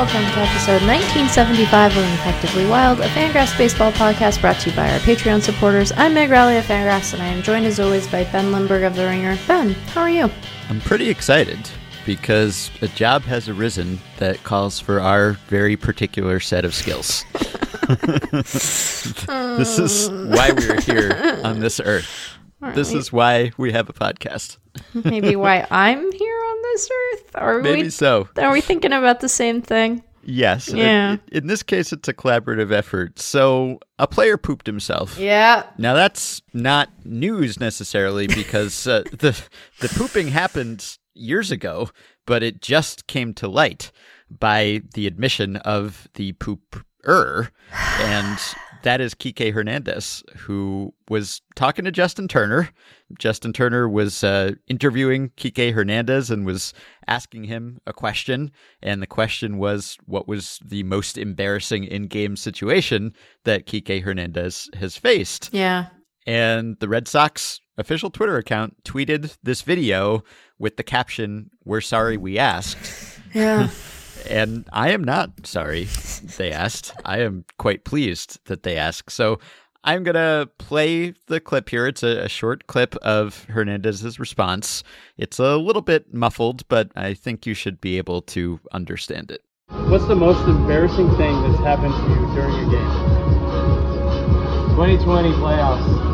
welcome to episode 1975 of Effectively Wild, a Fangraphs baseball podcast brought to you by our Patreon supporters. I'm Meg Rowley of Fangraphs, and I am joined as always by Ben Lindbergh of The Ringer. Ben, how are you? I'm pretty excited because a job has arisen that calls for our very particular set of skills. this is why we're here on this earth. This is why we have a podcast. Maybe why I'm here on this earth? Are Maybe we, so. Are we thinking about the same thing? Yes. Yeah. In, in this case, it's a collaborative effort. So a player pooped himself. Yeah. Now that's not news necessarily because uh, the the pooping happened years ago, but it just came to light by the admission of the pooper, and that is Kike Hernandez, who was talking to Justin Turner. Justin Turner was uh, interviewing Kike Hernandez and was asking him a question. And the question was, what was the most embarrassing in game situation that Kike Hernandez has faced? Yeah. And the Red Sox official Twitter account tweeted this video with the caption, We're sorry we asked. Yeah. And I am not sorry they asked. I am quite pleased that they asked. So I'm going to play the clip here. It's a, a, short clip of Hernandez's response. It's a little bit muffled, but I think you should be able to understand it. What's the most embarrassing thing that's happened to you during your game? 2020 playoffs.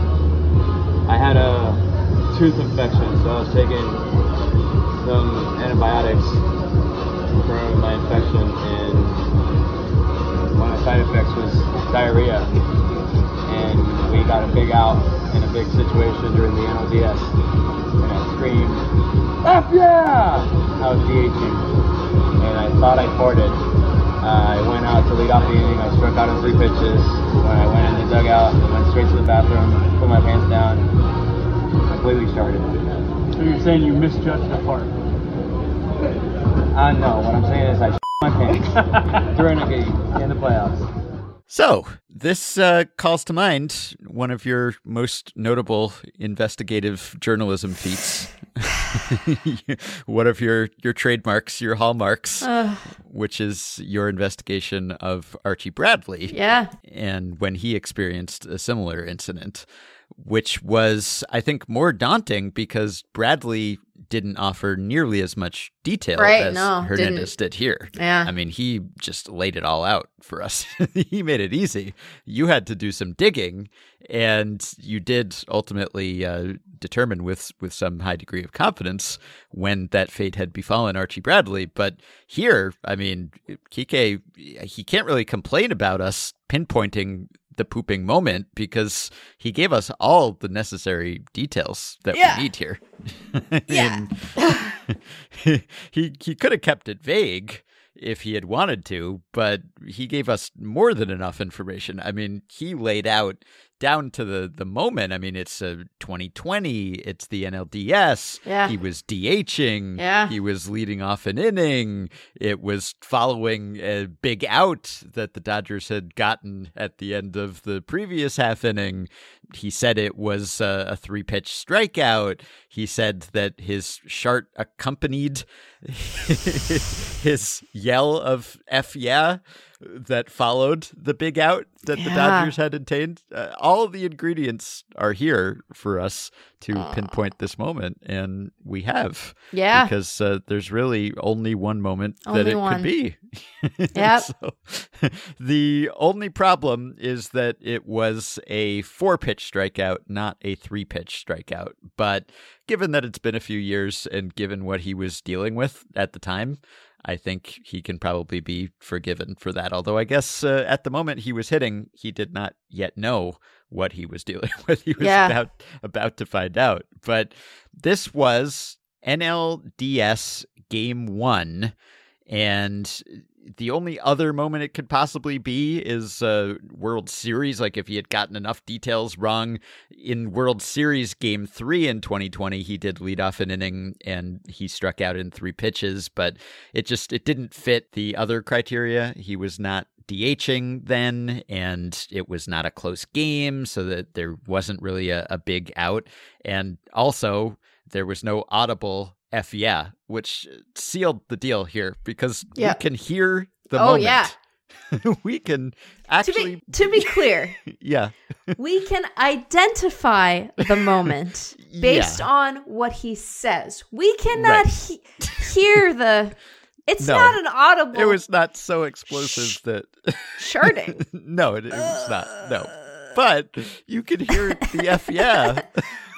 I had a tooth infection, so I was taking some antibiotics for my infection, and one of the side effects was diarrhea. And we got a big out in a big situation during the NLDS, and I screamed, F yeah! I was DHing, and I thought I ported. Uh, I went out to lead off the inning. I struck out in three pitches. When I went in the dugout, I went straight to the bathroom, put my pants down, completely started. So you're saying you misjudged the part? Uh, know. what I'm saying is I my pants during a game in the playoffs. So, this uh, calls to mind one of your most notable investigative journalism feats. one of your, your trademarks, your hallmarks, Uh, which is your investigation of Archie Bradley. yeah. And when he experienced a similar incident, which was, I think, more daunting because Bradley didn't offer nearly as much detail Right, as no, Hernandez did here. Yeah. I mean, he just laid it all out for us. he made it easy. You had to do some digging, and you did ultimately uh, determine with with some high degree of confidence when that fate had befallen Archie Bradley. But here, I mean, Kike, he can't really complain about us pinpointing the pooping moment because he gave us all the necessary details that Yeah. we need here. Yeah. he he, he could have kept it vague if he had wanted to, but he gave us more than enough information. I mean, he laid out down to the the moment. I mean, it's a 2020, it's the NLDS. Yeah. He was DHing. Yeah. He was leading off an inning. It was following a big out that the Dodgers had gotten at the end of the previous half inning. He said it was a, a three pitch strikeout. He said that his chart accompanied his yell of F yeah that followed the big out that the Dodgers had attained. Uh, all of the ingredients are here for us to pinpoint this moment, and we have. Yeah. Because uh, there's really only one moment that it one. could be. Yep. So, the only problem is that it was a four pitch strikeout, not a three pitch strikeout. But given that it's been a few years and given what he was dealing with at the time, I think he can probably be forgiven for that. Although I guess uh, at the moment he was hitting, he did not yet know what he was dealing with. He was Yeah. about about to find out. But this was NLDS Game One, and the only other moment it could possibly be is uh, World Series. Like if he had gotten enough details wrong in World Series Game Three in 2020, he did lead off an inning and he struck out in three pitches, but it just it didn't fit the other criteria. He was not DHing then, and it was not a close game, so that there wasn't really a, a big out. And also, there was no audible F yeah, which sealed the deal here because Yeah. we can hear the Oh, moment. yeah. we can To actually be to be clear, yeah. we can identify the moment based Yeah. on what he says. We cannot Right. he- hear the. It's No. not an audible. It was not so explosive that charting. no, it, it was not. No. But you could hear the F yeah.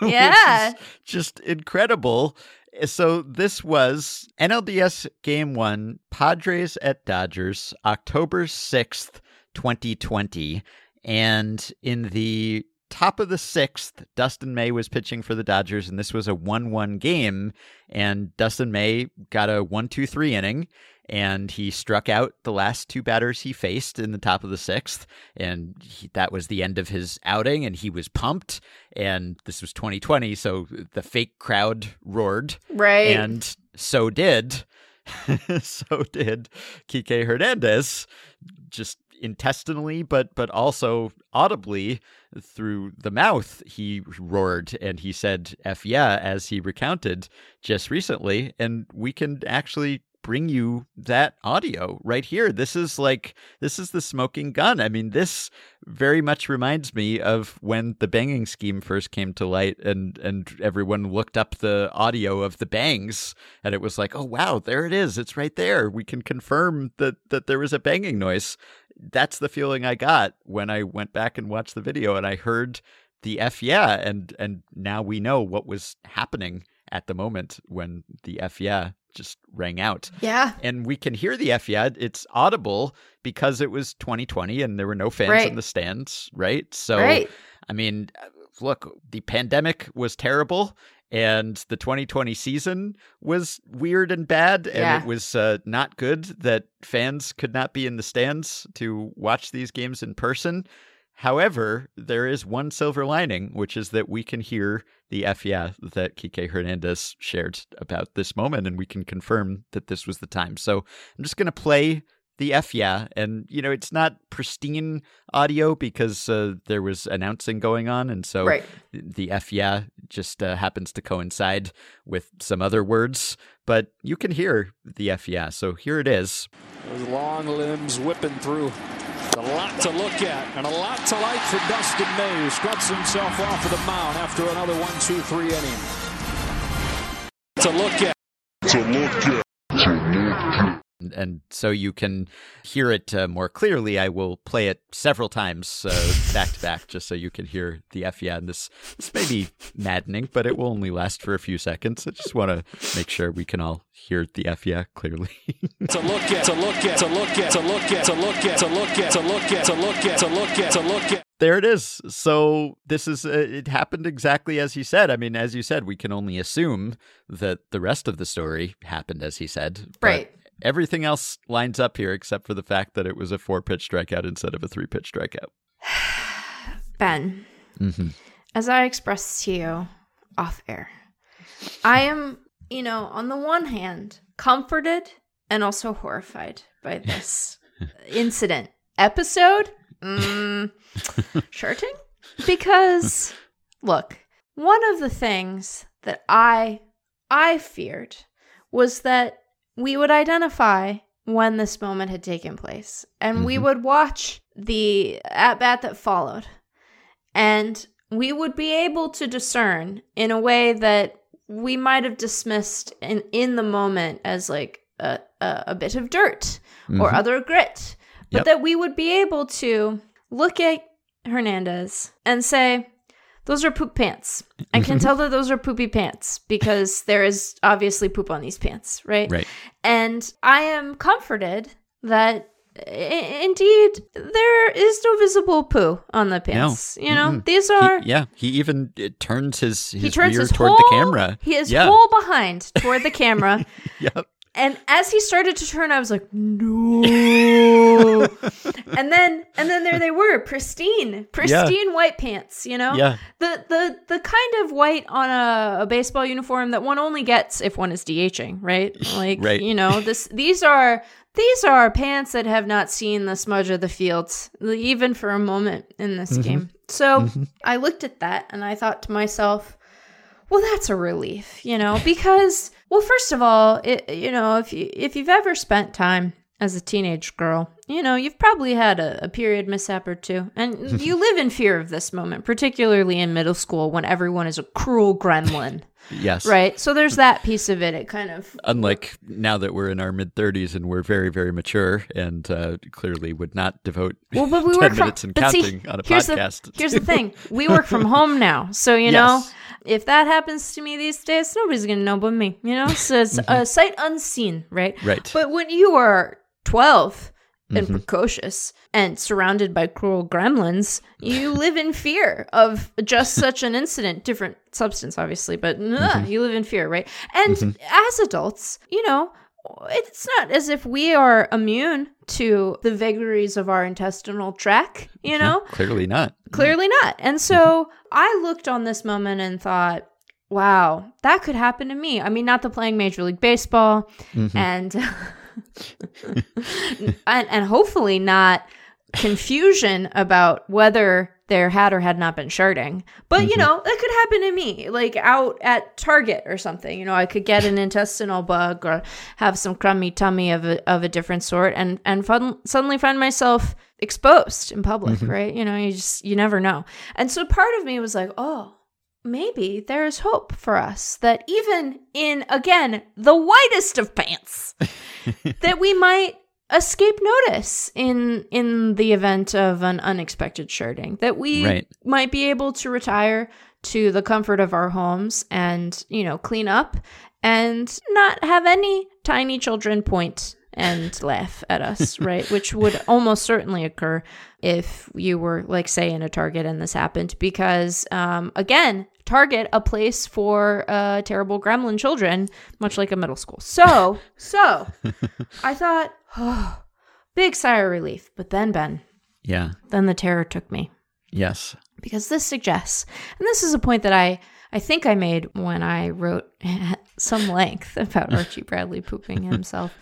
which Yeah. is just incredible. Eh, so this was NLDS Game 1, Padres at Dodgers, October 6th, 2020. And in the top of the sixth, Dustin May was pitching for the Dodgers, and this was a 1 1 game. And Dustin May got a 1 2 3 inning, and he struck out the last two batters he faced in the top of the sixth. And he, that was the end of his outing, and he was pumped. And this was 2020, so the fake crowd roared. right. And so did, so did Kike Hernandez, just intestinally, but but also audibly through the mouth. He roared and he said "f yeah" as he recounted just recently, and we can actually bring you that audio right here. This is like this is the smoking gun. I mean, this very much reminds me of when the banging scheme first came to light and and everyone looked up the audio of the bangs and it was like, "Oh wow, there it is. It's right there. We can confirm that that there was a banging noise." That's the feeling I got when I went back and watched the video and I heard the F yeah and and now we know what was happening at the moment when the F yeah just rang out yeah. and we can hear the F. It's audible because it was 2020 and there were no fans Right. in the stands, right? So, right. I mean, look, the pandemic was terrible and the 2020 season was weird and bad and Yeah. it was uh, not good that fans could not be in the stands to watch these games in person. However, there is one silver lining, which is that we can hear the F yeah that Kike Hernandez shared about this moment, and we can confirm that this was the time. So I'm just going to play the F yeah, and you know it's not pristine audio because uh, there was announcing going on, and so Right. the F yeah just uh, happens to coincide with some other words, but you can hear the F yeah. So here it is. Those long limbs whipping through. A lot to look at and a lot to like for Dustin May, who struts himself off of the mound after another one, two, three inning. To look at. And, and so you can hear it uh, more clearly. I will play it several times uh, back to back, just so you can hear the F yeah. And this this may be maddening, but it will only last for a few seconds. I just want to make sure we can all hear the F yeah clearly. To look at, to look at, to look at, to look at, to look at, to look at, to look at, to look at, to look at, to look at. there it is. So this is uh, it happened exactly as he said. I mean, as you said, we can only assume that the rest of the story happened as he said. but Right. Everything else lines up here except for the fact that it was a four pitch strikeout instead of a three pitch strikeout. Ben, Mm-hmm. as I expressed to you off air, I am, you know, on the one hand, comforted and also horrified by this incident episode. Mm, shirting? Because, look, one of the things that I I feared was that we would identify when this moment had taken place and we Mhm. would watch the at bat that followed and we would be able to discern in a way that we might have dismissed in, in the moment as like a, a, a bit of dirt or Mhm. other grit but Yep. that we would be able to look at hernandez and say those are poop pants i can tell that those are poopy pants because there is obviously poop on these pants right Right. and I am comforted that i- indeed there is no visible poo on the pants. No. You know, Mm-mm. these He- are. yeah, he even uh, turns his his he turns his toward whole, the camera. His yeah. whole behind toward the camera. Yep. And as he started to turn, I was like, no. and then and then there they were, pristine, pristine white pants, you know? Yeah. The the the kind of white on a, a baseball uniform that one only gets if one is DHing, right? Like Right. you know, this these are these are pants that have not seen the smudge of the fields, even for a moment in this Mm-hmm. game. So I looked at that and I thought to myself, Well, that's a relief, you know, because well, first of all, it, you know, if you if you've ever spent time as a teenage girl, you know, you've probably had a, a period mishap or two, and you live in fear of this moment, particularly in middle school when everyone is a cruel gremlin, Yes. right? So there's that piece of it. It kind of Unlike now that we're in our mid 30s and we're very, very mature and uh, clearly would not devote well, but we 10 work from, minutes and but see, on a here's podcast. The, here's the thing: we work from home now, so you know, if that happens to me these days, nobody's gonna know but me. You know, so it's a sight unseen, right? Mm-hmm. Right. But when you are 12 and Mm-hmm. precocious and surrounded by cruel gremlins, you live in fear of just such an incident. Different substance, obviously, but Mm-hmm. you live in fear, right? And as adults, you know, it's not as if we are immune to the vagaries of our intestinal tract, you know? Clearly not. Clearly not. And so I looked on this moment and thought, wow, that could happen to me. I mean, not the playing Major League Baseball and, and and hopefully not confusion about whether there had or had not been sharding. But you mm-hmm. know, that could happen to me, like out at Target or something. You know, I could get an intestinal bug or have some crummy tummy of a of a different sort, and and fun, suddenly find myself exposed in public. Mm-hmm. Right? You know, you just you never know. And so part of me was like, oh. Maybe there is hope for us that even in, again, the whitest of pants, that we might escape notice in in the event of an unexpected sharding that we Right. might be able to retire to the comfort of our homes and you know clean up and not have any tiny children point and laugh at us right which would almost certainly occur if you were like say in a target and this happened because um again target a place for uh terrible gremlin children much like a middle school so so I thought, oh, big sigh of relief. But then, Ben, Yeah. then the terror took me Yes. because this suggests, and this is a point that I, I think I made when I wrote at some length about Archie Bradley pooping himself.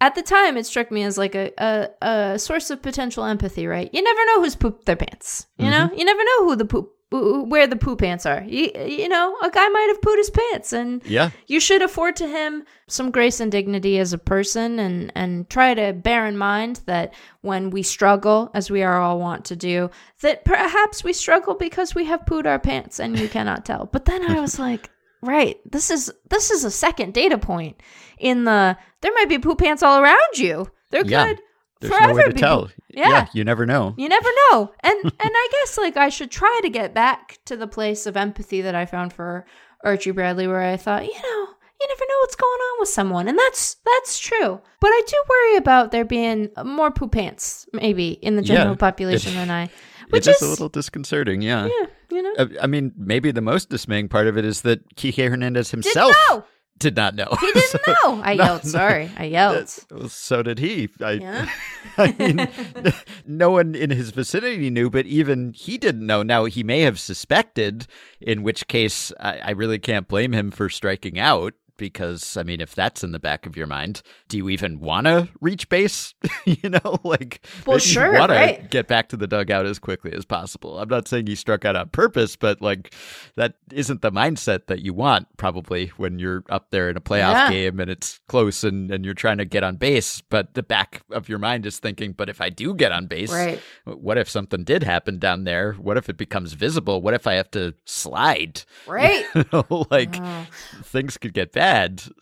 At the time, it struck me as like a, a, a source of potential empathy, right? You never know who's pooped their pants. You know, mm-hmm. you never know who the poop, where the poo pants are. You, you know, a guy might have pooed his pants, and Yeah. you should afford to him some grace and dignity as a person and and try to bear in mind that when we struggle as we are all wont to do that perhaps we struggle because we have pooed our pants and you cannot tell but then i was like right this is this is a second data point in the there might be poo pants all around you they're Yeah. good There's forever no way to be tell. poo- yeah. You never know. you never know. And and I guess like I should try to get back to the place of empathy that I found for Archie Bradley where I thought, you know, you never know what's going on with someone. And that's that's true. But I do worry about there being more poo pants maybe in the general Yeah. population than I which is, is a little disconcerting. Yeah. yeah, you know. Uh, I mean, maybe the most dismaying part of it is that Kike Hernandez Didn't himself know. Did not know. He didn't know. I yelled, sorry. I yelled. So did he. I, Yeah. I mean, no one in his vicinity knew, but even he didn't know. Now, he may have suspected, in which case I, I really can't blame him for striking out. Because, I mean, if that's in the back of your mind, do you even want to reach base? you know, like, Well, sure, you want right. to get back to the dugout as quickly as possible. I'm not saying he struck out on purpose, but like, that isn't the mindset that you want probably when you're up there in a playoff Yeah. game and it's close and, and you're trying to get on base. But the back of your mind is thinking, but if I do get on base, Right. what if something did happen down there? What if it becomes visible? What if I have to slide? Right. You know, like Oh. things could get bad.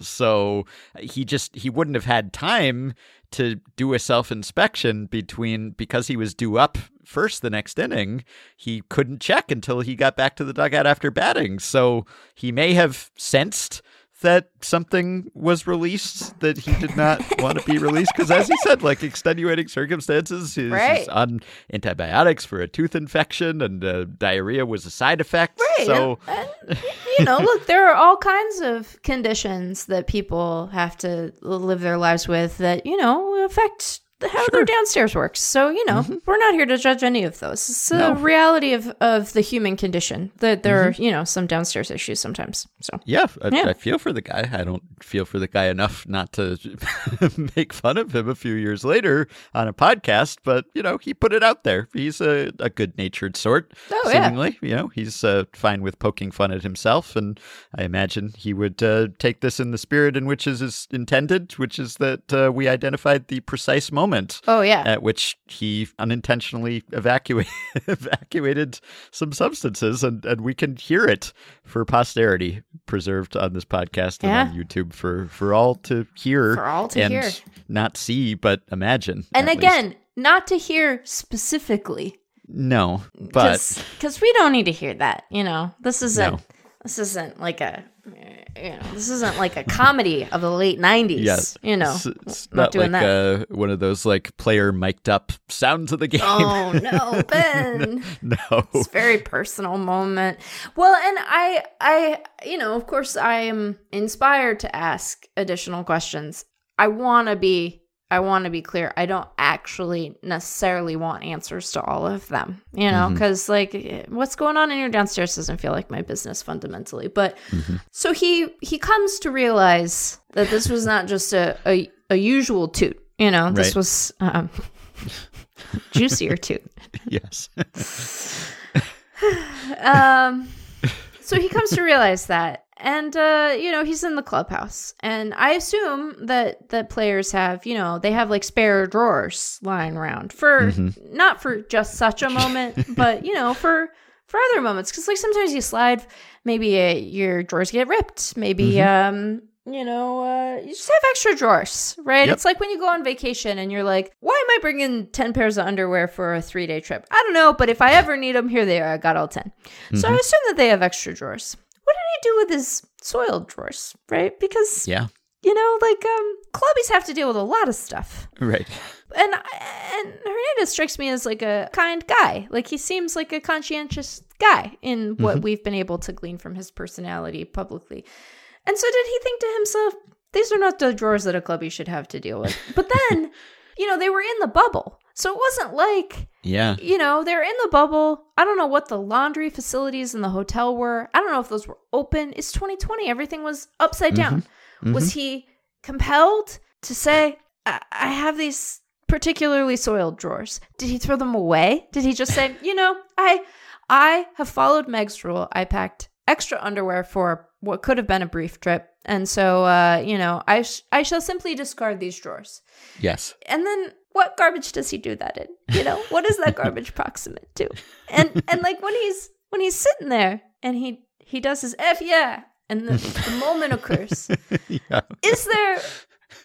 So he just he wouldn't have had time to do a self inspection between because he was due up first the next inning. He couldn't check until he got back to the dugout after batting. So he may have sensed that something was released that he did not want to be released because as he said like extenuating circumstances he's, Right. he's on antibiotics for a tooth infection and uh, diarrhea was a side effect Right. so and, and, you know, look, there are all kinds of conditions that people have to live their lives with that, you know, affect how their downstairs works. So you know, we're not here to judge any of those. It's the Mm-hmm. No. reality of of the human condition that there Mm-hmm. are you know some downstairs issues sometimes. So Yeah, I, Yeah. I feel for the guy. I don't feel for the guy enough not to make fun of him a few years later on a podcast, but you know, he put it out there. He's a, a good natured sort, Oh, yeah. seemingly. You know, he's uh, fine with poking fun at himself, and I imagine he would uh, take this in the spirit in which is is intended, which is that uh, we identified the precise moment oh yeah, at which he unintentionally evacuated evacuated some substances, and, and we can hear it for posterity, preserved on this podcast and on YouTube for, for all to hear, For all to and hear. not see, but imagine. and at least. again, not to hear specifically no, but because we don't need to hear that. You know, this isn't No. This isn't like a you know this isn't like a comedy of the late nineties. yes, you know, it's, it's not not, doing like that. Uh, one of those like player mic'd up sounds of the game. Oh no, Ben. no, It's a very personal moment. Well, and I I you know, of course I am inspired to ask additional questions. I want to be I want to be clear. I don't actually necessarily want answers to all of them, you know, because like eh, what's going on in your downstairs doesn't feel like my business fundamentally. But so he he comes to realize that this was not just a a, a usual toot, you know, this Right. was um, juicier toot. yes, um so he comes to realize that and uh you know he's in the clubhouse and i assume that that players have you know they have like spare drawers lying around for not for just such a moment but you know for for other moments because like sometimes you slide maybe uh, your drawers get ripped maybe um you know, uh, you just have extra drawers, right? Yep. It's like when you go on vacation and you're like, why am I bringing 10 pairs of underwear for a three day trip? I don't know, but if I ever need them, here they are. I got all 10. So I assume that they have extra drawers. What did he do with his soiled drawers, right? Because, yeah, you know, like, um, clubbies have to deal with a lot of stuff. right. And, and Hernandez strikes me as like a kind guy. Like, he seems like a conscientious guy in what we've been able to glean from his personality publicly. And so did he think to himself, these are not the drawers that a clubby should have to deal with. But then, you know, they were in the bubble. So it wasn't like, Yeah, you know, they're in the bubble. I don't know what the laundry facilities in the hotel were. I don't know if those were open. It's 2020. Everything was upside down. Was he compelled to say, I-, I have these particularly soiled drawers? Did he throw them away? Did he just say, you know, I I have followed Meg's rule. I packed extra underwear for what could have been a brief trip. And so, uh, you know, I, sh- I shall simply discard these drawers. yes. And then what garbage does he do that in? You know, what is that garbage proximate to? And and like when he's when he's sitting there and he he does his F yeah, and the, the moment occurs. yeah. Is there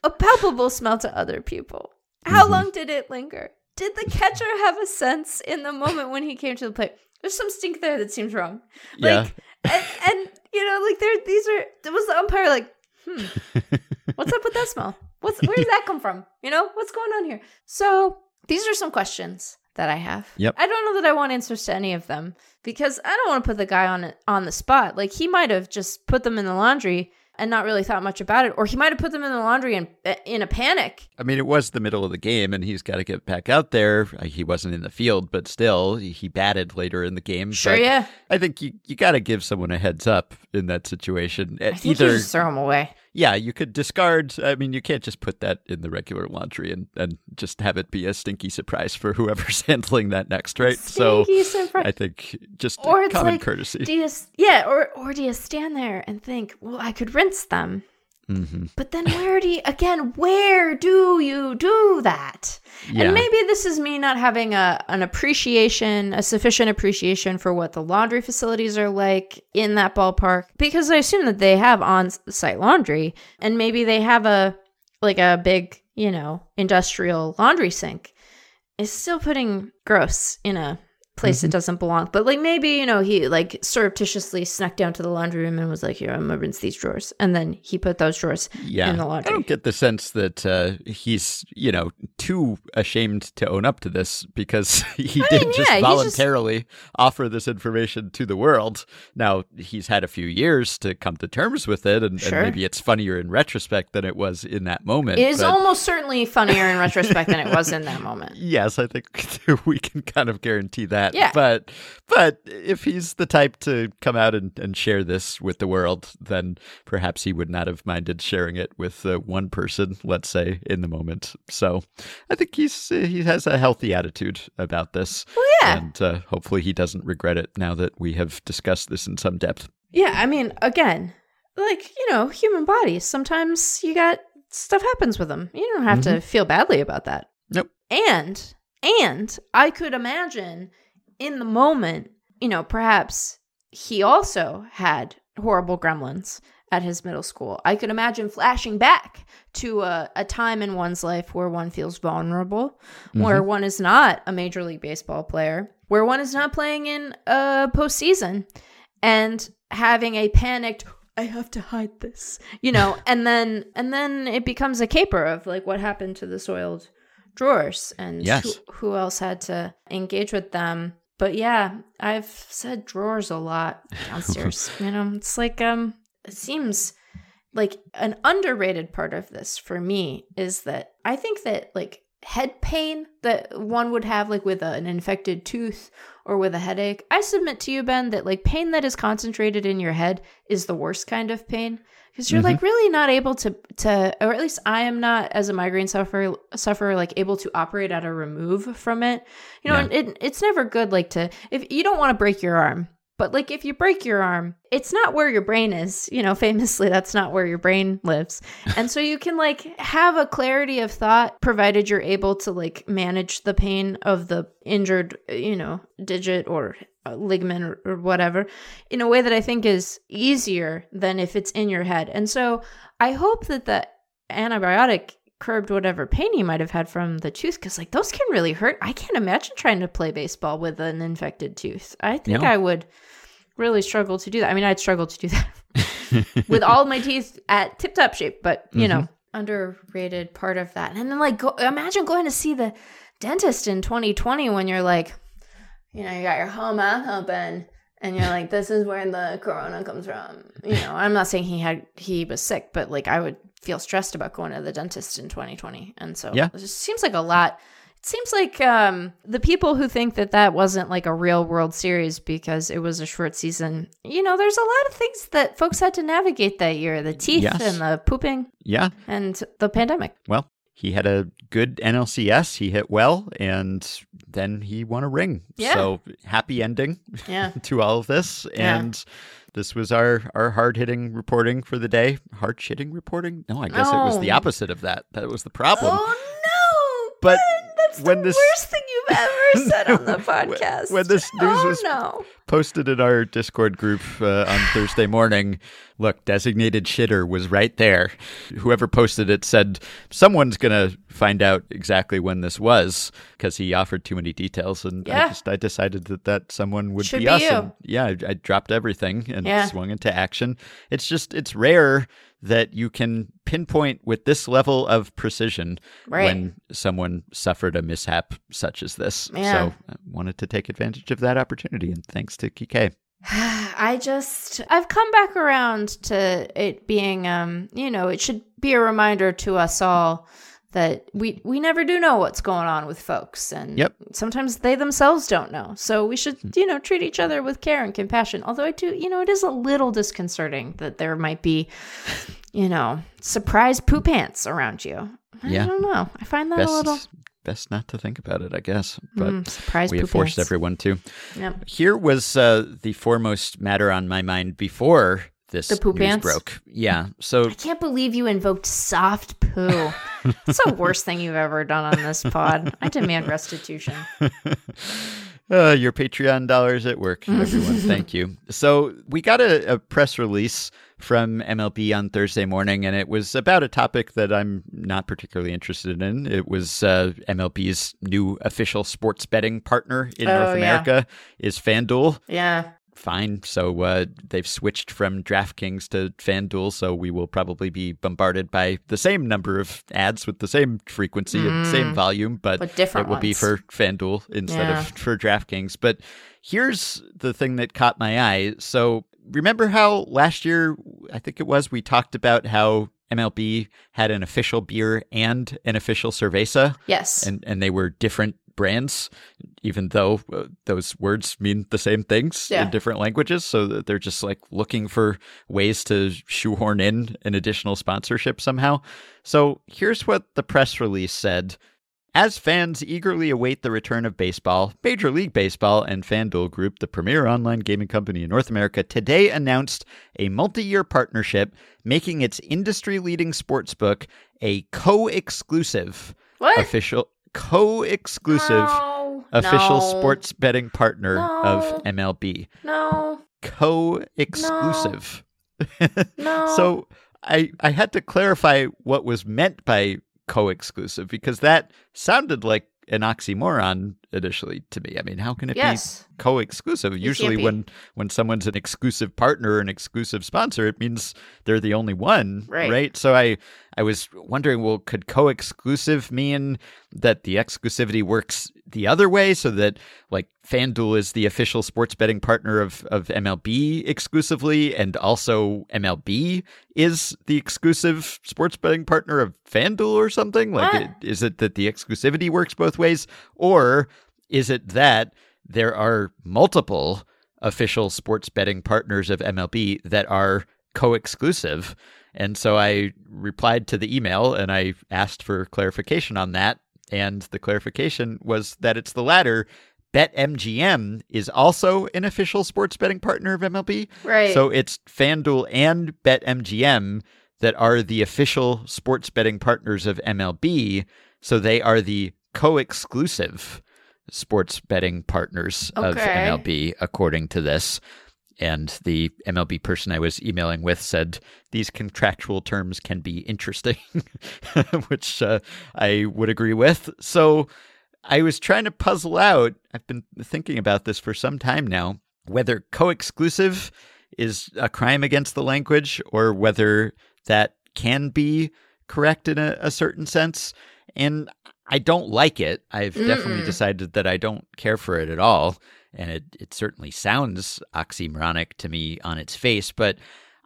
a palpable smell to other people? How long did it linger? Did the catcher have a sense in the moment when he came to the plate? There's some stink there that seems wrong. Yeah. Like, and, and you know, like there, these are. Was the umpire like, hmm, what's up with that smell? What's where does that come from? You know, what's going on here? So these are some questions that I have. Yep. I don't know that I want answers to any of them because I don't want to put the guy on on the spot. Like he might have just put them in the laundry and not really thought much about it, or he might have put them in the laundry in in a panic. I mean, it was the middle of the game, and he's got to get back out there. Uh, He wasn't in the field, but still, he batted later in the game. Sure, But yeah. I think you, you got to give someone a heads up in that situation. I think Either, you just throw him away. Yeah, you could discard. I mean, you can't just put that in the regular laundry and, and just have it be a stinky surprise for whoever's handling that next, right? Stinky so surprise. I think just Or it's common like, courtesy. do you, yeah, or or do you stand there and think, well, I could rinse them, hmm but then where do you again? Where do you do that? Yeah. And maybe this is me not having a an appreciation, a sufficient appreciation for what the laundry facilities are like in that ballpark, because I assume that they have on-site laundry, and maybe they have a like a big, you know, industrial laundry sink. Is still putting gross in a place it doesn't belong. But like maybe, you know, he like surreptitiously snuck down to the laundry room and was like, Here, I'm gonna rinse these drawers. And then he put those drawers Yeah. in the laundry. I don't get the sense that uh, he's, you know, too ashamed to own up to this because he did mean, just yeah, he just- voluntarily offer this information to the world. Now, he's had a few years to come to terms with it, and, and maybe it's funnier in retrospect than it was in that moment. It is but- almost certainly funnier in retrospect than it was in that moment. Yes, I think we can kind of guarantee that. Yeah. But but if he's the type to come out and, and share this with the world, then perhaps he would not have minded sharing it with uh, one person, let's say, in the moment. So I think he's uh, he has a healthy attitude about this. Well, yeah. And uh, hopefully he doesn't regret it now that we have discussed this in some depth. Yeah, I mean, again, like, you know, human bodies, sometimes you got stuff happens with them. You don't have to feel badly about that. Nope. And and I could imagine in the moment, you know, perhaps he also had horrible gremlins at his middle school. I could imagine flashing back to a, a time in one's life where one feels vulnerable, where mm-hmm. one is not a major league baseball player, where one is not playing in a postseason, and having a panicked I have to hide this, you know, and then and then it becomes a caper of like what happened to the soiled drawers and Yes. who, who else had to engage with them. But yeah, I've said drawers a lot downstairs. you know, it's like um, it seems like an underrated part of this for me is that I think that like head pain that one would have like with a, an infected tooth or with a headache. I submit to you, Ben, that like pain that is concentrated in your head is the worst kind of pain because you're like mm-hmm. really not able to to or at least I am not as a migraine sufferer sufferer like able to operate at a remove from it. You know, Yeah. it, it's never good like to if you don't want to break your arm. But like if you break your arm, it's not where your brain is. You know, famously that's not where your brain lives. And so you can like have a clarity of thought provided you're able to like manage the pain of the injured, you know, digit or uh, ligament or, or whatever in a way that I think is easier than if it's in your head. And so I hope that the antibiotic curbed whatever pain you might have had from the tooth because like those can really hurt. I can't imagine trying to play baseball with an infected tooth. I think No. I would really struggle to do that. I mean, I'd struggle to do that with all my teeth at tip top shape, but you mm-hmm. know, underrated part of that. And then like go, imagine going to see the dentist in 2020 when you're like, you know, you got your whole mouth open and you're like, this is where the corona comes from. You know, I'm not saying he had he was sick, but like I would feel stressed about going to the dentist in 2020. And so Yeah. it just seems like a lot. It seems like um, the people who think that that wasn't like a real World Series because it was a short season, you know, there's a lot of things that folks had to navigate that year the teeth Yes. and the pooping Yeah. and the pandemic. Well, he had a good NLCS. He hit well, and then he won a ring. Yeah. So happy ending Yeah. to all of this. Yeah. And this was our, our hard hitting reporting for the day. Hard hitting reporting? No, I guess it was the opposite of that. That was the problem. Oh no! But that's when the this- worst thing you've ever said on the podcast. when this news oh, was- no. Posted in our Discord group uh, on Thursday morning. Look, designated shitter was right there. Whoever posted it said someone's going to find out exactly when this was because he offered too many details. And I just I decided that that someone would Should be, be us. And yeah, I, I dropped everything and Yeah. swung into action. It's just, it's rare that you can pinpoint with this level of precision Right. when someone suffered a mishap such as this. Yeah. So I wanted to take advantage of that opportunity. And thanks to Kike. I just I've come back around to it being um you know it should be a reminder to us all that we we never do know what's going on with folks and Yep. sometimes they themselves don't know so we should you know treat each other with care and compassion although I do you know it is a little disconcerting that there might be you know surprise poop ants around you I Yeah. don't know I find that a little Best, best not to think about it, I guess. But mm, surprise we have forced ants. everyone to. Yep. Here was uh, the foremost matter on my mind before this The poop news ants? broke. Yeah. So I can't believe you invoked soft poo. It's the worst thing you've ever done on this pod. I demand restitution. Uh, your Patreon dollars at work, everyone. Thank you. So, we got a, a, press release from MLB on Thursday morning, and it was about a topic that I'm not particularly interested in. It was uh, MLB's new official sports betting partner in Oh, North yeah. America is FanDuel. Yeah. Fine. So, uh, they've switched from DraftKings to FanDuel, so we will probably be bombarded by the same number of ads with the same frequency and same volume, but, Mm. But different it will be ones. for FanDuel instead Yeah. of for DraftKings. But here's the thing that caught my eye. So remember how last year, I think it was, we talked about how MLB had an official beer and an official cerveza, Yes. and and they were different brands, even though uh, those words mean the same things Yeah. in different languages. So they're just like looking for ways to shoehorn in an additional sponsorship somehow. So here's what the press release said. As fans eagerly await the return of baseball, Major League Baseball and FanDuel Group, the premier online gaming company in North America, today announced a multi year partnership making its industry leading sportsbook a co exclusive official co exclusive No. official No. sports betting partner of MLB. No. Co exclusive. No. So I I had to clarify what was meant by co-exclusive because that sounded like an oxymoron initially to me. I mean, how can it Yes. be co-exclusive? Usually be. when when someone's an exclusive partner or an exclusive sponsor, it means they're the only one, Right. So I I was wondering, well, could co-exclusive mean that the exclusivity works the other way so that like FanDuel is the official sports betting partner of, of MLB exclusively and also MLB is the exclusive sports betting partner of FanDuel or something? Like What? it, is it that the exclusivity works both ways or is it that there are multiple official sports betting partners of MLB that are co-exclusive? And so I replied to the email and I asked for clarification on that. And the clarification was that it's the latter. BetMGM is also an official sports betting partner of MLB. Right. So it's FanDuel and BetMGM that are the official sports betting partners of MLB. So they are the co exclusive sports betting partners of MLB, according to this. And the MLB person I was emailing with said these contractual terms can be interesting, which uh, I would agree with. So I was trying to puzzle out, I've been thinking about this for some time now, whether co exclusive is a crime against the language or whether that can be correct in a, a certain sense. And I don't like it. I've definitely Mm-mm. decided that I don't care for it at all. And it, it certainly sounds oxymoronic to me on its face. But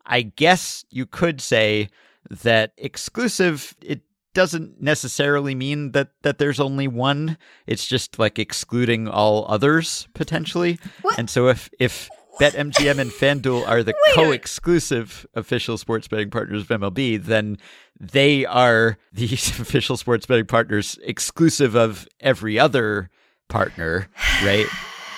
I guess you could say that exclusive, it doesn't necessarily mean that, that there's only one. It's just like excluding all others potentially. What? And so if, if BetMGM and FanDuel are the Wait co-exclusive official sports betting partners of MLB, then they are the official sports betting partners exclusive of every other partner, right?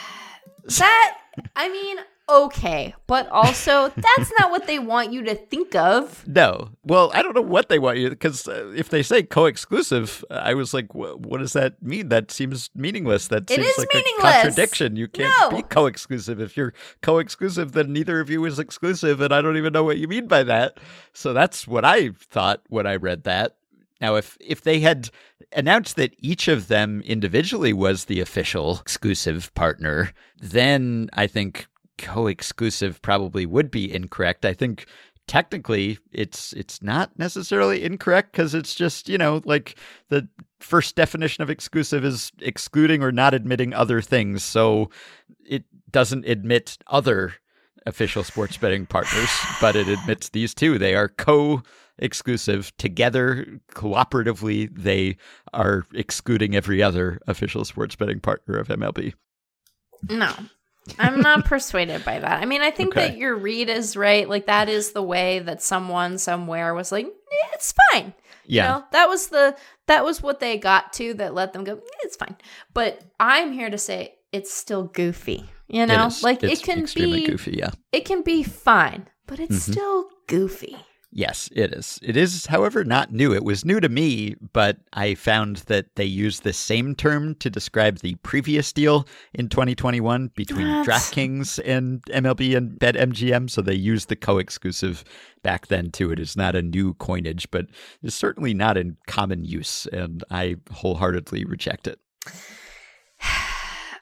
that I mean, okay, but also that's not what they want you to think of. No. Well, I don't know what they want you because uh, if they say co-exclusive, I was like, what does that mean? That seems meaningless. That It seems is like meaningless. a contradiction. You can't No. be co-exclusive. If you're co-exclusive, then neither of you is exclusive, and I don't even know what you mean by that. So that's what I thought when I read that. Now, if if they had announced that each of them individually was the official exclusive partner, then I think co-exclusive probably would be incorrect. I think technically it's it's not necessarily incorrect because it's just you know like the first definition of exclusive is excluding or not admitting other things so it doesn't admit other official sports betting partners but it admits these two they are co exclusive together cooperatively they are excluding every other official sports betting partner of MLB No. I'm not persuaded by that. I mean, I think Okay. that your read is right. Like that is the way that someone somewhere was like, "Eh, it's fine. yeah You know, that was the that was what they got to that let them go, "Eh, it's fine. But I'm here to say it's still goofy. You know? Like It's it can be goofy yeah it can be fine, but it's Mhm. still goofy. Yes, it is. It is, however, not new. It was new to me, but I found that they used the same term to describe the previous deal in 2021 between What? DraftKings and MLB and BetMGM. So they used the co exclusive back then too. It is not a new coinage, but it's certainly not in common use. And I wholeheartedly reject it.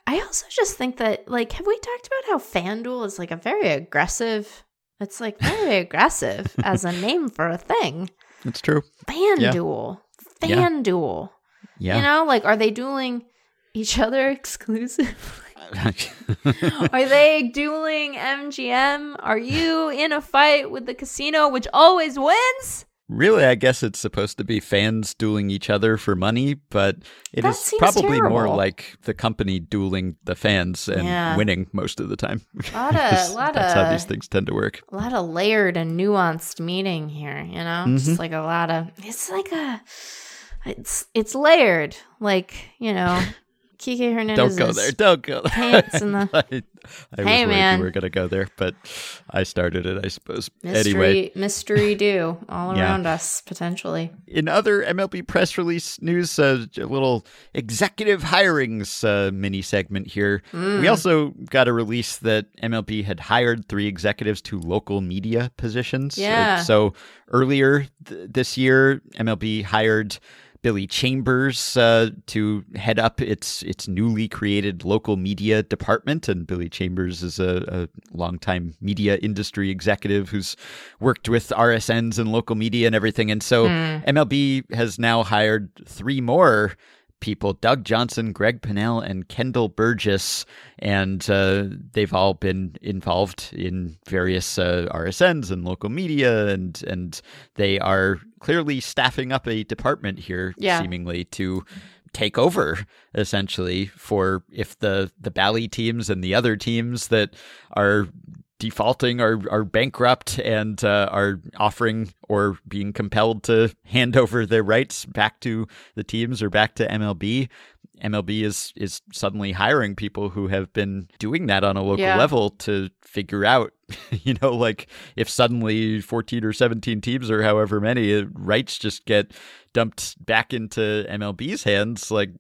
I also just think that, like, have we talked about how FanDuel is like a very aggressive? It's like very aggressive as a name for a thing. It's true. FanDuel, Yeah. FanDuel. Yeah. You know, like, are they dueling each other exclusive? Are they dueling MGM? Are you in a fight with the casino, which always wins? Really, I guess it's supposed to be fans dueling each other for money, but it That is probably more like the company dueling the fans and Yeah. winning most of the time. A Lot of- That's- lot That's how these things tend to work. A lot of layered and nuanced meaning here, you know? Mhm. Just like a lot of it's like a it's it's layered. Like, you know, Kike Hernandez. Don't go there. Don't go there. pants in the- I, I was Hey, worried man. you were going to go there, but I started it, I suppose. mystery Anyway, mystery do all Yeah. around us potentially. in other MLB press release news, uh, a little executive hirings uh, mini segment here. Mm. We also got a release that MLB had hired three executives to local media positions. Uh, Yeah. so earlier th- this year, MLB hired Billy Chambers uh, to head up its its newly created local media department, and Billy Chambers is a, a longtime media industry executive who's worked with RSNs and local media and everything. And so MLB has now hired three more people Doug Johnson, Greg Pinnell, and Kendall Burgess. And uh, they've all been involved in various uh, RSNs and local media. And, and they are clearly staffing up a department here, Yeah. seemingly to take over essentially for if the the Bally teams and the other teams that are defaulting are are bankrupt and uh, are offering or being compelled to hand over their rights back to the teams or back to MLB. MLB is is suddenly hiring people who have been doing that on a local Yeah. level to figure out, you know, like if suddenly 14 or 17 teams or however many uh, rights just get dumped back into MLB's hands, like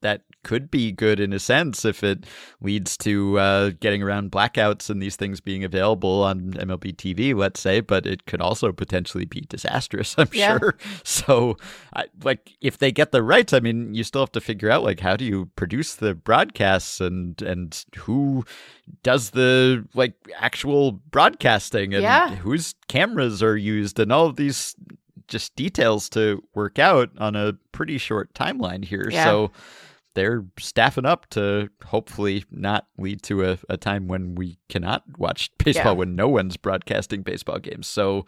that could be good in a sense if it leads to uh, getting around blackouts and these things being available on MLB TV, let's say, but it could also potentially be disastrous, I'm Yeah. sure. So, I, like, if they get the rights, I mean, you still have to figure out, like, how do you produce the broadcasts and, and who does the, like, actual broadcasting and Yeah. whose cameras are used and all of these just details to work out on a pretty short timeline here. Yeah. So they're staffing up to hopefully not lead to a, a time when we cannot watch baseball Yeah. when no one's broadcasting baseball games. So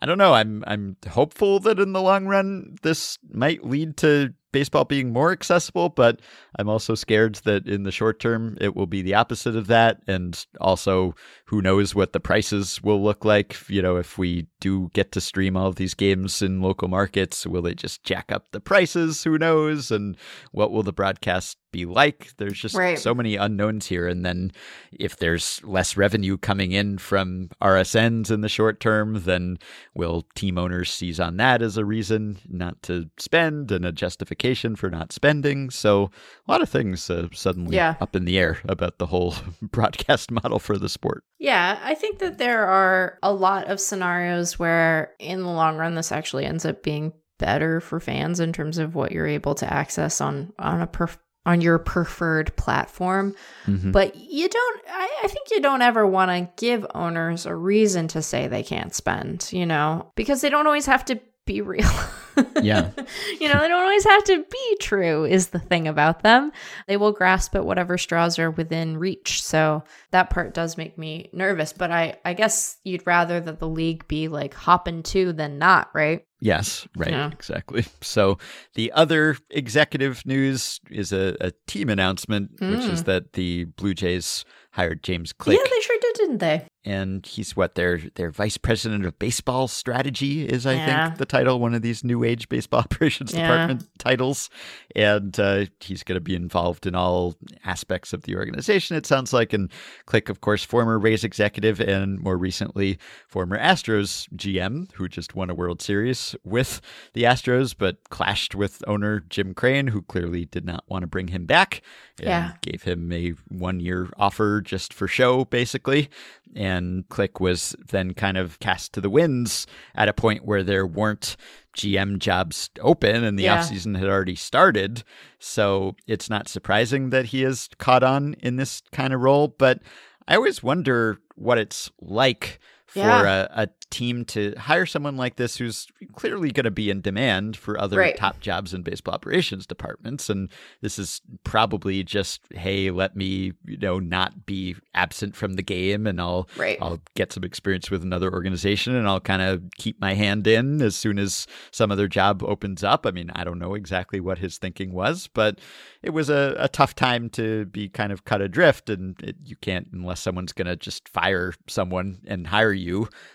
I don't know. I'm I'm hopeful that in the long run this might lead to baseball being more accessible, but I'm also scared that in the short term it will be the opposite of that. And also, who knows what the prices will look like? You know, if we do get to stream all of these games in local markets, will they just jack up the prices? Who knows? And what will the broadcast be like? There's just Right. so many unknowns here. And then if there's less revenue coming in from RSNs in the short term, then will team owners seize on that as a reason not to spend and a justification for not spending? So a lot of things uh, suddenly Yeah. up in the air about the whole broadcast model for the sport. Yeah, I think that there are a lot of scenarios where, in the long run, this actually ends up being better for fans in terms of what you're able to access on on a perf- on your preferred platform. Mhm. But you don't. I, I think you don't ever want to give owners a reason to say they can't spend. You know, because they don't always have to be real. Yeah. you know, they don't always have to be true, is the thing about them. They will grasp at whatever straws are within reach. So that part does make me nervous. But I, I guess you'd rather that the league be like hopping to than not, right? Yes, right, Yeah. exactly. So the other executive news is a, a team announcement, which is hmm. that the Blue Jays hired James Click. Yeah, they sure did, didn't they? And he's what their their vice president of baseball strategy is I Yeah. think the title one of these new age baseball operations Yeah. department titles and uh, he's going to be involved in all aspects of the organization it sounds like and Click of course former Rays executive and more recently former Astros GM who just won a World Series with the Astros but clashed with owner Jim Crane who clearly did not want to bring him back and Yeah. gave him a one year offer just for show, basically. And Click was then kind of cast to the winds at a point where there weren't GM jobs open and the Yeah. offseason had already started. So it's not surprising that he is caught on in this kind of role. But I always wonder what it's like for Yeah. a, a team to hire someone like this who's clearly going to be in demand for other Right. top jobs in baseball operations departments and this is probably just hey let me you know not be absent from the game and I'll Right. I'll get some experience with another organization and I'll kind of keep my hand in as soon as some other job opens up I mean I don't know exactly what his thinking was but it was a, a tough time to be kind of cut adrift and it, you can't unless someone's going to just fire someone and hire you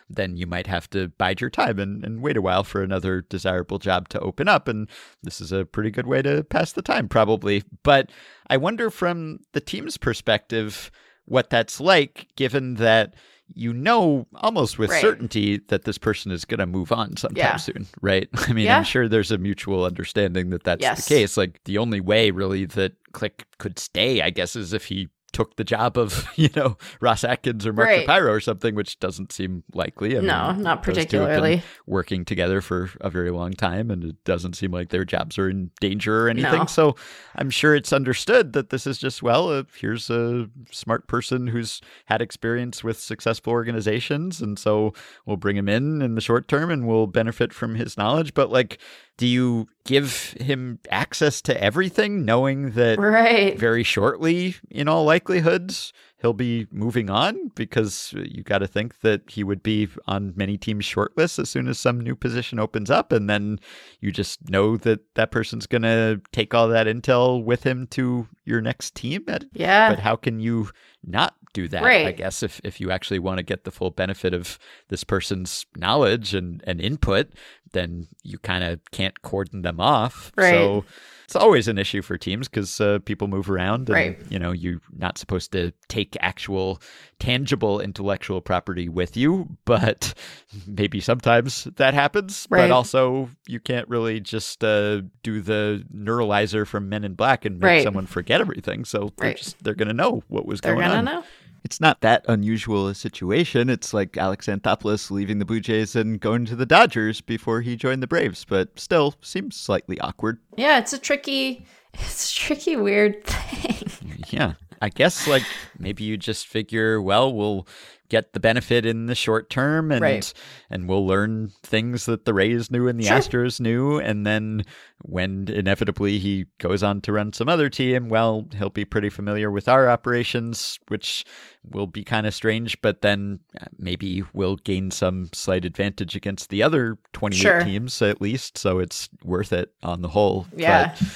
then you might have to bide your time and, and wait a while for another desirable job to open up and this is a pretty good way to pass the time probably but i wonder from the team's perspective what that's like given that you know almost with Right. certainty that this person is going to move on sometime Yeah. soon right i mean Yeah. i'm sure there's a mutual understanding that that's Yes. the case like the only way really that click could stay i guess is if he took the job of you know ross atkins or mark Right. Shapiro or something which doesn't seem likely I No, mean, not those two have been particularly. working together for a very long time and it doesn't seem like their jobs are in danger or anything No. so i'm sure it's understood that this is just well uh, here's a smart person who's had experience with successful organizations and so we'll bring him in in the short term and we'll benefit from his knowledge but like do you give him access to everything knowing that Right. very shortly, in all likelihoods, he'll be moving on because you got to think that he would be on many teams' short lists as soon as some new position opens up. And then you just know that that person's going to take all that intel with him to your next team. Yeah. but how can you not do that? right. I guess if, if you actually want to get the full benefit of this person's knowledge and, and input, then you kind of can't cordon them off. Right. So it's always an issue for teams because uh, people move around and Right. you know you're not supposed to take actual tangible intellectual property with you but maybe sometimes that happens Right. but also you can't really just uh, do the neuralizer from men in black and make Right. someone forget everything so they're just they're gonna know what was They're going on know. It's not that unusual a situation. It's like Alex Anthopoulos leaving the Blue Jays and going to the Dodgers before he joined the Braves, but still seems slightly awkward. Yeah, it's a tricky, it's a tricky, weird thing. Yeah. I guess like maybe you just figure, well, we'll get the benefit in the short term and Right. and we'll learn things that the Rays knew and the Sure. Astros knew and then when inevitably he goes on to run some other team, well, he'll be pretty familiar with our operations, which will be kind of strange, but then uh, maybe we'll gain some slight advantage against the other 28 Sure. teams at least, so it's worth it on the whole. Yeah. But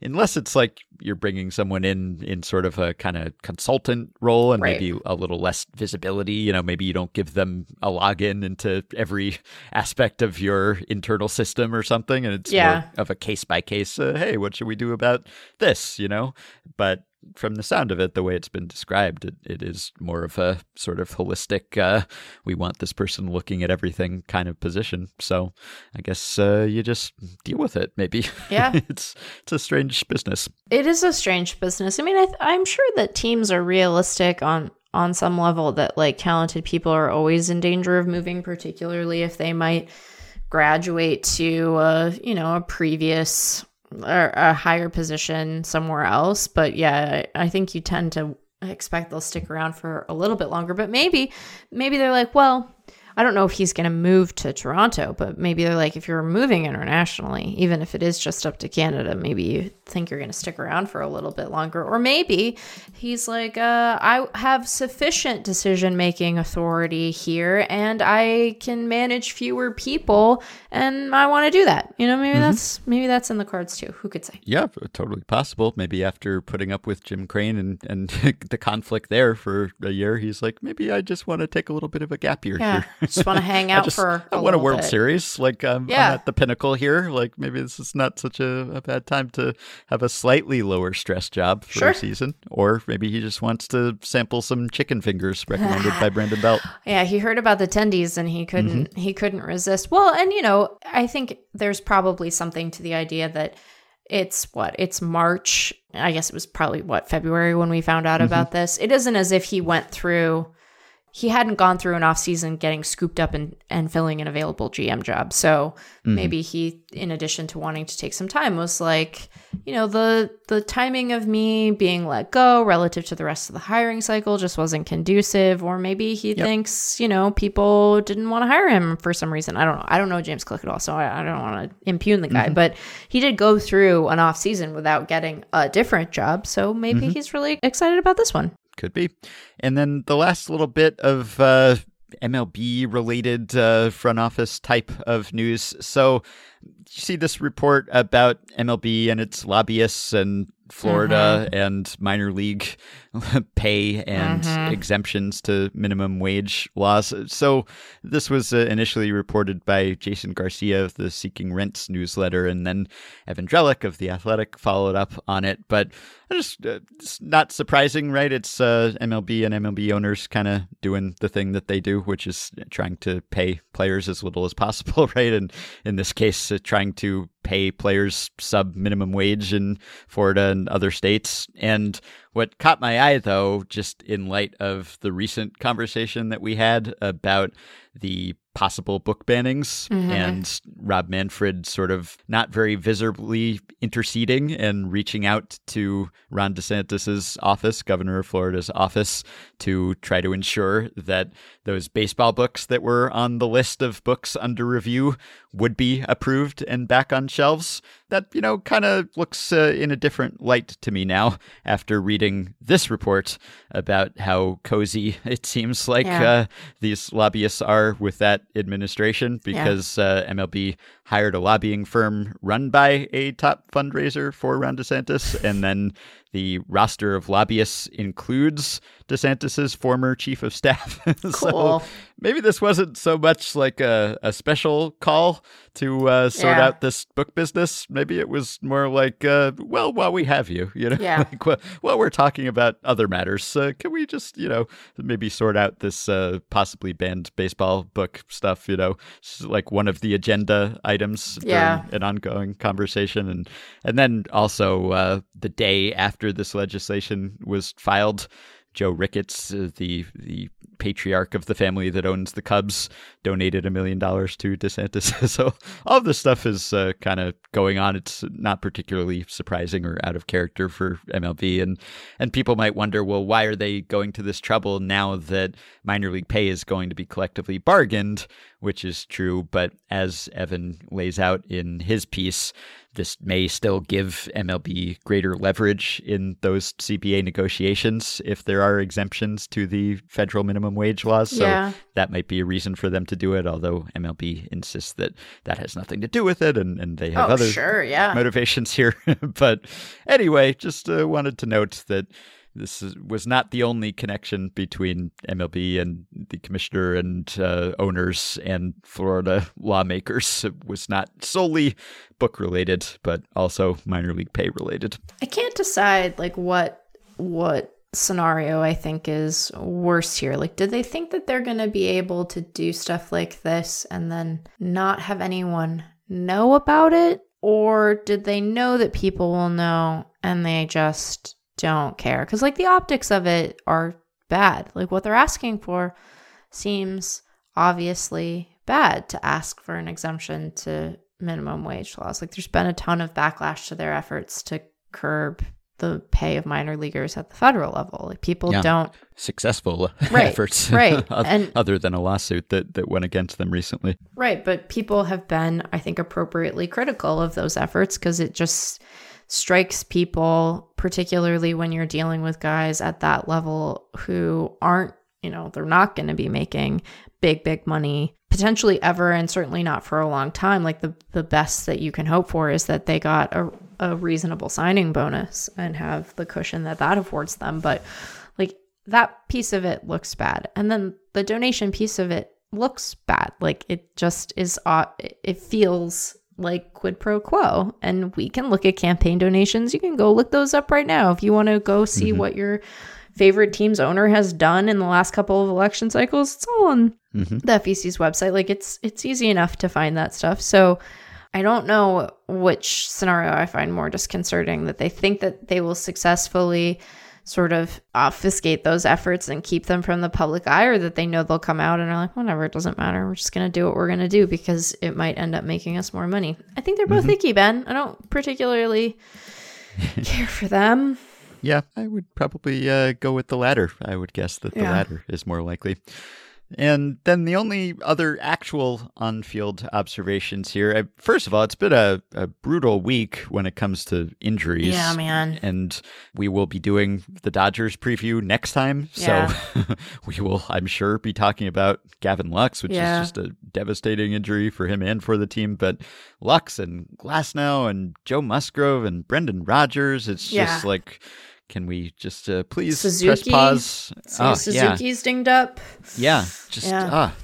unless it's like you're bringing someone in in sort of a kind of consultant role and Right. maybe a little less visibility you know maybe you don't give them a login into every aspect of your internal system or something and it's Yeah. more of a case by case uh, hey what should we do about this you know but from the sound of it the way it's been described it, it is more of a sort of holistic uh, we want this person looking at everything kind of position so i guess uh, you just deal with it maybe Yeah. it's it's a strange business It is a strange business. I mean, I th- I'm sure that teams are realistic on on some level that like talented people are always in danger of moving, particularly if they might graduate to uh, you know a previous a higher position somewhere else. But yeah, I think you tend to expect they'll stick around for a little bit longer. But maybe maybe they're like, well, I don't know if he's going to move to Toronto, but maybe they're like, if you're moving internationally, even if it is just up to Canada, maybe you think you're going to stick around for a little bit longer. Or maybe he's like, uh, I have sufficient decision making authority here and I can manage fewer people and I want to do that. You know, maybe that's maybe that's in the cards too. Who could say? Yeah, totally possible. Maybe after putting up with Jim Crane and, and the conflict there for a year, he's like, maybe I just want to take a little bit of a gap year Yeah, here. Just want to hang I out just for I a want a World bit. Series. Like um, Yeah. I'm at the pinnacle here. Like maybe this is not such a, a bad time to have a slightly lower stress job for Sure. a season. Or maybe he just wants to sample some chicken fingers recommended by Brandon Belt. Yeah, he heard about the tendies and he couldn't Mm-hmm. he couldn't resist. Well, and you know, I think there's probably something to the idea that it's what it's March. I guess it was probably what February when we found Mm-hmm. out about this. It isn't as if he went through he hadn't gone through an off season getting scooped up and, and filling an available GM job. So Mm-hmm. maybe he, in addition to wanting to take some time, was like, you know, the the timing of me being let go relative to the rest of the hiring cycle just wasn't conducive. Or maybe he thinks, you know, people didn't want to hire him for some reason. I don't know. I don't know James Cook at all, so I, I don't want to impugn the guy. But he did go through an off season without getting a different job. So maybe he's really excited about this one. Could be. And then the last little bit of uh, MLB related uh, front office type of news. So, you see this report about MLB and its lobbyists and Florida and minor league pay and exemptions to minimum wage laws. So, this was uh, initially reported by Jason Garcia of the Seeking Rents newsletter, and then Evan Drellich of The Athletic followed up on it. But I just, uh, it's not surprising, right? It's uh, MLB and MLB owners kind of doing the thing that they do, which is trying to pay players as little as possible, right? And in this case, uh, trying to pay players sub minimum wage in Florida and other states. And what caught my eye, though, just in light of the recent conversation that we had about the possible book bannings mm-hmm. and Rob Manfred sort of not very visibly interceding and reaching out to Ron DeSantis's office, governor of Florida's office, to try to ensure that those baseball books that were on the list of books under review would be approved and back on shelves. That, you know, kind of looks uh, in a different light to me now after reading this report about how cozy it seems like Yeah. uh, these lobbyists are with that administration because uh, MLB hired a lobbying firm run by a top fundraiser for Ron DeSantis, and then the roster of lobbyists includes DeSantis's former chief of staff. so maybe this wasn't so much like a, a special call to uh, sort Yeah. out this book business. Maybe it was more like, uh, well, while we have you, you know, Yeah. like, while, while we're talking about other matters, uh, can we just, you know, maybe sort out this uh, possibly banned baseball book stuff? You know, like one of the agenda items Yeah. during an ongoing conversation, and and then also uh, the day after this legislation was filed. Joe Ricketts, uh, the the patriarch of the family that owns the Cubs, donated a million dollars to DeSantis. so all this stuff is uh, kind of going on. It's not particularly surprising or out of character for MLB, and and people might wonder, well, why are they going to this trouble now that minor league pay is going to be collectively bargained? Which is true, but as Evan lays out in his piece, this may still give MLB greater leverage in those CBA negotiations if there are exemptions to the federal minimum wage laws. So Yeah. that might be a reason for them to do it, although MLB insists that that has nothing to do with it and, and they have Oh, other sure, yeah. motivations here. but anyway, just uh, wanted to note that this is, was not the only connection between MLB and the commissioner and uh, owners and Florida lawmakers. It was not solely book related, but also minor league pay related. I can't decide like what what scenario I think is worse here. Like did they think that they're going to be able to do stuff like this and then not have anyone know about it or did they know that people will know and they just don't care? Cuz like the optics of it are bad. Like what they're asking for seems obviously bad to ask for an exemption to minimum wage laws. Like there's been a ton of backlash to their efforts to curb the pay of minor leaguers at the federal level. Like people Yeah. don't Successful Right, efforts, right. oth- And- other than a lawsuit that, that went against them recently. Right, but people have been, I think, appropriately critical of those efforts because it just strikes people, particularly when you're dealing with guys at that level who aren't, you know, they're not going to be making big, big money potentially ever, and certainly not for a long time. Like the the best that you can hope for is that they got a, a reasonable signing bonus and have the cushion that that affords them. But like that piece of it looks bad, and then the donation piece of it looks bad. Like it just is. Uh, it feels like quid pro quo, and we can look at campaign donations. You can go look those up right now if you want to go see what your favorite team's owner has done in the last couple of election cycles. It's all on Mhm. the FEC's website. Like it's it's easy enough to find that stuff. So I don't know which scenario I find more disconcerting that they think that they will successfully sort of obfuscate those efforts and keep them from the public eye or that they know they'll come out and are like whatever it doesn't matter we're just going to do what we're going to do because it might end up making us more money i think they're both icky ben i don't particularly care for them Yeah, I would probably uh, go with the latter. I would guess that the Yeah. latter is more likely. And then the only other actual on field observations here I, first of all, it's been a, a brutal week when it comes to injuries. yeah man And we will be doing the Dodgers preview next time. Yeah. So we will, I'm sure, be talking about Gavin Lux, which Yeah. is just a devastating injury for him and for the team. But Lux and Glasnow and Joe Musgrove and Brendan Rodgers, it's just like, can we just uh, please Suzuki? press pause? so Oh, yeah. suzuki's dinged up Yeah, just Yeah. ah,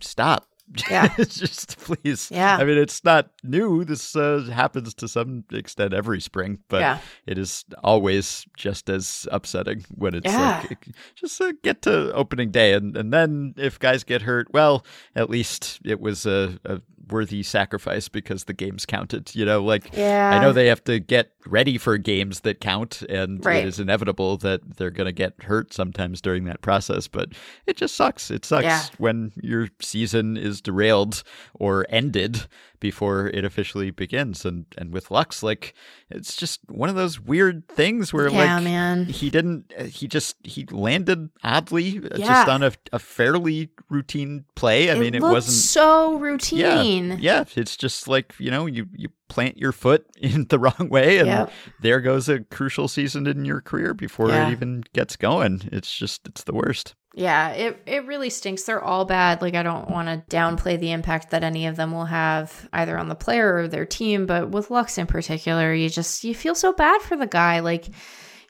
stop. Yeah. just please. Yeah. I mean, it's not new. This uh, happens to some extent every spring, but Yeah. it is always just as upsetting when it's Yeah. like just uh, get to opening day, and and then if guys get hurt, well, at least it was a, a worthy sacrifice because the games counted. You know, like yeah I know they have to get ready for games that count, and Right. it is inevitable that they're going to get hurt sometimes during that process. But it just sucks. It sucks Yeah. when your season is derailed or ended before it officially begins. And and with Lux, like it's just one of those weird things where yeah like man he didn't. uh, He just he landed oddly, uh, Yeah. just on a, a fairly routine play. I mean, it wasn't so yeah, routine yeah. It's just like you know, you you plant your foot in the wrong way, and Yep. there goes a crucial season in your career before Yeah. it even gets going. It's just it's the worst. Yeah, it it really stinks. They're all bad. Like I don't want to downplay the impact that any of them will have either on the player or their team, but with Lux in particular, you just you feel so bad for the guy. Like,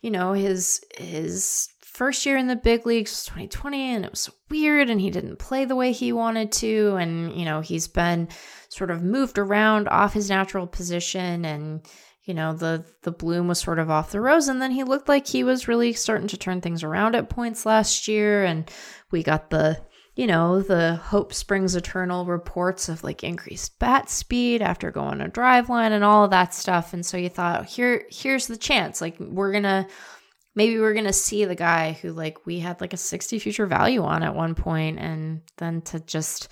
you know, his his first year in the big leagues was 2020 and it was weird and he didn't play the way he wanted to and you know, he's been sort of moved around off his natural position and you know the the bloom was sort of off the rose and then he looked like he was really starting to turn things around at points last year and we got the you know the hope springs eternal reports of like increased bat speed after going a Driveline and all of that stuff and so you thought here here's the chance like we're gonna maybe we're gonna see the guy who like we had like a 60 future value on at one point and then to just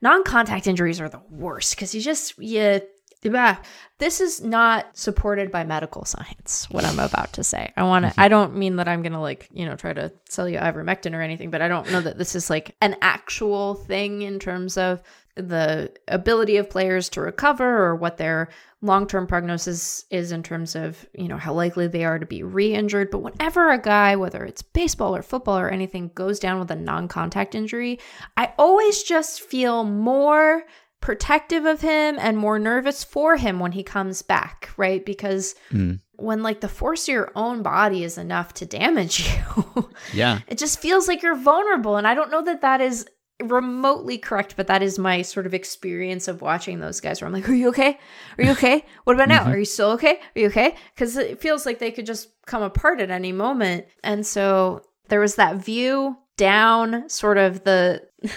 non-contact injuries are the worst because you just you yeah. This is not supported by medical science, what I'm about to say. I want to, mm-hmm. I don't mean that I'm going to like, you know, try to sell you ivermectin or anything, but I don't know that this is like an actual thing in terms of the ability of players to recover or what their long-term prognosis is in terms of, you know, how likely they are to be re-injured. But whenever a guy, whether it's baseball or football or anything, goes down with a non-contact injury, I always just feel more protective of him and more nervous for him when he comes back, right? Because mm. when like the force of your own body is enough to damage you, Yeah. it just feels like you're vulnerable. And I don't know that that is remotely correct, but that is my sort of experience of watching those guys where I'm like, are you okay? Are you okay? What about now? Mm-hmm. Are you still okay? Are you okay? Because it feels like they could just come apart at any moment. And so there was that view down sort of the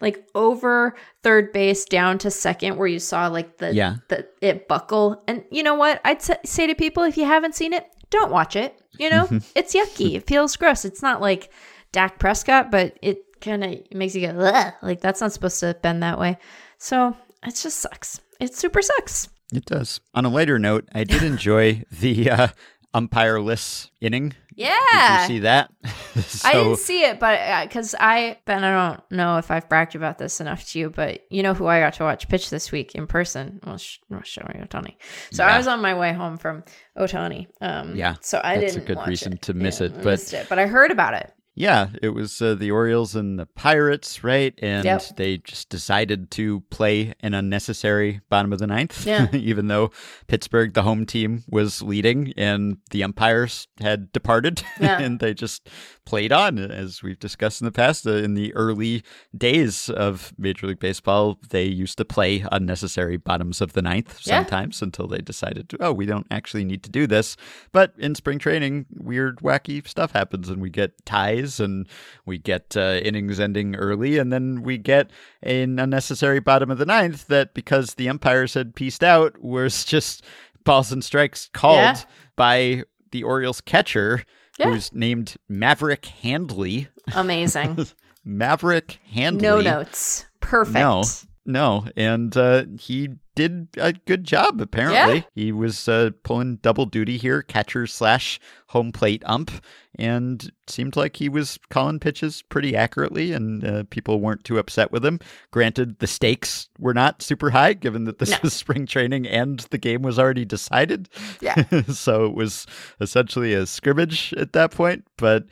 like over third base down to second where you saw like the Yeah. the it buckle and you know what i'd say to people if you haven't seen it don't watch it you know it's yucky it feels gross it's not like Dak Prescott but it kind of makes you go Ugh. like that's not supposed to bend that way so it just sucks it super sucks It does. On a lighter note, I did enjoy the uh, umpireless inning. Yeah. Did you see that? I didn't see it, but because I, Ben, I don't know if I've bragged about this enough to you, but you know who I got to watch pitch this week in person was Sh- was Shohei Ohtani. So Yeah. I was on my way home from Ohtani. Um, Yeah, so I that's a didn't. good reason it. to miss Yeah, it, but- it, but I heard about it. Yeah, it was uh, the Orioles and the Pirates, right? And Yep. they just decided to play an unnecessary bottom of the ninth, Yeah. even though Pittsburgh, the home team, was leading and the umpires had departed. Yeah. and they just played on, as we've discussed in the past. Uh, in the early days of Major League Baseball, they used to play unnecessary bottoms of the ninth Yeah. sometimes until they decided, oh, we don't actually need to do this. But in spring training, weird, wacky stuff happens, and we get ties, and we get uh, innings ending early, and then we get an unnecessary bottom of the ninth that, because the umpires had pieced out, was just balls and strikes called Yeah. by the Orioles catcher, Yeah. who's named Maverick Handley. Amazing. Maverick Handley. no notes. Perfect. No, no, and uh, he did a good job. Apparently, Yeah. he was uh, pulling double duty here, catcher slash home plate ump, and seemed like he was calling pitches pretty accurately, and uh, people weren't too upset with him. Granted, the stakes were not super high, given that this No. was spring training and the game was already decided. Yeah. so it was essentially a scrimmage at that point, but.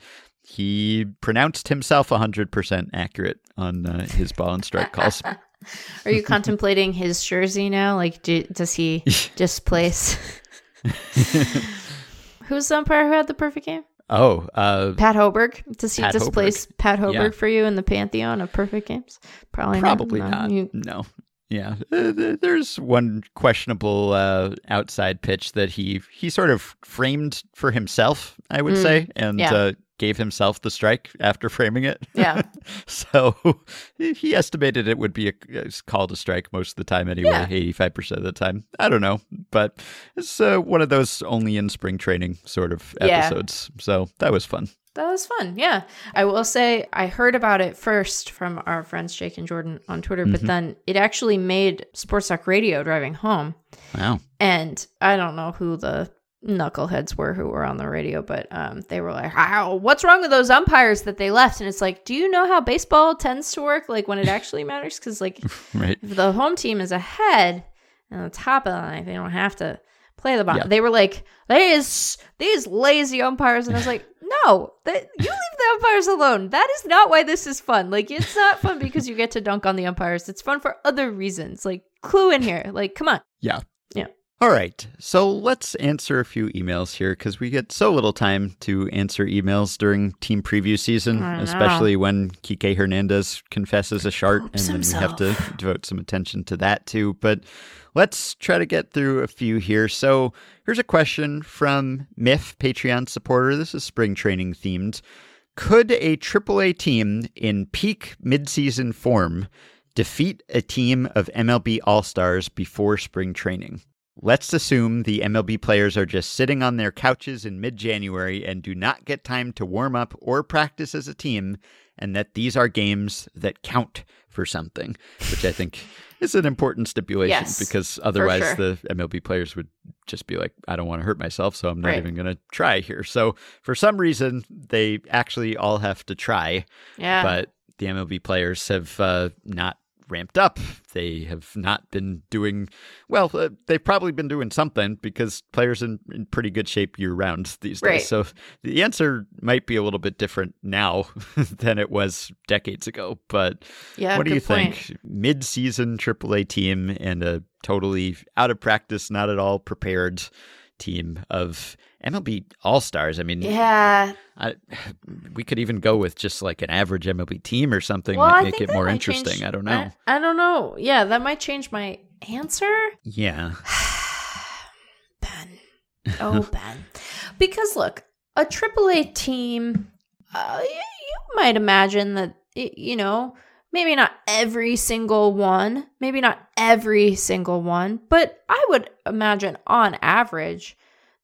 He pronounced himself 100% accurate on uh, his ball and strike calls. Are you contemplating his jersey now? Like, do, does he displace? Who's the umpire who had the perfect game? Oh, uh, Pat Hoberg. Does he Pat displace Pat Hoberg Yeah. for you in the pantheon of perfect games? Probably probably not. not. No, you- No. Yeah, Uh, there's one questionable uh, outside pitch that he he sort of framed for himself, I would Mm, say, and yeah. uh, gave himself the strike after framing it. Yeah. so he estimated it would be a, called a strike most of the time anyway, Yeah. eighty five percent of the time. I don't know, but it's uh, one of those only in spring training sort of episodes. Yeah. So that was fun. That was fun. Yeah. I will say I heard about it first from our friends Jake and Jordan on Twitter, but Mm-hmm. then it actually made Sports Talk Radio driving home. Wow. And I don't know who the knuckleheads were who were on the radio, but um, they were like, "How? What's wrong with those umpires that they left?" And it's like, do you know how baseball tends to work? Like when it actually matters, because like Right. if the home team is ahead and the top of the ninth, they don't have to play the bottom. Yeah. They were like, these these lazy umpires, and I was like, no, that you leave the umpires alone. That is not why this is fun. Like it's not fun because you get to dunk on the umpires. It's fun for other reasons. Like clue in here. Like come on. Yeah. All right. So let's answer a few emails here because we get so little time to answer emails during team preview season, especially when Kike Hernandez confesses a shart, and then we have to devote some attention to that too. But let's try to get through a few here. So here's a question from Miff, Patreon supporter. This is spring training themed. Could a AAA team in peak midseason form defeat a team of MLB All Stars before spring training? Let's assume the MLB players are just sitting on their couches in mid January and do not get time to warm up or practice as a team, and that these are games that count for something, which I think is an important stipulation Yes, because otherwise sure. the MLB players would just be like, I don't want to hurt myself, so I'm not Right. even going to try here. So for some reason, they actually all have to try Yeah. but the MLB players have uh, not ramped up. They have not been doing well. Uh, they've probably been doing something because players in, in pretty good shape year round these days. Right. So the answer might be a little bit different now than it was decades ago. But yeah. what do you point. think? Mid-season AAA team and a totally out of practice, not at all prepared team of MLB All Stars. I mean, Yeah. I, we could even go with just like an average MLB team or something Well, make it more interesting. change- I don't know. I, I don't know. Yeah, that might change my answer. yeah. Ben. Oh, Ben. Because look, a AAA team, uh, you might imagine that, you know, maybe not every single one, maybe not every single one, but I would imagine on average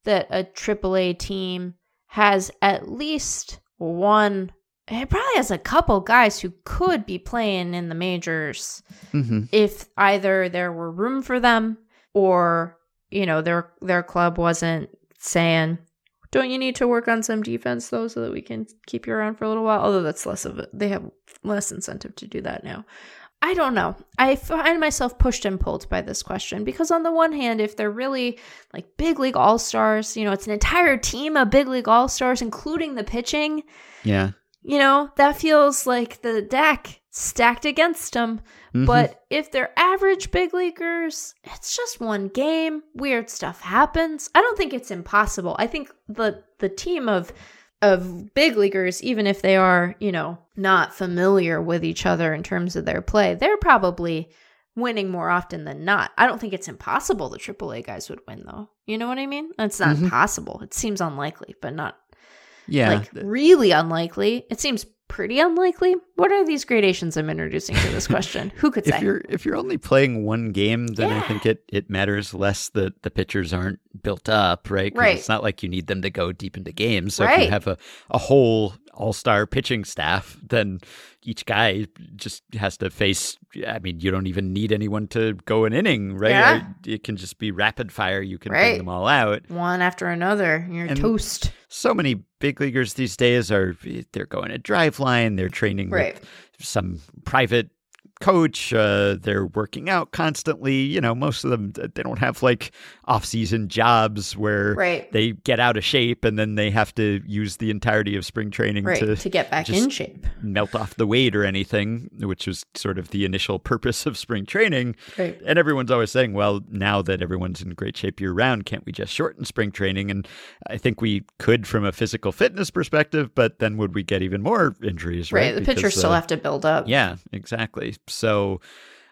that a AAA team has at least one. It probably has a couple guys who could be playing in the majors hmm if either there were room for them or you know their their club wasn't saying Don't you need to work on some defense though, so that we can keep you around for a little while? Although that's less of it. They have less incentive to do that now. I don't know. I find myself pushed and pulled by this question because, on the one hand, if they're really like big league all stars, you know, it's an entire team of big league all stars, including the pitching, Yeah. you know, that feels like the deck stacked against them. Mhm. But if they're average big leaguers, it's just one game. Weird stuff happens. I don't think it's impossible. I think the the team of of big leaguers, even if they are, you know, not familiar with each other in terms of their play, they're probably winning more often than not. I don't think it's impossible the AAA guys would win though. You know what I mean? It's not Mhm. impossible. It seems unlikely, but not yeah. like really unlikely. It seems pretty unlikely. What are these gradations I'm introducing to this question? Who could if say? you're if you're only playing one game, then I think it it matters less that the pitchers aren't built up, right? Right. It's not like you need them to go deep into games. So if you have a, a whole all star pitching staff, then each guy just has to face. I mean, you don't even need anyone to go an inning, right? Yeah. It can just be rapid fire. You can Right. bring them all out. One after another, you're And- toast. So many big leaguers these days are they're going to Driveline. They're training Right. With some private coach. Uh, they're working out constantly. You know, most of them they don't have like off-season jobs where Right. they get out of shape and then they have to use the entirety of spring training Right. to To, get back in shape. melt off the weight or anything, which was sort of the initial purpose of spring training. Right. And everyone's always saying, well, now that everyone's in great shape year round, can't we just shorten spring training? And I think we could from a physical fitness perspective, but then would we get even more injuries, right? Right. The pitchers Because, still uh, have to build up. Yeah, exactly. So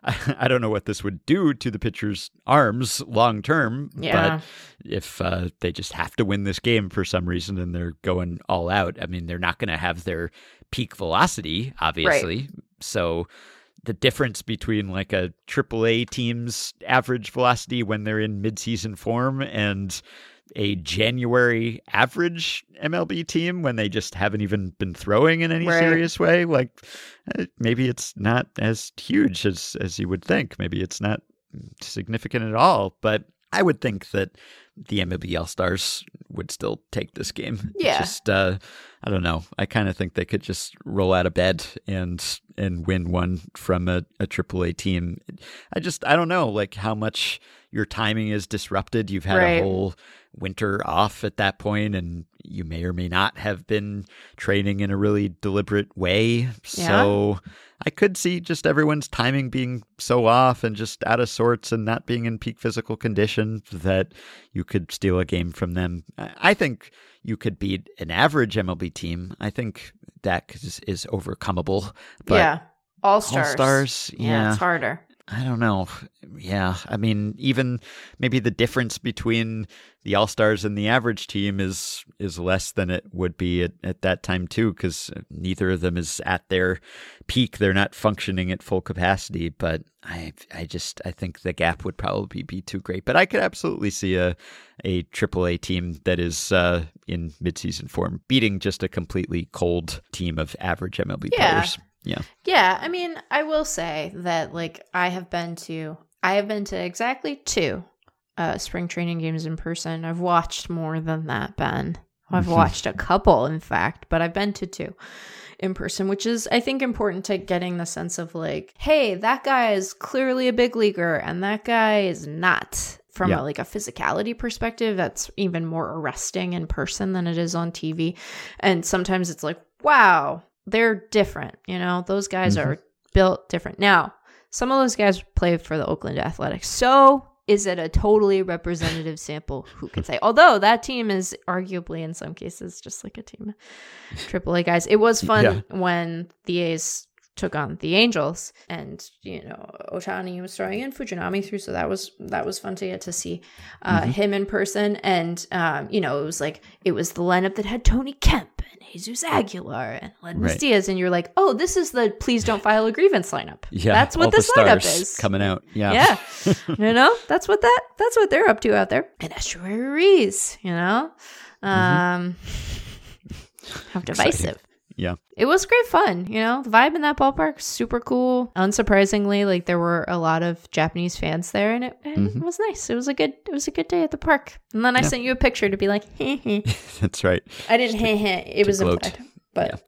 I, I don't know what this would do to the pitcher's arms long term, Yeah. but if uh, they just have to win this game for some reason and they're going all out, I mean, they're not going to have their peak velocity, obviously. So the difference between like a AAA team's average velocity when they're in midseason form and a January average MLB team when they just haven't even been throwing in any Right. serious way, like uh, maybe it's not as huge as as you would think. Maybe it's not significant at all. But I would think that the MLB All Stars would still take this game. Yeah. Just uh, I don't know. I kind of think they could just roll out of bed and and win one from a, a AAA team. I just I don't know like how much your timing is disrupted. You've had Right. a whole winter off at that point and you may or may not have been training in a really deliberate way. So I could see just everyone's timing being so off and just out of sorts and not being in peak physical condition that you could steal a game from them. I think you could beat an average MLB team. I think that is, is overcomable. But yeah. All stars. All-Stars, Yeah, yeah. It's harder. I don't know. Yeah, I mean, even maybe the difference between the All Stars and the average team is is less than it would be at, at that time too, because neither of them is at their peak. They're not functioning at full capacity. But I, I just, I think the gap would probably be too great. But I could absolutely see a a AAA team that is uh, in midseason form beating just a completely cold team of average MLB Yeah. players. Yeah. Yeah, I mean, I will say that like I have been to I have been to exactly two uh spring training games in person. I've watched more than that, Ben. I've watched a couple in fact, but I've been to two in person, which is I think important to getting the sense of like, hey, that guy is clearly a big leaguer and that guy is not. From Yeah. a, like a physicality perspective, that's even more arresting in person than it is on TV. And sometimes it's like, wow, they're different. You know, those guys Mhm. are built different. Now, some of those guys play for the Oakland Athletics. So is it a totally representative sample? Who can say? Although that team is arguably in some cases just like a team of AAA guys. It was fun Yeah. when the A's took on the Angels and you know Ohtani was throwing in Fujinami through so that was that was fun to get to see uh, him in person and um, you know it was like it was the lineup that had Tony Kemp and Jesus Aguilar and Ledmus Right. Diaz and you're like oh this is the please don't file a grievance lineup Yeah. that's what this lineup is coming out. Yeah. yeah you know that's what that that's what they're up to out there and Esteury Ruiz you know Mm-hmm. um how divisive Yeah. It was great fun, you know. The vibe in that ballpark super cool. Unsurprisingly, like there were a lot of Japanese fans there, and it, it Mhm. was nice. It was a good it was a good day at the park. And then I Yeah. sent you a picture to be like, heh heh. That's right. I didn't heh heh. It was gloat. implied, but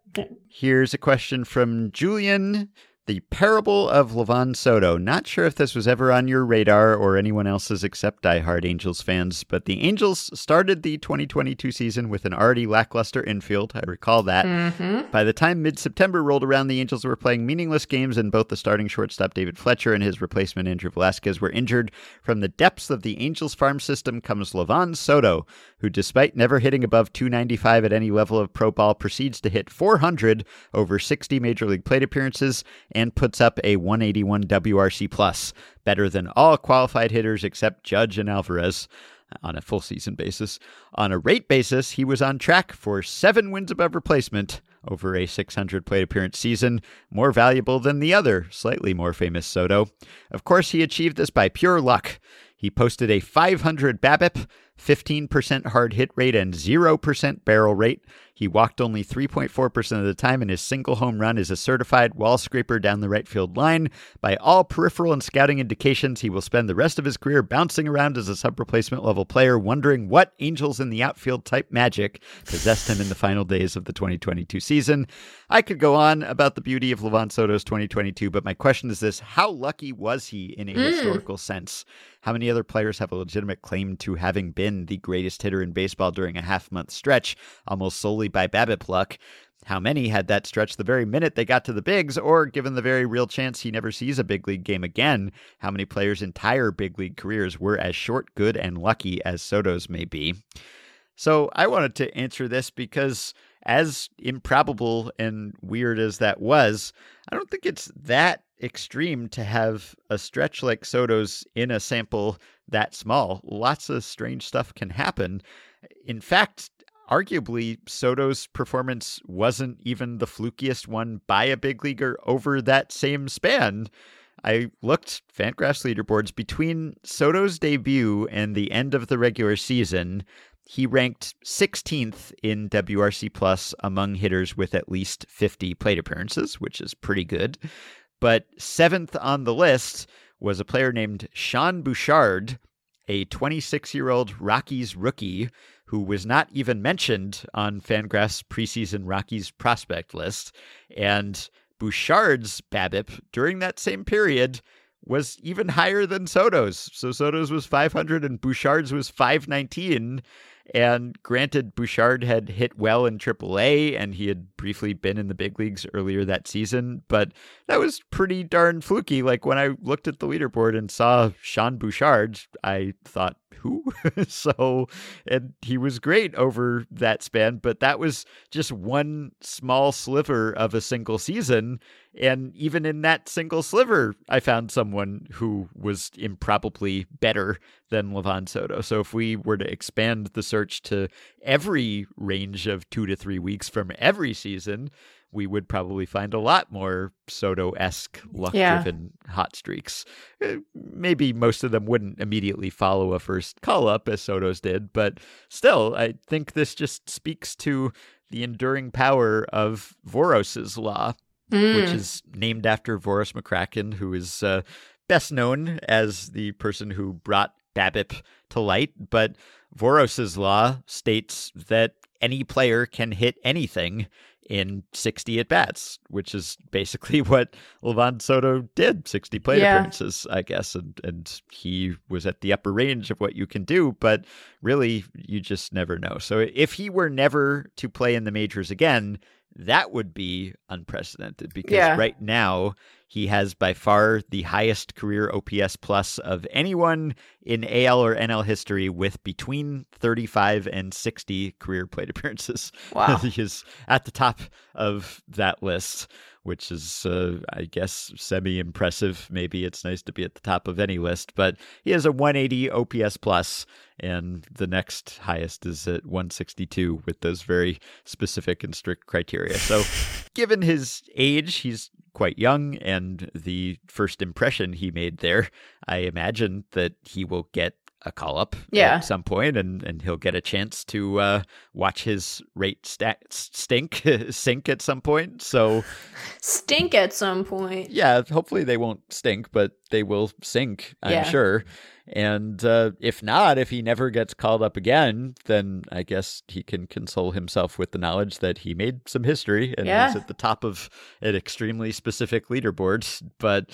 Here's a question from Julian. The Parable of Livan Soto. Not sure if this was ever on your radar or anyone else's except diehard Angels fans, but the Angels started the 2022 season with an already lackluster infield. I recall that. Mhm. By the time mid September rolled around, the Angels were playing meaningless games, and both the starting shortstop David Fletcher and his replacement Andrew Velazquez were injured. From the depths of the Angels farm system comes Livan Soto, who, despite never hitting above 295 at any level of pro ball, proceeds to hit 400 over 60 major league plate appearances and puts up a 181 WRC plus, better than all qualified hitters except Judge and Alvarez on a full season basis. On a rate basis, he was on track for seven wins above replacement over a 600 plate appearance season, more valuable than the other, slightly more famous Soto. Of course, he achieved this by pure luck. He posted a 500 BABIP, 15% hard hit rate, and 0% barrel rate. He walked only 3.4% of the time, and his single home run is a certified wall scraper down the right field line. By all peripheral and scouting indications, he will spend the rest of his career bouncing around as a sub replacement level player, wondering what angels in the outfield type magic possessed him in the final days of the 2022 season. I could go on about the beauty of Livan Soto's 2022, but my question is this How lucky was he in a hmm. historical sense? How many other players have a legitimate claim to having been the greatest hitter in baseball during a half month stretch, almost solely by BABIP luck? How many had that stretch the very minute they got to the bigs, or given the very real chance he never sees a big league game again? How many players' entire big league careers were as short, good, and lucky as Soto's may be? So I wanted to answer this because, as improbable and weird as that was, I don't think it's that extreme to have a stretch like Soto's in a sample that small. Lots of strange stuff can happen. In fact, arguably, Soto's performance wasn't even the flukiest one by a big leaguer over that same span. I looked Fangraphs leaderboards between Soto's debut and the end of the regular season. He ranked 16th in WRC plus among hitters with at least 50 plate appearances, which is pretty good. But seventh on the list was a player named Sean Bouchard, a 26 year old Rockies rookie who was not even mentioned on Fangraphs preseason Rockies prospect list. And Bouchard's BABIP during that same period was even higher than Soto's. So Soto's was 500 and Bouchard's was 519. And granted, Bouchard had hit well in AAA and he had briefly been in the big leagues earlier that season, but that was pretty darn fluky. Like when I looked at the leaderboard and saw Sean Bouchard, I thought, who? so, and he was great over that span, but that was just one small sliver of a single season. And even in that single sliver, I found someone who was improbably better than Livan Soto. So if we were to expand the search to every range of two to three weeks from every season, we would probably find a lot more Soto esque luck driven hot streaks. Uh, Maybe most of them wouldn't immediately follow a first call up as Soto's did, but still, I think this just speaks to the enduring power of Voros's law which Mm. is named after Voros McCracken, who is uh, best known as the person who brought BABIP to light. But Voros's law states that any player can hit anything in 60 at bats, which is basically what Livan Soto did 60 plate Yeah. appearances, I guess. And, and he was at the upper range of what you can do, but really, you just never know. So if he were never to play in the majors again, that would be unprecedented because Yeah. right now he has by far the highest career OPS plus of anyone in AL or NL history with between 35 and 60 career plate appearances. Wow. he is at the top of that list, which is, uh, I guess, semi impressive. Maybe it's nice to be at the top of any list, but he has a 180 OPS plus, and the next highest is at 162 with those very specific and strict criteria. So, given his age, he's quite young, and the first impression he made there, I imagine that he will get a call up Yeah. at some point, and, and he'll get a chance to uh, watch his rate sta- stink sink at some point. So Stink at some point. yeah, hopefully they won't stink, but they will sink, I'm Yeah. sure. And uh, if not, if he never gets called up again, then I guess he can console himself with the knowledge that he made some history and Yeah. is at the top of an extremely specific leaderboard. But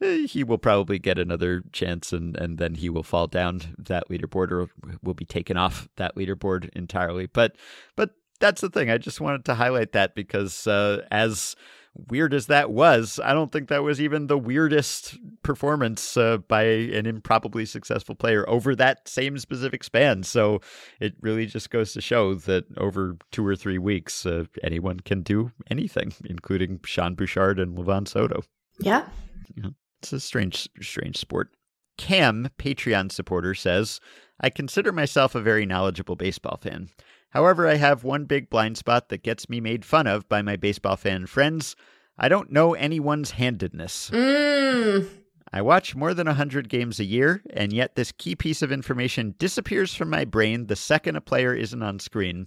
eh, he will probably get another chance, and, and then he will fall down that leaderboard or will be taken off that leaderboard entirely. But but that's the thing. I just wanted to highlight that because uh, as weird as that was, I don't think that was even the weirdest performance uh, by an improbably successful player over that same specific span. So it really just goes to show that over two or three weeks, uh, anyone can do anything, including Sean Bouchard and Livan Soto. Yeah. It's a strange, strange sport. Cam, Patreon supporter, says, I consider myself a very knowledgeable baseball fan. However, I have one big blind spot that gets me made fun of by my baseball fan friends. I don't know anyone's handedness. Mmm. I watch more than 100 games a year, and yet this key piece of information disappears from my brain the second a player isn't on screen.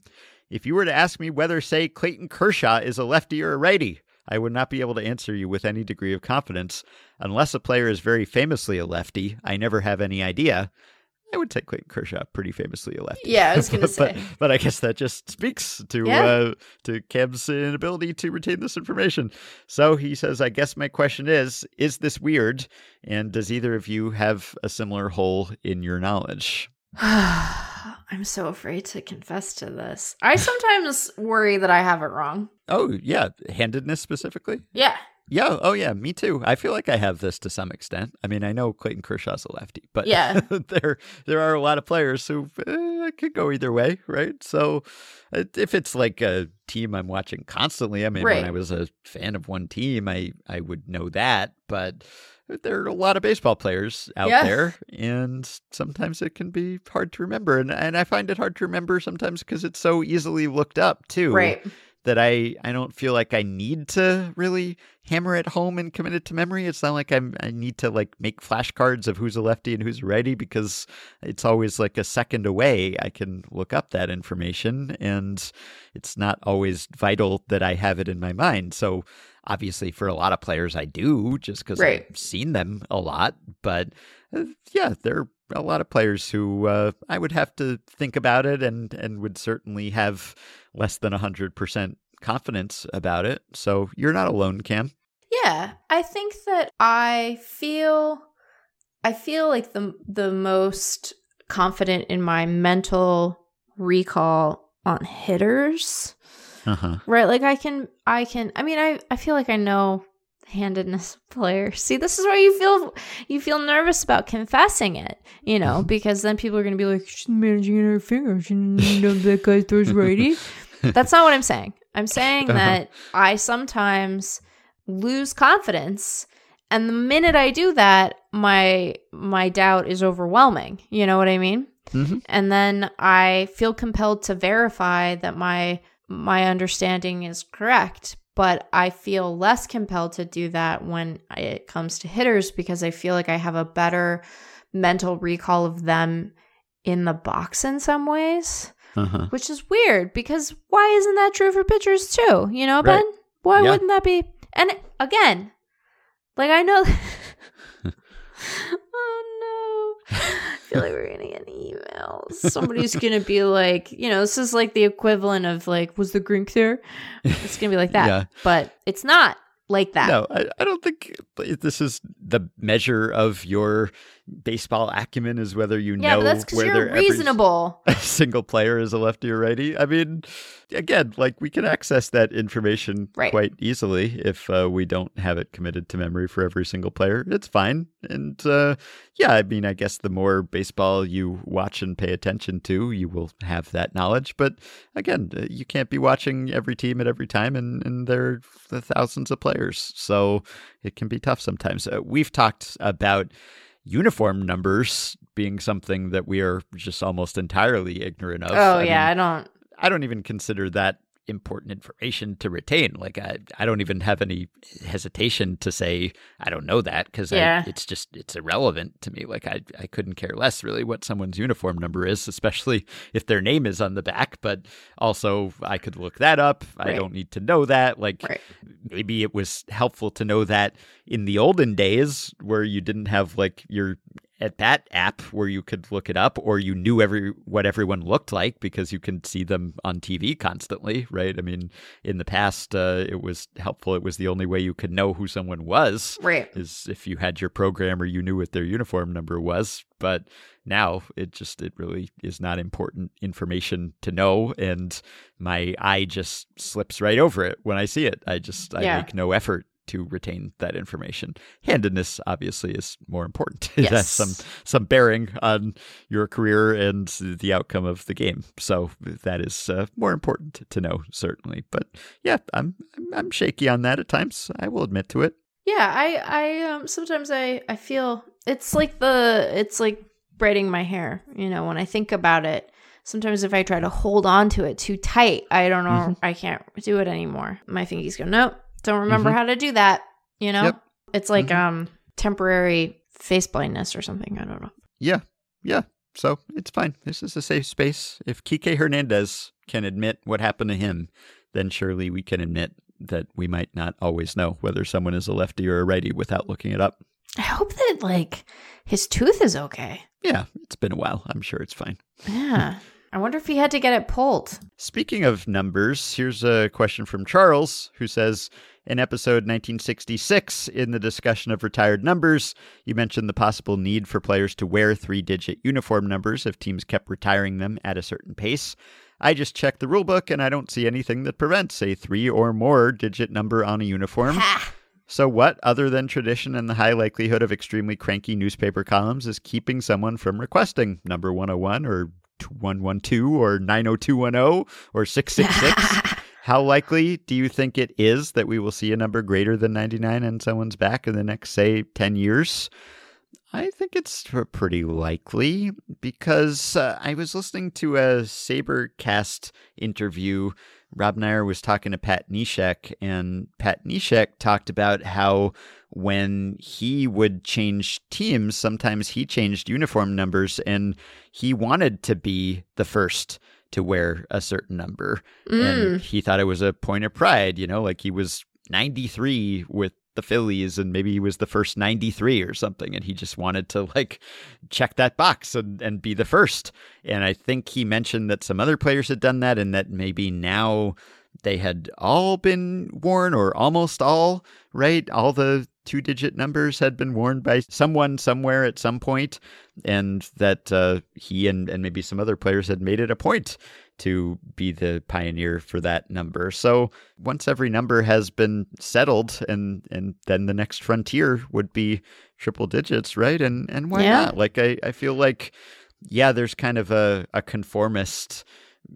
If you were to ask me whether, say, Clayton Kershaw is a lefty or a righty, I would not be able to answer you with any degree of confidence. Unless a player is very famously a lefty, I never have any idea. I would say Clayton Kershaw pretty famously a lefty. Yeah, I was gonna but, say. but I guess that just speaks to Yeah. uh, to Cam's inability to retain this information. So he says, I guess my question is, is this weird? And does either of you have a similar hole in your knowledge? I'm so afraid to confess to this. I sometimes worry that I have it wrong. Oh, yeah. Handedness specifically? Yeah. Yeah. Oh, yeah. Me too. I feel like I have this to some extent. I mean, I know Clayton Kershaw's a lefty, but Yeah. there there are a lot of players who uh, could go either way, right? So uh, if it's like a team I'm watching constantly, I mean, when I was a fan of one team, I I would know that, but there are a lot of baseball players out Yeah. there, and sometimes it can be hard to remember, and and I find it hard to remember sometimes because it's so easily looked up too Right. That I I don't feel like I need to really hammer it home and commit it to memory. It's not like I'm I need to like make flashcards of who's a lefty and who's a righty because it's always like a second away. I can look up that information and it's not always vital that I have it in my mind. So obviously for a lot of players I do just because Right. I've seen them a lot. But uh, yeah, there are a lot of players who uh, I would have to think about it and and would certainly have less than 100% confidence about it. So you're not alone, Cam. Yeah, I think that I feel I feel like the the most confident in my mental recall on hitters. Uh-huh. Right? Like I can I can I mean I I feel like I know handedness player. See, this is why you feel you feel nervous about confessing it, you know, because then people are going to be like she's managing her fingers and you know that guy throws righty. That's not what I'm saying. I'm saying Uh-huh. that I sometimes lose confidence and the minute I do that, my my doubt is overwhelming. You know what I mean? Mhm. And then I feel compelled to verify that my my understanding is correct, but I feel less compelled to do that when it comes to hitters because I feel like I have a better mental recall of them in the box in some ways, Uh-huh. which is weird because why isn't that true for pitchers too? You know, Right. Ben? Why Yeah. wouldn't that be? And again, like I know. oh! I feel like we're gonna get emails. Somebody's gonna be like, you know, this is like the equivalent of like, was the Grink there? It's gonna be like that, Yeah. but it's not like that. No, I, I don't think this is the measure of your baseball acumen is whether you yeah, know that's because whether you're every reasonable. single player is a lefty or righty. I mean, again, like we can access that information Right. quite easily if uh, we don't have it committed to memory for every single player. It's fine. And uh, yeah, I mean, I guess the more baseball you watch and pay attention to, you will have that knowledge. But again, uh, you can't be watching every team at every time, and, and there are thousands of players. So it can be tough sometimes. Uh, we've talked about uniform numbers being something that we are just almost entirely ignorant of. oh I yeah, mean, I don't. I don't even consider that important information to retain. Like I, I don't even have any hesitation to say I don't know that because Yeah. it's just it's irrelevant to me. Like I, I couldn't care less really what someone's uniform number is, especially if their name is on the back. But also, I could look that up. I don't need to know that. Like Right. maybe it was helpful to know that in the olden days where you didn't have like your at bat app where you could look it up or you knew every what everyone looked like because you can see them on TV constantly, right? I mean, in the past uh, it was helpful. It was the only way you could know who someone was Right. is if you had your program or you knew what their uniform number was. But now it just it really is not important information to know, and my eye just slips right over it when I see it. I just I Yeah. make no effort to retain that information. Handedness obviously is more important. it has Yes. some some bearing on your career and the outcome of the game. So that is uh, more important to know certainly. But yeah, I'm I'm, I'm shaky on that at times. I will admit to it. Yeah, I I um sometimes I I feel it's like the it's like braiding my hair, you know, when I think about it. Sometimes if I try to hold on to it too tight, I don't know, Mm-hmm. I can't do it anymore. My fingers go, "Nope, don't remember how to do that." You know? Mm-hmm. Yep. It's like Mhm. um temporary face blindness or something, I don't know. Yeah, yeah. So it's fine. This is a safe space. If Kike Hernandez can admit what happened to him, then surely we can admit that we might not always know whether someone is a lefty or a righty without looking it up. I hope that like his tooth is okay. Yeah, it's been a while. I'm sure it's fine. Yeah. I wonder if he had to get it pulled. Speaking of numbers, here's a question from Charles who says In episode 1966, in the discussion of retired numbers, you mentioned the possible need for players to wear three digit uniform numbers if teams kept retiring them at a certain pace. I just checked the rulebook and I don't see anything that prevents a three or more digit number on a uniform. Ha! So, what, other than tradition and the high likelihood of extremely cranky newspaper columns, is keeping someone from requesting number 101 or 112 or 90210 or 666? How likely do you think it is that we will see a number greater than 99 on someone's back in the next, say, 10 years? I think it's pretty likely because uh, I was listening to a SABRcast interview. Rob Neyer was talking to Pat Neshek, and Pat Neshek talked about how when he would change teams, sometimes he changed uniform numbers, and he wanted to be the first to wear a certain number. And mm. he thought it was a point of pride, you know, like he was 93 with the Phillies and maybe he was the first 93 or something and he just wanted to like check that box and, and be the first. And I think he mentioned that some other players had done that and that maybe now they had all been worn or almost all, right? All the two digit numbers had been worn by someone somewhere at some point and that uh, he and, and maybe some other players had made it a point to be the pioneer for that number. So once every number has been settled and and then the next frontier would be triple digits, right? And and why Yeah. not? Like I, I feel like yeah, there's kind of a, a conformist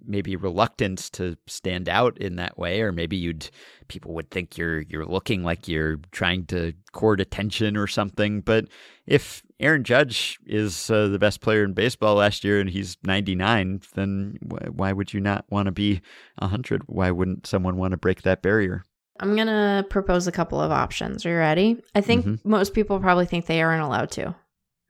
maybe reluctance to stand out in that way or maybe you'd people would think you're you're looking like you're trying to court attention or something but if Aaron Judge is uh, the best player in baseball last year and he's 99 then wh- why would you not want to be 100 why wouldn't someone want to break that barrier I'm going to propose a couple of options. Are you ready? I think Mhm. most people probably think they aren't allowed to.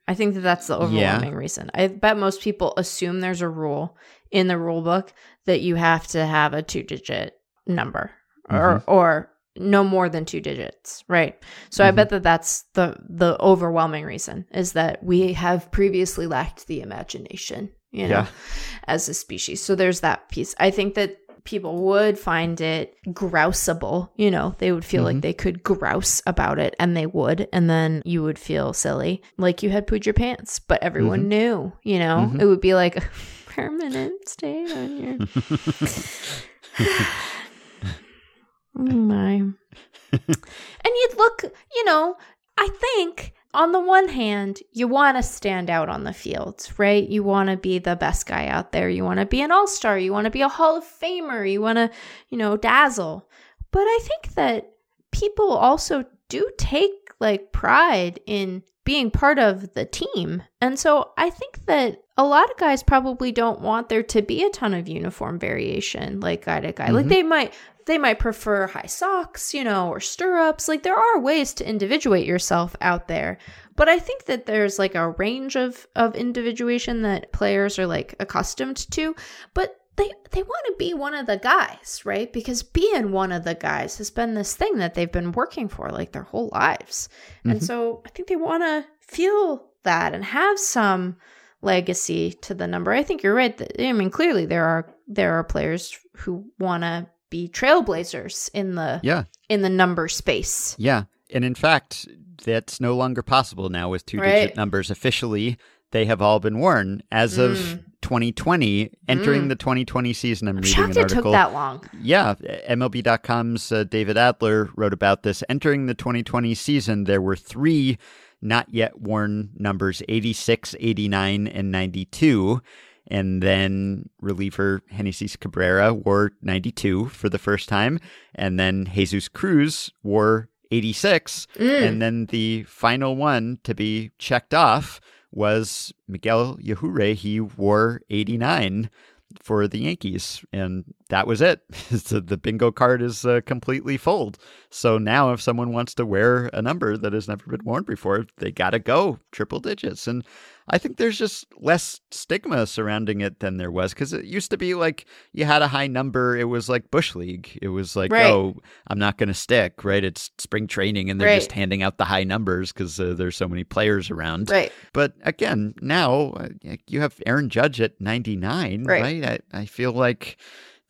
I think that that's the overwhelming reason. I bet most people assume there's a rule in the rule book that you have to have a two digit number or or no more than two digits, right? So I bet mm-hmm. that that's the the overwhelming reason is that we have previously lacked the imagination, you know, Yeah. as a species. So there's that piece. I think that people would find it grouseable, you know, they would feel like mm-hmm. they could grouse about it and they would and then you would feel silly like you had pooed your pants, but everyone mm-hmm. knew, you know. It would be like a permanent stain on your Oh my. and you'd look, you know, I think on the one hand, you want to stand out on the field, right? You want to be the best guy out there. You want to be an all star. You want to be a Hall of Famer. You want to, you know, dazzle. But I think that people also do take like pride in being part of the team. And so I think that a lot of guys probably don't want there to be a ton of uniform variation like guy to guy. Like mm-hmm. they might they might prefer high socks, you know, or stirrups. Like there are ways to individuate yourself out there. But I think that there's like a range of of individuation that players are like accustomed to, but they they want to be one of the guys, right? Because being one of the guys has been this thing that they've been working for like their whole lives. And mm-hmm. so I think they want to feel that and have some legacy to the number. I think you're right. That, I mean, clearly there are there are players who want to be trailblazers in the Yeah. in the number space. Yeah. And in fact, that's no longer possible now with two digit Right. numbers. Officially, they have all been worn as of Mm. 2020, entering the 2020 season. I'm, I'm reading shocked an it took that long. Yeah, MLB.com's uh, David Adler wrote about this. Entering the 2020 season, there were three not yet worn numbers 86, 89, and 92. And then reliever Genesis Cabrera wore 92 for the first time. And then Jesus Cruz wore 86. Mm. And then the final one to be checked off was Miguel Yajure. He wore 89 for the Yankees, and that was it. so the bingo card is uh, completely full. So now, if someone wants to wear a number that has never been worn before, they got to go triple digits. And I think there's just less stigma surrounding it than there was because it used to be like you had a high number, it was like Bush League. It was like, Right. oh, I'm not going to stick, right? It's spring training, and they're Right. just handing out the high numbers because uh, there's so many players around. Right. But again, now uh, you have Aaron Judge at 99, Right. right? I, I feel like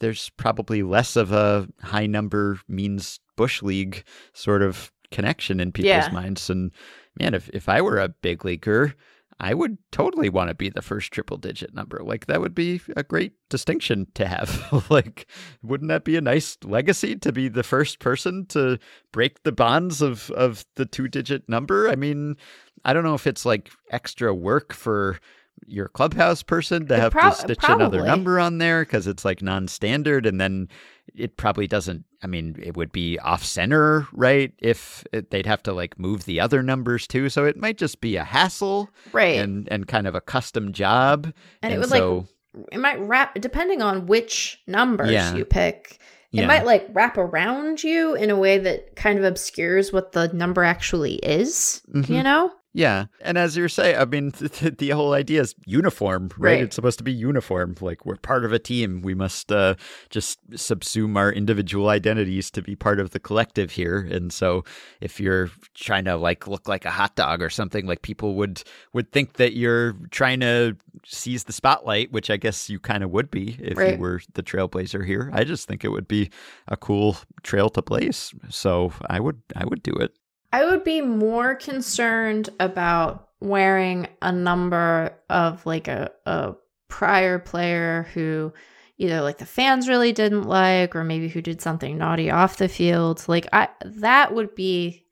there's probably less of a high number means Bush League sort of connection in people's Yeah. minds. And man, if, if I were a big leaguer, I would totally want to be the first triple digit number. Like that would be a great distinction to have. like, wouldn't that be a nice legacy to be the first person to break the bonds of of the two digit number? I mean, I don't know if it's like extra work for your clubhouse person to have prob- to stitch another number on there because it's like non-standard and then it probably doesn't i mean it would be off center right if it, they'd have to like move the other numbers too so it might just be a hassle Right. and and kind of a custom job And it would, like, it might wrap depending on which numbers Yeah. you pick it Yeah. might like wrap around you in a way that kind of obscures what the number actually is Mm-hmm. you know Yeah, and as you're saying, I mean, th- th- the whole idea is uniform, right? Right. It's supposed to be uniform. Like we're part of a team. We must uh, just subsume our individual identities to be part of the collective here. And so, if you're trying to like look like a hot dog or something, like people would would think that you're trying to seize the spotlight, which I guess you kind of would be if you were the trailblazer here. I just think it would be a cool trail to blaze. So I would I would do it. I would be more concerned about wearing a number of like a, a prior player who either like the fans really didn't like or maybe who did something naughty off the field. Like I that would be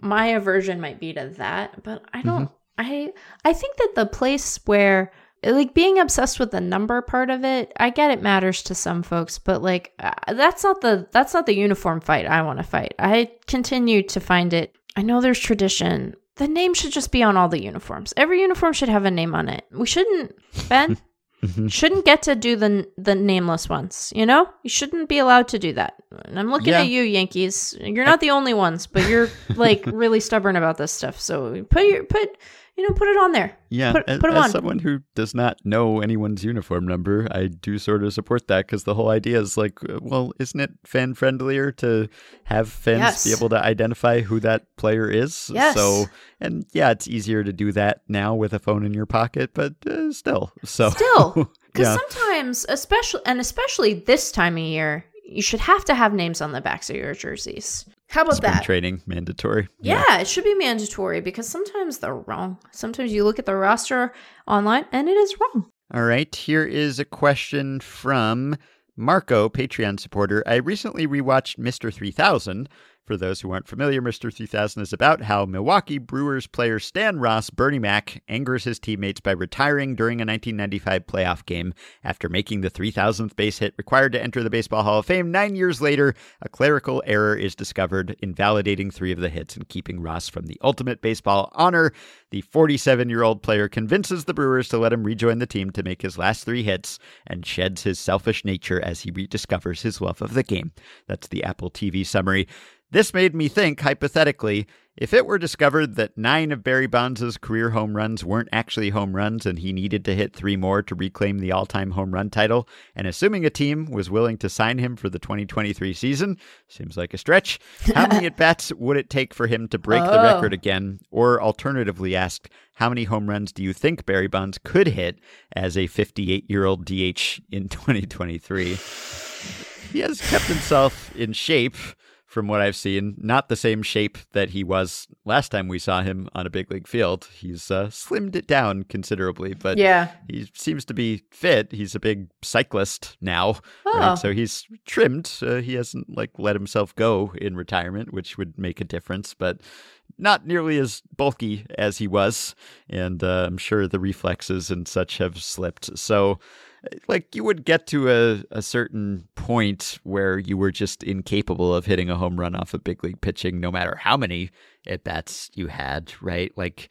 my aversion might be to that, but I don't mm-hmm. I I think that the place where like being obsessed with the number part of it, I get it matters to some folks, but like uh, that's not the that's not the uniform fight I want to fight. I continue to find it. I know there's tradition. The name should just be on all the uniforms. Every uniform should have a name on it. We shouldn't Ben shouldn't get to do the the nameless ones, you know? You shouldn't be allowed to do that. And I'm looking Yeah. at you Yankees. You're not the only ones, but you're like really stubborn about this stuff. So put your put you know, put it on there. Yeah, Put- as, put as on. someone who does not know anyone's uniform number, I do sort of support that because the whole idea is like, uh, well, isn't it fan friendlier to have fans be able to identify who that player is? Yes. So, and yeah, it's easier to do that now with a phone in your pocket, but uh, still, so Still, because yeah, sometimes, especially and especially this time of year, you should have to have names on the backs of your jerseys. How about spring that? training mandatory. Yeah, it should be mandatory because sometimes they're wrong. Sometimes you look at the roster online and it is wrong. All right, here is a question from Marco, Patreon supporter. I recently rewatched Mr. 3000 For those who aren't familiar, Mr. 3000 is about how Milwaukee Brewers player Stan Ross, Bernie Mac, angers his teammates by retiring during a 1995 playoff game after making the 3000th base hit required to enter the Baseball Hall of Fame. Nine years later, a clerical error is discovered, invalidating three of the hits and keeping Ross from the ultimate baseball honor. The 47 year old player convinces the Brewers to let him rejoin the team to make his last three hits and sheds his selfish nature as he rediscovers his love of the game. That's the Apple TV summary. This made me think, hypothetically, if it were discovered that nine of Barry Bonds' career home runs weren't actually home runs and he needed to hit three more to reclaim the all time home run title, and assuming a team was willing to sign him for the 2023 season, seems like a stretch, how many at bats would it take for him to break the Oh. record again? Or alternatively asked, how many home runs do you think Barry Bonds could hit as a 58 year old DH in 2023? he has kept himself in shape from what I've seen. Not the same shape that he was last time we saw him on a big league field. He's uh, slimmed it down considerably, but Yeah. he seems to be fit. He's a big cyclist now, Oh. right? So he's trimmed. Uh, he hasn't like let himself go in retirement, which would make a difference, but not nearly as bulky as he was. And uh, I'm sure the reflexes and such have slipped. So, like, you would get to a, a certain point where you were just incapable of hitting a home run off of big league pitching, no matter how many at bats you had, right? Like,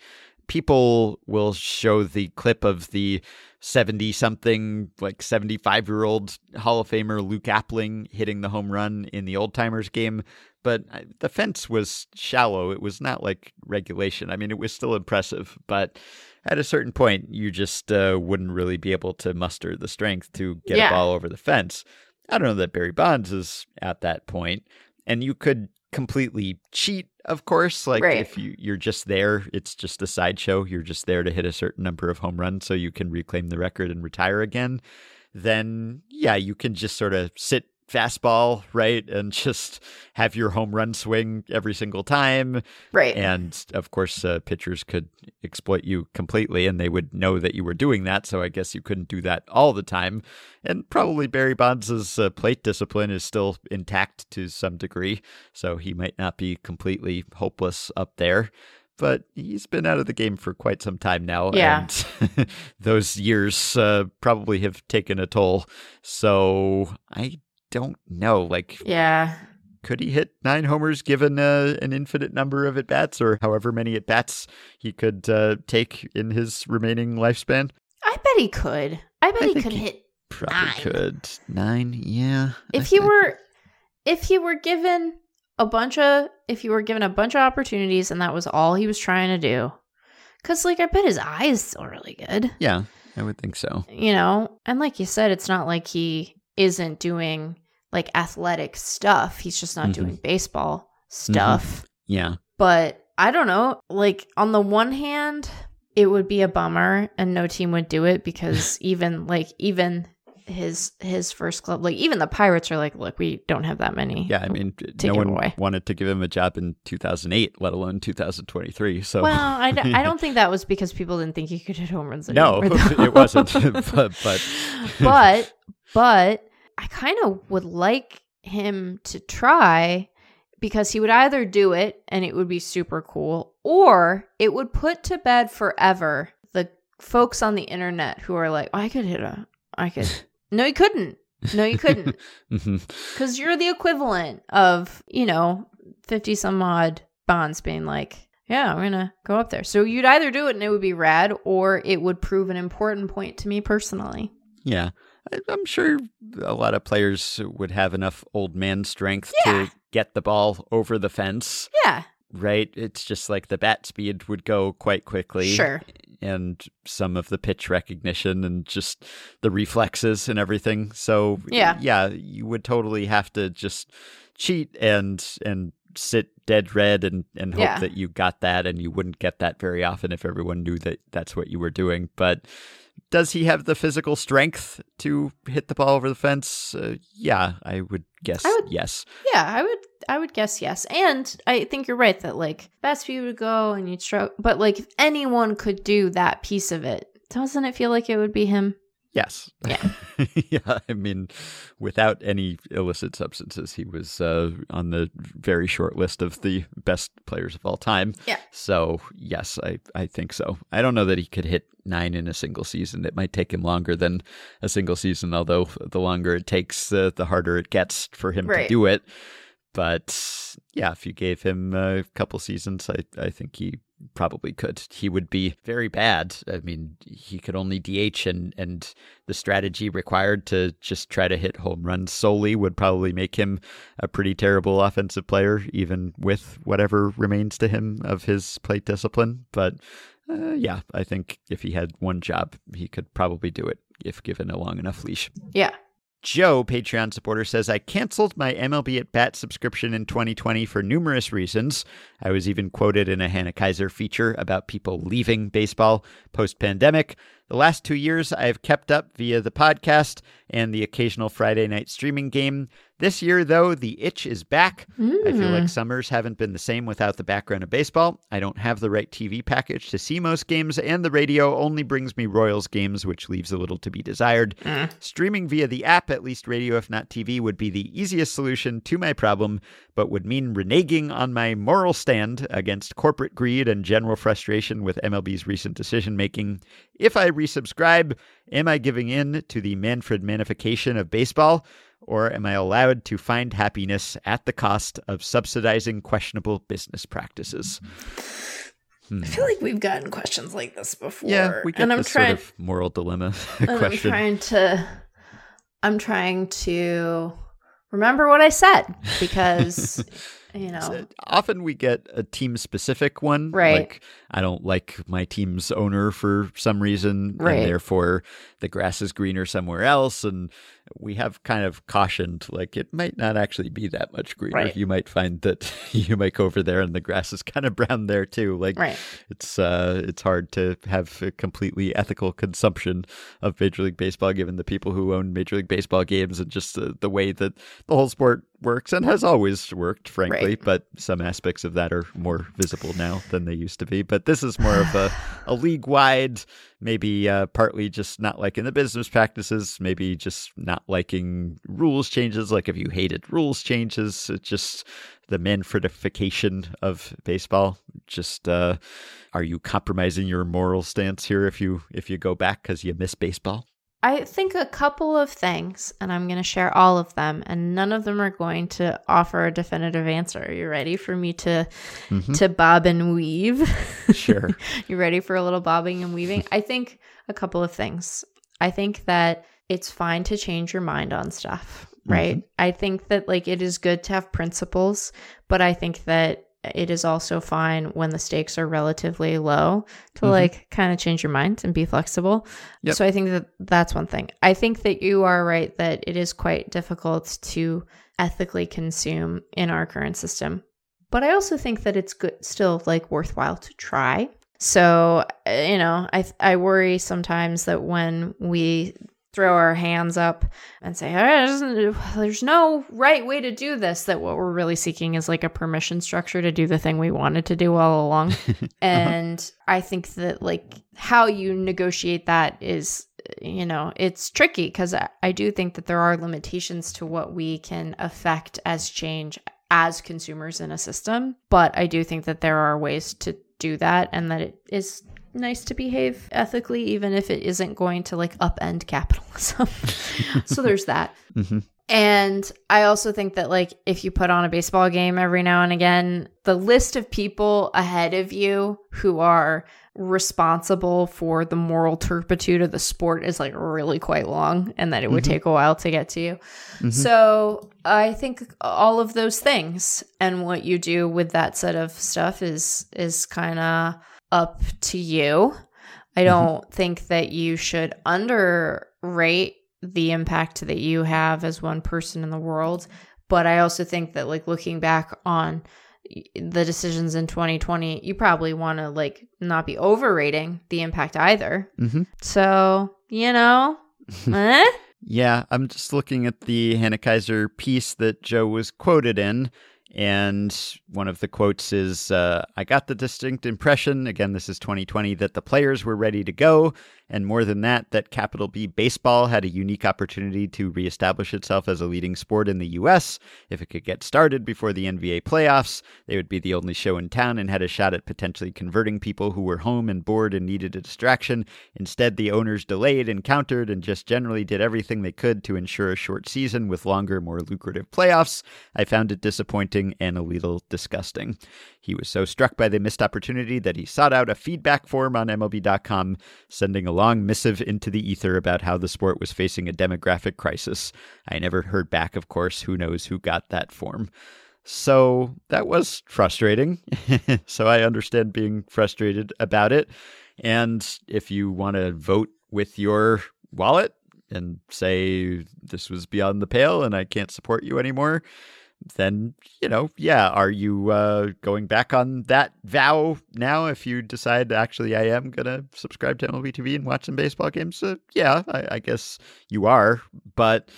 people will show the clip of the 70 something, like 75 year old Hall of Famer Luke Appling hitting the home run in the old timers game. But uh, the fence was shallow. It was not like regulation. I mean, it was still impressive, but at a certain point, you just uh, wouldn't really be able to muster the strength to get Yeah. a ball over the fence. I don't know that Barry Bonds is at that point, and you could completely cheat, of course. Like Right. if you you're just there, it's just a sideshow. You're just there to hit a certain number of home runs so you can reclaim the record and retire again. Then yeah, you can just sort of sit fastball right and just have your home run swing every single time Right. and of course, uh, pitchers could exploit you completely, and they would know that you were doing that. So I guess you couldn't do that all the time. And probably Barry Bonds' uh, plate discipline is still intact to some degree, so he might not be completely hopeless up there. But he's been out of the game for quite some time now, Yeah. and those years uh, probably have taken a toll. So I don't know. Like, yeah. could he hit nine homers given uh, an infinite number of at bats or however many at bats he could uh, take in his remaining lifespan? I bet he could. I bet I he could he hit Probably Nine. could. Nine, yeah. I if he think- were if he were given a bunch of if he were given a bunch of opportunities and that was all he was trying to do because like i bet his eyes still really good Yeah, I would think so. you know and like you said it's not like he isn't doing like athletic stuff he's just not Mhm. doing baseball stuff Yeah. but i don't know like on the one hand it would be a bummer and no team would do it because even like even his his first club like even the pirates are like look we don't have that many Yeah, I mean, Take no one away. wanted to give him a job in 2008, let alone 2023. So, well I, d- I don't think that was because people didn't think he could hit home runs no, it wasn't. but, but but but I kind of would like him to try because he would either do it and it would be super cool or it would put to bed forever the folks on the internet who are like, I could hit a I could No, you couldn't. No, you couldn't. Mhm. Cuz you're the equivalent of, you know, 50 some odd bonds being like, yeah, I'm going to go up there. So you'd either do it and it would be rad or it would prove an important point to me personally. Yeah. I- I'm sure a lot of players would have enough old man strength Yeah. to get the ball over the fence, Yeah. right? It's just like the bat speed would go quite quickly. Sure. And some of the pitch recognition and just the reflexes and everything. So Yeah. yeah, you would totally have to just cheat and and sit dead red and and hope Yeah. that you got that and you wouldn't get that very often if everyone knew that that's what you were doing. But does he have the physical strength to hit the ball over the fence? Uh, yeah, I would guess I would- yes. Yeah, I would I would guess yes. And I think you're right that like bat speed to go and you'd stroke but like if anyone could do that piece of it, doesn't it feel like it would be him? Yes. Yeah. yeah. I mean, without any illicit substances, he was uh, on the very short list of the best players of all time. Yeah. So, yes, I, I think so. I don't know that he could hit nine in a single season. It might take him longer than a single season, although the longer it takes, uh, the harder it gets for him Right. to do it. But yeah, if you gave him a couple seasons, I, I think he probably could. He would be very bad. I mean, he could only DH, and and the strategy required to just try to hit home runs solely would probably make him a pretty terrible offensive player, even with whatever remains to him of his plate discipline. But uh, yeah, I think if he had one job, he could probably do it if given a long enough leash. Yeah. Joe, Patreon supporter, says I canceled my MLB at Bat subscription in 2020 for numerous reasons. I was even quoted in a Hannah Keyser feature about people leaving baseball post pandemic. The last two years, I have kept up via the podcast and the occasional Friday night streaming game. This year, though, the itch is back. I feel like hmm. summers haven't been the same without the background of baseball. I don't have the right TV package to see most games, and the radio only brings me Royals games, which leaves a little to be desired. Eh. Streaming via the app, at least radio if not TV, would be the easiest solution to my problem, but would mean reneging on my moral stand against corporate greed and general frustration with MLB's recent decision making. If I resubscribe, am I giving in to the Manfred manification of baseball? Or am I allowed to find happiness at the cost of subsidizing questionable business practices? I hmm. feel like we've gotten questions like this before. Yeah, we get and I'm this trying sort of moral dilemma and I'm trying to I'm trying to remember what I said because you know Often we get a team specific one. Right. Like, I don't like my team's owner for some reason, Right. and therefore the grass is greener somewhere else. And we have kind of cautioned, like, it might not actually be that much greener. Right. You might find that you might go over there and the grass is kind of brown there too. Like, Right. it's uh, it's hard to have a completely ethical consumption of Major League Baseball, given the people who own Major League Baseball games and just the, the way that the whole sport works and has always worked, frankly. But some aspects of that are more visible now than they used to be. But this is more of a, a league wide, maybe uh, partly just not liking the business practices, maybe just not liking rules changes. Like if you hated rules changes, it's just the Manfredification of baseball. Just uh, are you compromising your moral stance here if you if you go back because you miss baseball? I think a couple of things, and I'm going to share all of them, and none of them are going to offer a definitive answer. Are you ready for me to mm-hmm. to bob and weave? Sure. you ready for a little bobbing and weaving? I think a couple of things. I think that it's fine to change your mind on stuff, right? Mm-hmm. I think that like it is good to have principles, but I think that it is also fine when the stakes are relatively low to like kind of change your mind and be flexible. Yep. So I think that that's one thing. I think that you are right that it is quite difficult to ethically consume in our current system. But I also think that it's good still like worthwhile to try. So, uh, you know, I I worry sometimes that when we throw our hands up and say, "Oh, there's no right way to do this, that what we're really seeking is like a permission structure to do the thing we wanted to do all along. Uh-huh. and I think that like how you negotiate that is, you know, it's tricky because I, I do think that there are limitations to what we can affect as change as consumers in a system. But I do think that there are ways to do that and that it is nice to behave ethically, even if it isn't going to like upend capitalism. so there's that. Mhm. And I also think that, like, if you put on a baseball game every now and again, the list of people ahead of you who are responsible for the moral turpitude of the sport is like really quite long and that it would take a while to get to you. So I think all of those things and what you do with that set of stuff is is kind of up to you. I don't think that you should underrate the impact that you have as one person in the world, but I also think that like looking back on the decisions in 2020, you probably want to like not be overrating the impact either. Mhm. So, you know, eh? Yeah, I'm just looking at the Hannah Keyser piece that Joe was quoted in, And one of the quotes is uh, I got the distinct impression, again, this is 2020, that the players were ready to go. And more than that, that capital B baseball had a unique opportunity to reestablish itself as a leading sport in the U.S. If it could get started before the NBA playoffs, they would be the only show in town and had a shot at potentially converting people who were home and bored and needed a distraction. Instead, the owners delayed and countered and just generally did everything they could to ensure a short season with longer, more lucrative playoffs. I found it disappointing and a little disgusting. He was so struck by the missed opportunity that he sought out a feedback form on MLB.com, sending a long missive into the ether about how the sport was facing a demographic crisis. I never heard back, of course. Who knows who got that form? So that was frustrating. so I understand being frustrated about it. And if you want to vote with your wallet and say this was beyond the pale and I can't support you anymore, then you know, yeah, are you uh, going back on that vow now? If you decide actually, I am gonna subscribe to MLB TV and watch some baseball games, uh, yeah, I, I guess you are, but.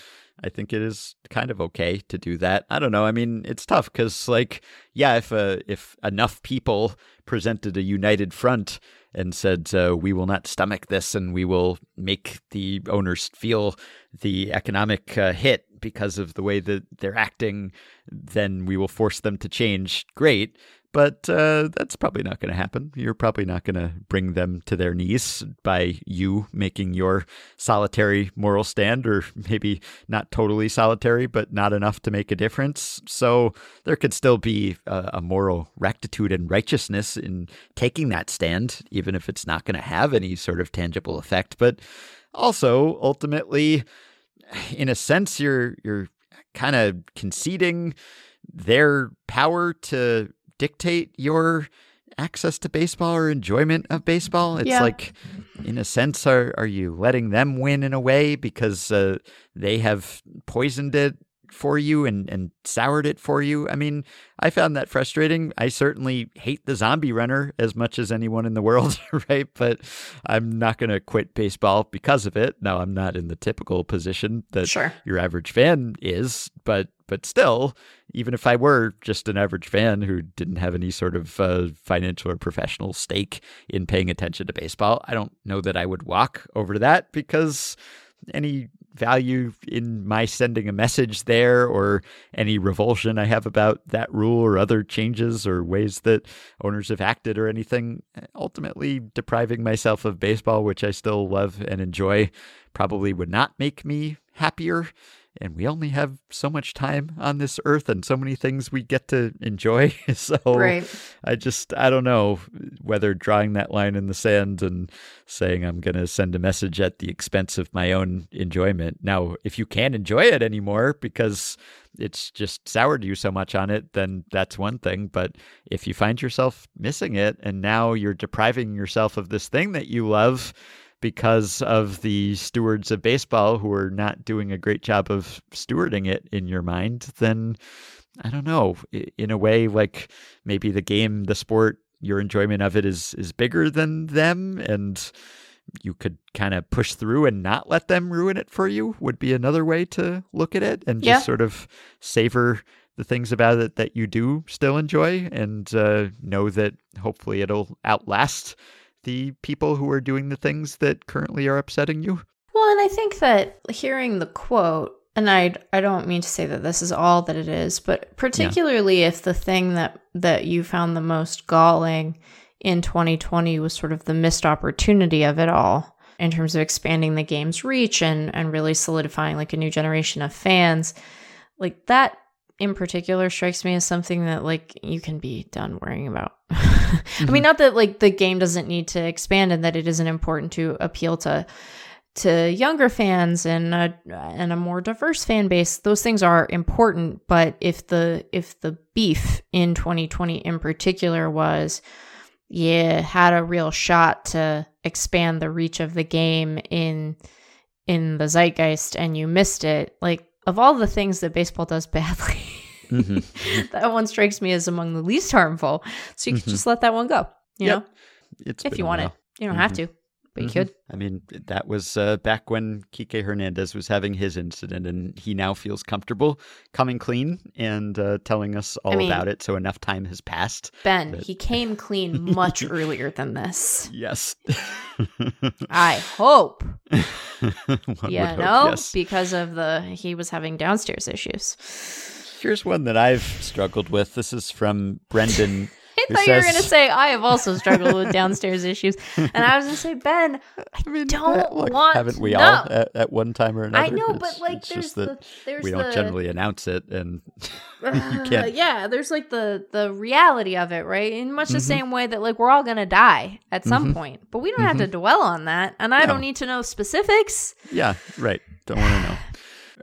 I think it is kind of okay to do that. I don't know. I mean, it's tough because, like, yeah, if uh, if enough people presented a united front and said, uh, "We will not stomach this, and we will make the owners feel the economic uh, hit because of the way that they're acting," then we will force them to change. Great. But uh, that's probably not going to happen. You're probably not going to bring them to their knees by you making your solitary moral stand, or maybe not totally solitary, but not enough to make a difference. So there could still be a, a moral rectitude and righteousness in taking that stand, even if it's not going to have any sort of tangible effect. But also, ultimately, in a sense, you're you're kind of conceding their power to dictate your access to baseball or enjoyment of baseball. It's Yeah. like, in a sense, are are you letting them win in a way because uh, they have poisoned it for you and and soured it for you? I mean, I found that frustrating. I certainly hate the zombie runner as much as anyone in the world, right? But I'm not going to quit baseball because of it. Now, I'm not in the typical position that Sure. your average fan is, but but still, even if I were just an average fan who didn't have any sort of uh, financial or professional stake in paying attention to baseball, I don't know that I would walk over to that because any value in my sending a message there or any revulsion I have about that rule or other changes or ways that owners have acted or anything, ultimately depriving myself of baseball, which I still love and enjoy, probably would not make me happier. And we only have so much time on this earth and so many things we get to enjoy. so Right. I just, I don't know whether drawing that line in the sand and saying I'm going to send a message at the expense of my own enjoyment. Now, if you can't enjoy it anymore because it's just soured you so much on it, then that's one thing. But if you find yourself missing it and now you're depriving yourself of this thing that you love, because of the stewards of baseball who are not doing a great job of stewarding it in your mind, then I don't know. In a way, like maybe the game, the sport, your enjoyment of it is is bigger than them, and you could kind of push through and not let them ruin it for you. Would be another way to look at it, and just Yeah. sort of savor the things about it that you do still enjoy, and uh, know that hopefully it'll outlast the people who are doing the things that currently are upsetting you. Well, and I think that hearing the quote, and I I don't mean to say that this is all that it is, but particularly if the thing that that you found the most galling in 2020 was sort of the missed opportunity of it all in terms of expanding the game's reach and and really solidifying like a new generation of fans. Like that in particular strikes me as something that like you can be done worrying about. I mean, mm-hmm. not that like the game doesn't need to expand and that it isn't important to appeal to to younger fans and a, and a more diverse fan base. Those things are important, but if the if the beef in 2020 in particular was yeah, had a real shot to expand the reach of the game in in the zeitgeist and you missed it, like of all the things that baseball does badly, that one strikes me as among the least harmful. So you can just let that one go, you Yep. know, It's if you want it. You don't have to, but he Mhm. could. I mean, that was uh, back when Kike Hernandez was having his incident, and he now feels comfortable coming clean and uh, telling us all mean- about it. So enough time has passed. Ben, he came clean much earlier than this. Yes. I hope. Would hope, know, yes. because of the he was having downstairs issues. Here's one that I've struggled with. This is from Brendan. I thought you were going to say I have also struggled with downstairs issues, and I was going to say Ben, I, mean, don't look, want. Haven't we no. all at, at one time or another? I know, It's- but like, there's just the that there's we the don't generally announce it, and you Uh, can't. yeah, there's like the the reality of it, right? In much the Mhm. same way that like we're all gonna die at some Mhm. point, but we don't have to dwell on that, and I No. don't need to know specifics. Yeah, right. Don't want to know.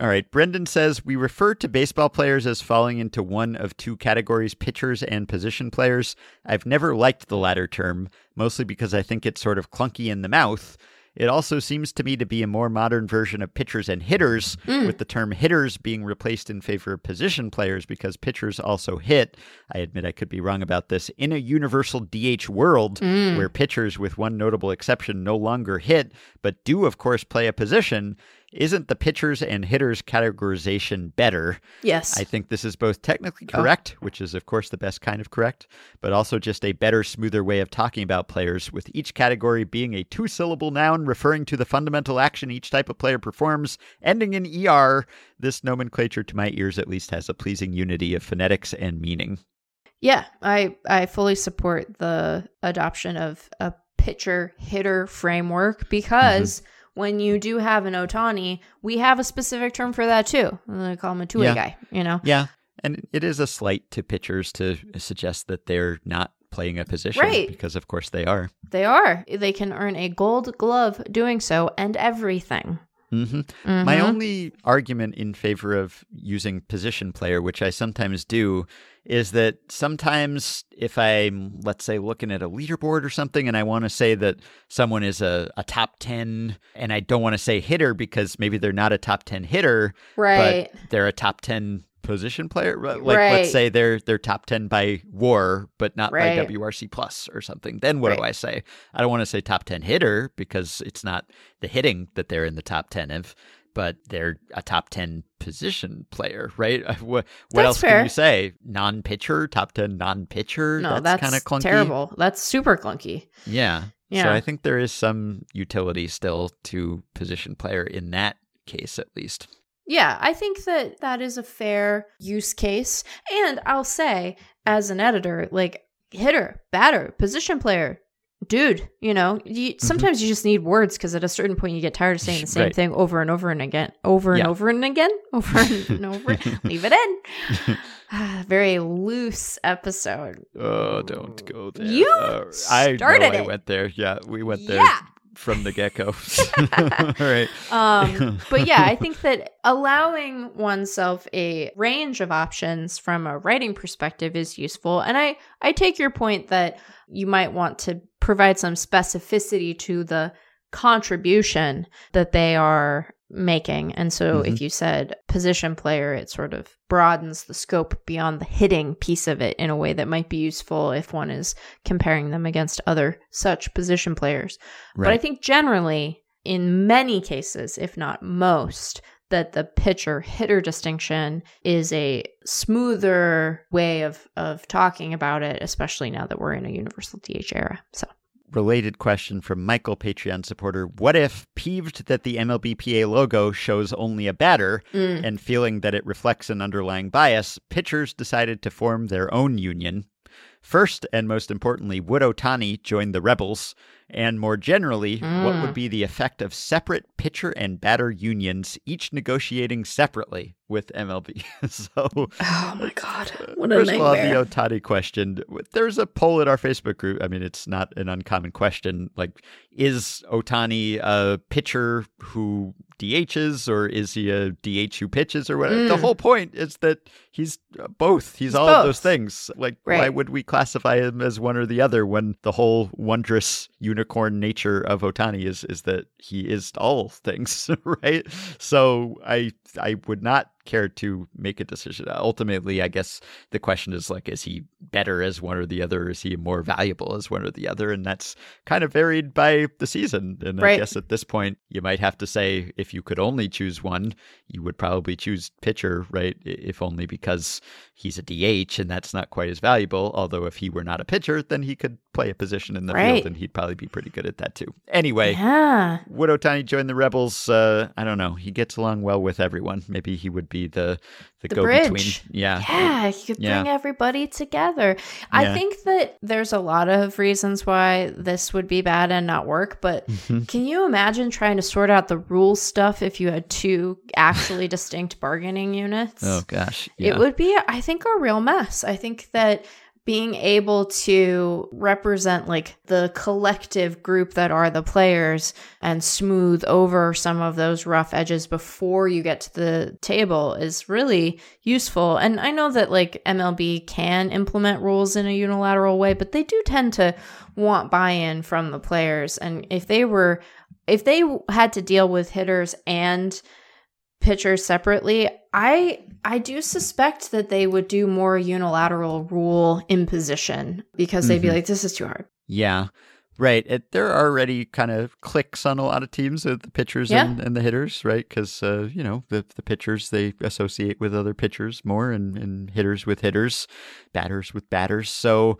All right. Brendan says we refer to baseball players as falling into one of two categories pitchers and position players. I've never liked the latter term, mostly because I think it's sort of clunky in the mouth. It also seems to me to be a more modern version of pitchers and hitters, mm. with the term hitters being replaced in favor of position players because pitchers also hit. I admit I could be wrong about this. In a universal DH world, mm. where pitchers, with one notable exception, no longer hit, but do, of course, play a position, isn't the pitchers and hitters categorization better? Yes, I think this is both technically correct, which is, of course, the best kind of correct, but also just a better, smoother way of talking about players, with each category being a two syllable noun referring to the fundamental action each type of player performs, ending in ER. This nomenclature, to my ears at least, has a pleasing unity of phonetics and meaning. yeah, I I fully support the adoption of a pitcher hitter framework because. Mm-hmm. When you do have an Ohtani, we have a specific term for that too. They call him a two-way Yeah. guy. You know, Yeah. And it is a slight to pitchers to suggest that they're not playing a position. Right. Because, of course, they are. they are. They can earn a Gold Glove doing so, and everything. Hmm My Mhm. only argument in favor of using position player, which I sometimes do, is that sometimes if I'm, let's say, looking at a leaderboard or something and I want to say that someone is a, a top 10 and I don't want to say hitter because maybe they're not a top 10 hitter, right. but they're a top 10 position player. Like, Right. let's say they're they're top 10 by war, but not Right. by WRC plus or something. Then what do I say? I don't want to say top 10 hitter because it's not the hitting that they're in the top 10 of, but they're a top 10 position player, right? What, what else fair. can you say? Non pitcher, top 10 non pitcher? No, that's, that's, kind of clunky. terrible. That's super clunky. Yeah. Yeah. So. I think there is some utility still to position player in that case, at least. Yeah, I think that that is a fair use case. And I'll say, as an editor, like hitter, batter, position player, dude, you know, you, sometimes you just need words because at a certain point you get tired of saying the same Right. thing over and over and again, over and over and again, over and over. Leave it in. Ah, Very loose episode. Oh, don't go there. You Uh, I started know I went there. Yeah, we went there Yeah. From the get go. All right. Um, but yeah, I think that allowing oneself a range of options from a writing perspective is useful. And I, I take your point that you might want to provide some specificity to the contribution that they are making. And so mm-hmm. if you said position player, it sort of broadens the scope beyond the hitting piece of it in a way that might be useful if one is comparing them against other such position players. But I think generally, in many cases, if not most, that the pitcher hitter distinction is a smoother way of of talking about it, especially now that we're in a universal DH era. So Related question from Michael, Patreon supporter. What if, peeved that the MLBPA logo shows only a batter Mm. and feeling that it reflects an underlying bias, pitchers decided to form their own union? First, and most importantly, would Ohtani join the Rebels? And more generally, what would Mm. be the effect of separate pitcher and batter unions, each negotiating separately with MLB? so, Oh my god. What First of all, the Ohtani question. There's a poll at our Facebook group. I mean, it's not an uncommon question. Like, is Ohtani a pitcher who DHs or is he a DH who pitches or whatever? The Mm. whole point is that he's uh, both. He's, He's all of those things. Like, why would we classify him as one or the other when the whole wondrous unicorn nature of Ohtani is is that he is all things, right? So I I would not care to make a decision. Ultimately, I guess the question is like, is he better as one or the other? Is he more valuable as one or the other? And that's kind of varied by the season. And I guess at this point, you might have to say if you could only choose one, you would probably choose pitcher, right? If only because he's a DH and that's not quite as valuable. Although if he were not a pitcher, then he could play a position in the Right. field and he'd probably be pretty good at that too. Anyway, Yeah. would Ohtani join the Rebels? Uh, I don't know. He gets along well with everyone. Maybe he would be the the, The go between. bridge. Yeah. Yeah, you could Yeah. bring everybody together. I think that there's a lot of reasons why this would be bad and not work, but Mm-hmm. can you imagine trying to sort out the rule stuff if you had two actually distinct bargaining units? Oh gosh. Yeah. It would be, I think, a real mess. I think that being able to represent like the collective group that are the players and smooth over some of those rough edges before you get to the table is really useful. And I know that like MLB can implement rules in a unilateral way, but they do tend to want buy in from the players. And if they were, if they had to deal with hitters and pitchers separately, I I do suspect that they would do more unilateral rule imposition because they'd be Mhm. like, "This is too hard." Yeah. Right. It, there are already kind of clicks on a lot of teams of the pitchers Yeah. and, and the hitters, right? Because, uh, you know, the, the pitchers, they associate with other pitchers more and, and hitters with hitters, batters with batters. So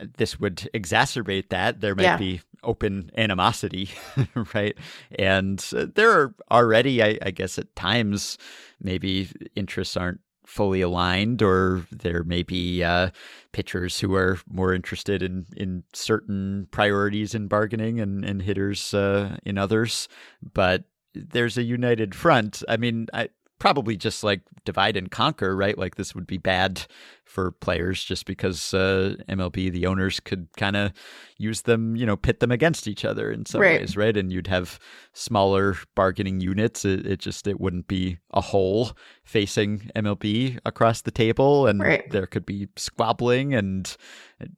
uh, this would exacerbate that. There might Yeah. be open animosity, right? And uh, there are already, I, I guess, at times, maybe interests aren't fully aligned or there may be uh, pitchers who are more interested in, in certain priorities in bargaining and, and hitters uh, in others. But there's a united front. I mean, I probably just like divide and conquer, right? Like this would be bad for players just because uh, MLB, the owners could kind of use them, you know, pit them against each other in some Right. ways, right? And you'd have smaller bargaining units. It, it just it wouldn't be a whole facing MLB across the table, and Right. there could be squabbling, and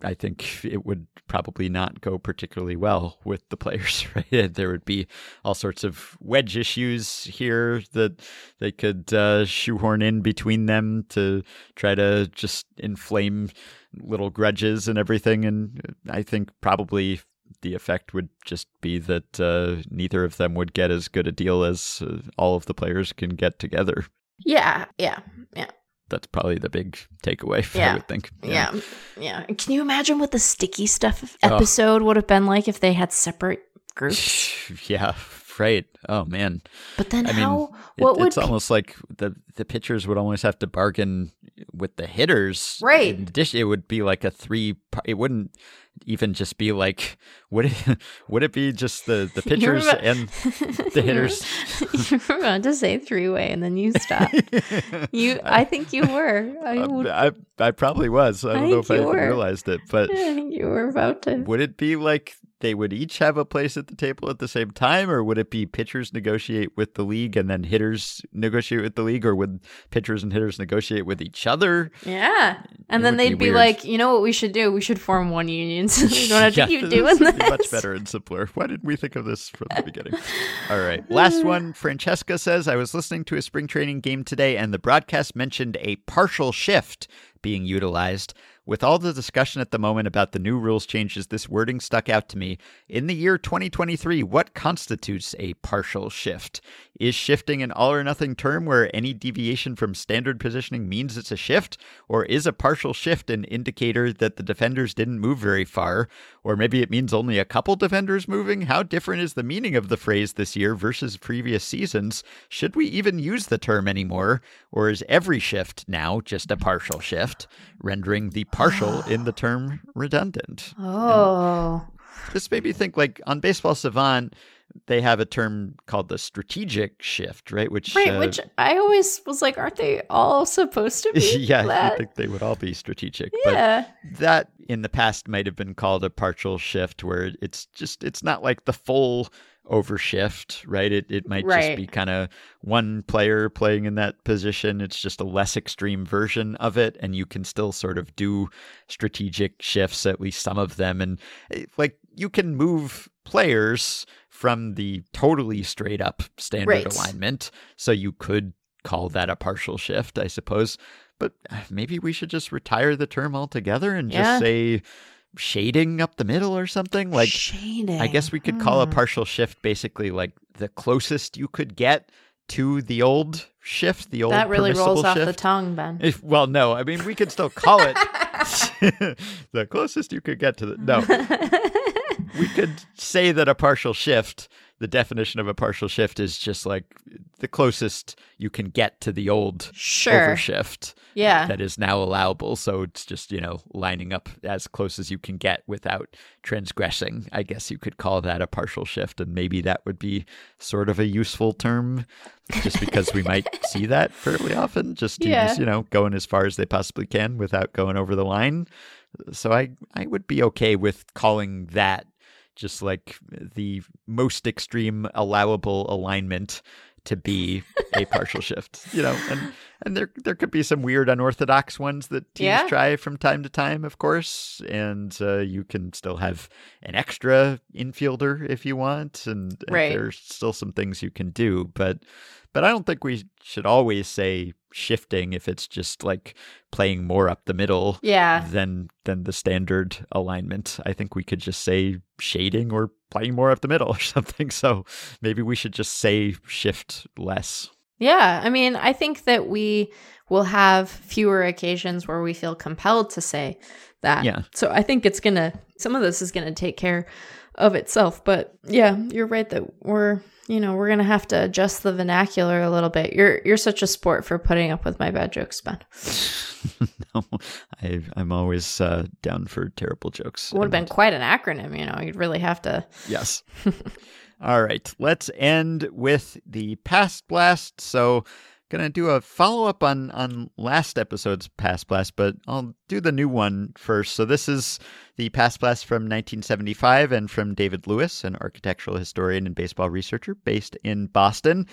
I think it would probably not go particularly well with the players. Right? There would be all sorts of wedge issues here that they could uh, shoehorn in between them to try to just inflame little grudges and everything. And I think probably the effect would just be that uh, neither of them would get as good a deal as uh, all of the players can get together. Yeah, yeah, yeah, That's probably the big takeaway, yeah. I would think. yeah, yeah. Can you imagine what the sticky stuff Oh. episode would have been like if they had separate groups? yeah, right. Oh man, But then I mean, how? It- what would it's almost like the the pitchers would almost have to bargain with the hitters. Right. In addition, it would be like a three. It wouldn't even just be like would it would it be just the the pitchers about- and the hitters? you were about to say three way and then you stopped. you, I think you were. I, Um, would, I I probably was. I I don't know if I were. realized it, but I think you were about to. would it be like they would each have a place at the table at the same time, or would it be pitchers negotiate with the league and then hitters negotiate with the league, or would pitchers and hitters negotiate with each other? Yeah. And It then they'd be weird. like, you know what we should do? We should form one union so we don't have to Yeah, keep doing this. be Much better and simpler. Why didn't we think of this from the beginning? All right. Last one. Francesca says I was listening to a spring training game today, and the broadcast mentioned a partial shift being utilized. With all the discussion at the moment about the new rules changes, this wording stuck out to me. In the year 2023, what constitutes a partial shift? Is shifting an all or nothing term where any deviation from standard positioning means it's a shift? Or is a partial shift an indicator that the defenders didn't move very far? Or maybe it means only a couple defenders moving? How different is the meaning of the phrase this year versus previous seasons? Should we even use the term anymore? Or is every shift now just a partial shift, rendering the partial in the term redundant? Oh. This made me think like on Baseball Savant, they have a term called the strategic shift, right? Which Right, uh, which I always was like, aren't they all supposed to be? yeah, that? I think they would all be strategic. yeah. But that in the past might have been called a partial shift where it's just it's not like the full overshift, right? It it might just be kind of one player playing in that position. It's just a less extreme version of it and you can still sort of do strategic shifts at least some of them and eh, like you can move players from the totally straight up standard Right. alignment so you could call that a partial shift, I suppose. But uh, maybe we should just retire the term altogether and Yeah. just say shading up the middle or something. Like, Shading. I guess we could call a Hmm. partial shift basically like the closest you could get to the old shift, the old that really rolls permissible off the tongue, Ben. If, well, no, I mean we could still call it the closest you could get to the no. we could say that a partial shift, the definition of a partial shift is just like the closest you can get to the old Sure. overshift uh, Yeah. that is now allowable. So it's just, you know, lining up as close as you can get without transgressing. I guess you could call that a partial shift. And maybe that would be sort of a useful term just because we might see that fairly often. Just Yeah. you know, going as far as they possibly can without going over the line. So I, I would be okay with calling that just like the most extreme allowable alignment to be a partial shift, you know, and and there there could be some weird unorthodox ones that teams Yeah. try from time to time, of course, and uh, you can still have an extra infielder if you want, and, and Right. there's still some things you can do, but but I don't think we should always say shifting if it's just like playing more up the middle yeah. than than the standard alignment. I think we could just say shading or playing more up the middle or something. So maybe we should just say shift less. Yeah, I mean, I think that we will have fewer occasions where we feel compelled to say that. Yeah. So I think it's going to, some of this is going to take care of itself. But yeah, you're right that we're, you know, we're going to have to adjust the vernacular a little bit. You're, you're such a sport for putting up with my bad jokes, Ben. no, I, I'm always uh, down for terrible jokes. It would have been quite an acronym, you know, you'd really have to. Yes. All right. Let's end with the past blast. So, gonna do a follow up on on last episode's past blast, but I'll do the new one first. So this is the past blast from 1975 and from David Lewis, an architectural historian and baseball researcher based in Boston.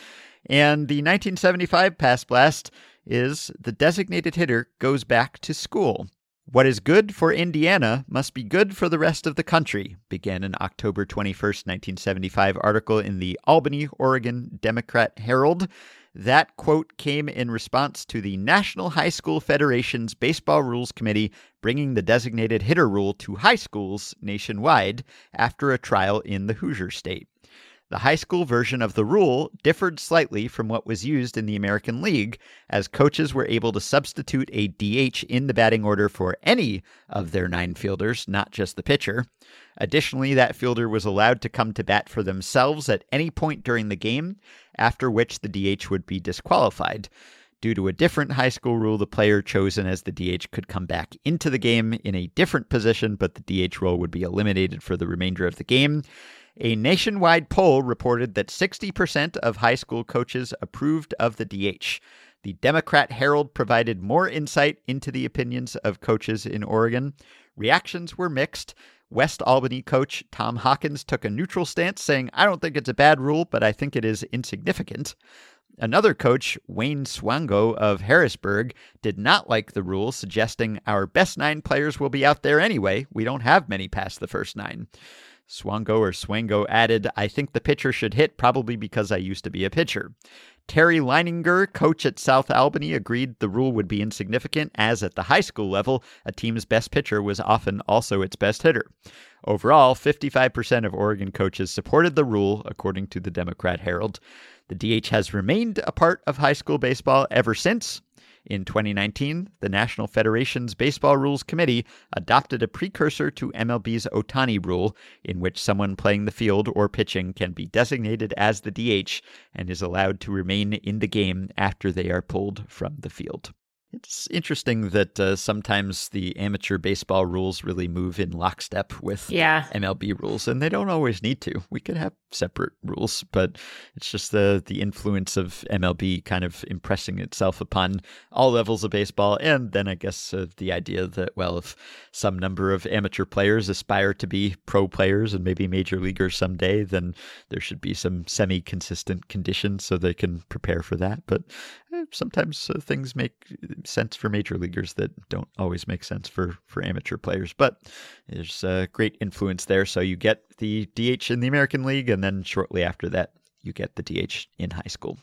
And the 1975 past blast is the designated hitter goes back to school. What is good for Indiana must be good for the rest of the country, began an October 21st, 1975 article in the Albany, Oregon Democrat Herald. That quote came in response to the National High School Federation's Baseball Rules Committee bringing the designated hitter rule to high schools nationwide after a trial in the Hoosier state. The high school version of the rule differed slightly from what was used in the American League, as coaches were able to substitute a DH in the batting order for any of their nine fielders, not just the pitcher. Additionally, that fielder was allowed to come to bat for themselves at any point during the game, after which the DH would be disqualified. Due to a different high school rule, the player chosen as the DH could come back into the game in a different position, but the DH role would be eliminated for the remainder of the game. A nationwide poll reported that 60% of high school coaches approved of the DH. The Democrat Herald provided more insight into the opinions of coaches in Oregon. Reactions were mixed. West Albany coach Tom Hawkins took a neutral stance, saying, I don't think it's a bad rule, but I think it is insignificant. Another coach, Wayne Swango of Harrisburg, did not like the rule, suggesting our best nine players will be out there anyway. We don't have many past the first nine. Swango or Swango added, I think the pitcher should hit probably because I used to be a pitcher. Terry Leininger, coach at South Albany, agreed the rule would be insignificant, as at the high school level, a team's best pitcher was often also its best hitter. Overall, 55% of Oregon coaches supported the rule, according to the Democrat Herald. The DH has remained a part of high school baseball ever since. In 2019, the National Federation's Baseball Rules Committee adopted a precursor to MLB's Ohtani rule, in which someone playing the field or pitching can be designated as the DH and is allowed to remain in the game after they are pulled from the field. It's interesting that uh, sometimes the amateur baseball rules really move in lockstep with Yeah. MLB rules, and they don't always need to. We could have separate rules, but it's just the the influence of MLB kind of impressing itself upon all levels of baseball, and then I guess uh, the idea that well, if some number of amateur players aspire to be pro players and maybe major leaguers someday, then there should be some semi-consistent conditions so they can prepare for that. But eh, sometimes uh, things make sense for major leaguers that don't always make sense for for amateur players. But there's a great influence there. So you get the DH in the American League, and then shortly after that, you get the DH in high school.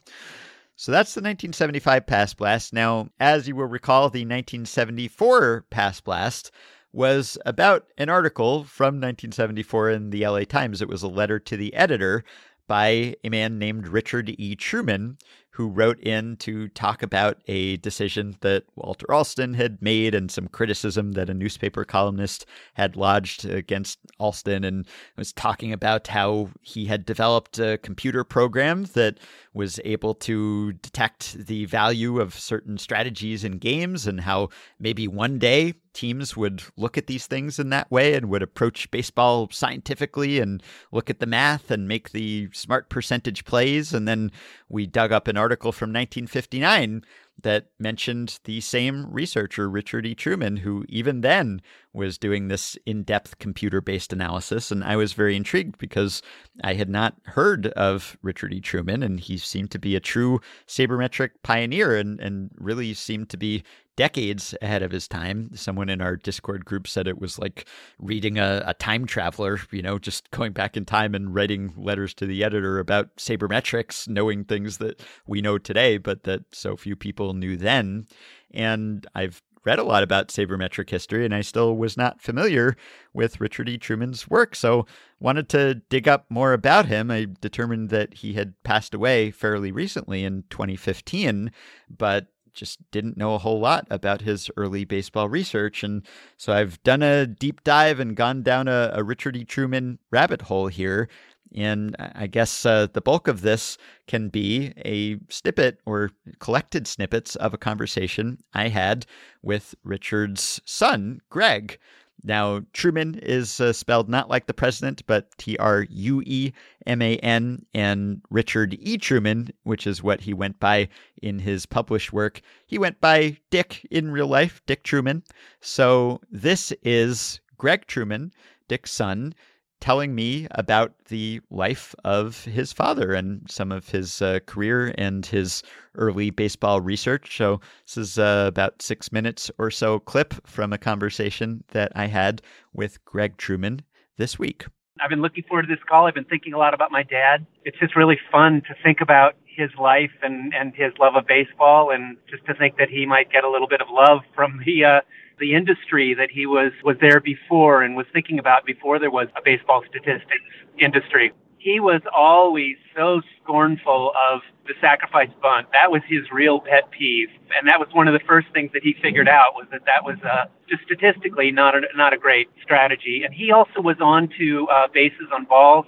So that's the 1975 Past Blast. Now, as you will recall, the 1974 Past Blast was about an article from 1974 in the LA Times. It was a letter to the editor by a man named Richard E. Trueman, who wrote in to talk about a decision that Walter Alston had made and some criticism that a newspaper columnist had lodged against Alston and was talking about how he had developed a computer program that was able to detect the value of certain strategies in games and how maybe one day teams would look at these things in that way and would approach baseball scientifically and look at the math and make the smart percentage plays. And then we dug up an article from 1959 that mentioned the same researcher, Richard E. Trueman, who even then was doing this in depth computer based analysis. And I was very intrigued because I had not heard of Richard E. Trueman, and he seemed to be a true sabermetric pioneer and, and really seemed to be decades ahead of his time. Someone in our Discord group said it was like reading a, a, time traveler, you know, just going back in time and writing letters to the editor about sabermetrics, knowing things that we know today, but that so few people knew then. And I've read a lot about sabermetric history and I still was not familiar with Richard E. Trueman's work. So wanted to dig up more about him. I determined that he had passed away fairly recently in 2015, but just didn't know a whole lot about his early baseball research. And so I've done a deep dive and gone down a, a Richard E. Trueman rabbit hole here. And I guess uh, the bulk of this can be a snippet or collected snippets of a conversation I had with Richard's son, Greg, now, Trueman is uh, spelled not like the president, but T R U E M A N, and Richard E. Trueman, which is what he went by in his published work, he went by Dick in real life, Dick Trueman. So, this is Greg Trueman, Dick's son, telling me about the life of his father and some of his uh, career and his early baseball research. So, this is uh, about six minutes or so clip from a conversation that I had with Greg Trueman this week. I've been looking forward to this call. I've been thinking a lot about my dad. It's just really fun to think about his life and, and his love of baseball and just to think that he might get a little bit of love from the uh, the industry that he was was there before and was thinking about before there was a baseball statistics industry. He was always so scornful of the sacrifice bunt. That was his real pet peeve, and that was one of the first things that he figured out was that that was uh, just statistically not a, not a great strategy. And he also was on to uh, bases on balls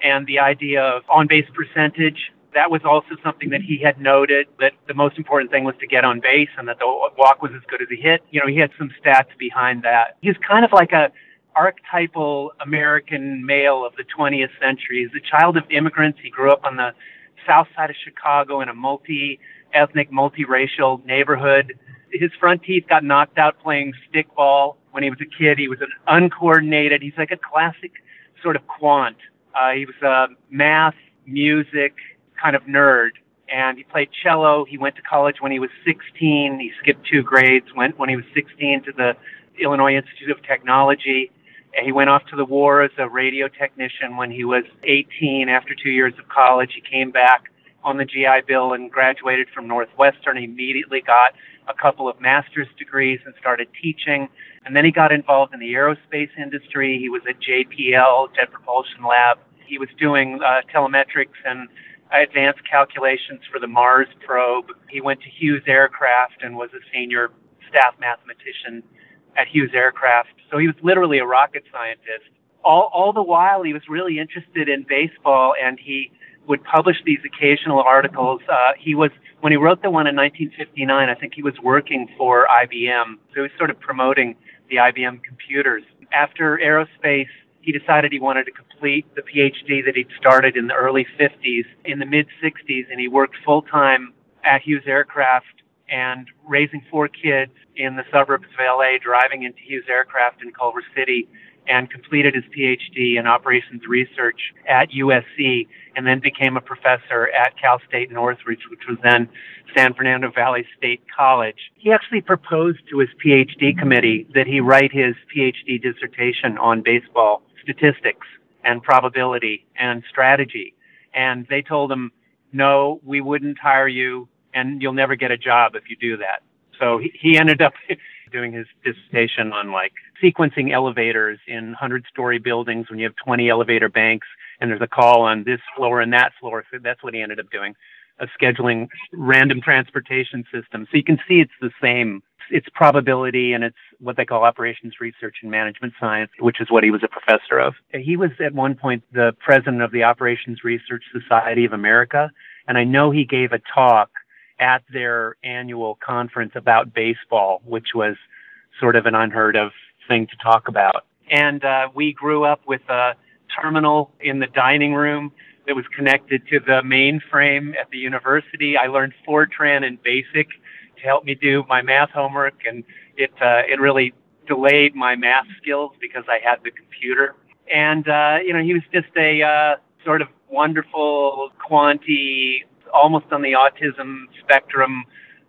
and the idea of on base percentage that was also something that he had noted that the most important thing was to get on base and that the walk was as good as a hit. You know, he had some stats behind that. He's kind of like a archetypal American male of the 20th century. He's a child of immigrants. He grew up on the south side of Chicago in a multi-ethnic, multiracial neighborhood. His front teeth got knocked out playing stickball when he was a kid. He was an uncoordinated. He's like a classic sort of quant. Uh, he was uh, math, music, kind of nerd and he played cello. He went to college when he was 16. He skipped two grades, went when he was 16 to the Illinois Institute of Technology. And he went off to the war as a radio technician when he was 18. After two years of college, he came back on the GI Bill and graduated from Northwestern. He immediately got a couple of master's degrees and started teaching. And then he got involved in the aerospace industry. He was at JPL, Jet Propulsion Lab. He was doing uh, telemetrics and advanced calculations for the Mars probe. He went to Hughes Aircraft and was a senior staff mathematician at Hughes Aircraft. So he was literally a rocket scientist. All, all the while, he was really interested in baseball and he would publish these occasional articles. Uh, he was, when he wrote the one in 1959, I think he was working for IBM. So he was sort of promoting the IBM computers. After aerospace, he decided he wanted to complete the PhD that he'd started in the early 50s. In the mid 60s, and he worked full time at Hughes Aircraft and raising four kids in the suburbs of LA, driving into Hughes Aircraft in Culver City, and completed his PhD in operations research at USC, and then became a professor at Cal State Northridge, which was then San Fernando Valley State College. He actually proposed to his PhD committee that he write his PhD dissertation on baseball statistics and probability and strategy. And they told him, no, we wouldn't hire you and you'll never get a job if you do that. So he, he ended up doing his dissertation on like sequencing elevators in 100 story buildings when you have 20 elevator banks and there's a call on this floor and that floor. So that's what he ended up doing, a scheduling random transportation system. So you can see it's the same. It's probability and it's what they call operations research and management science, which is what he was a professor of. He was at one point the president of the Operations Research Society of America. And I know he gave a talk at their annual conference about baseball, which was sort of an unheard of thing to talk about. And uh, we grew up with a terminal in the dining room that was connected to the mainframe at the university. I learned Fortran and BASIC to help me do my math homework, and it uh, it really delayed my math skills because I had the computer. And uh, you know, he was just a uh, sort of wonderful quantity almost on the autism spectrum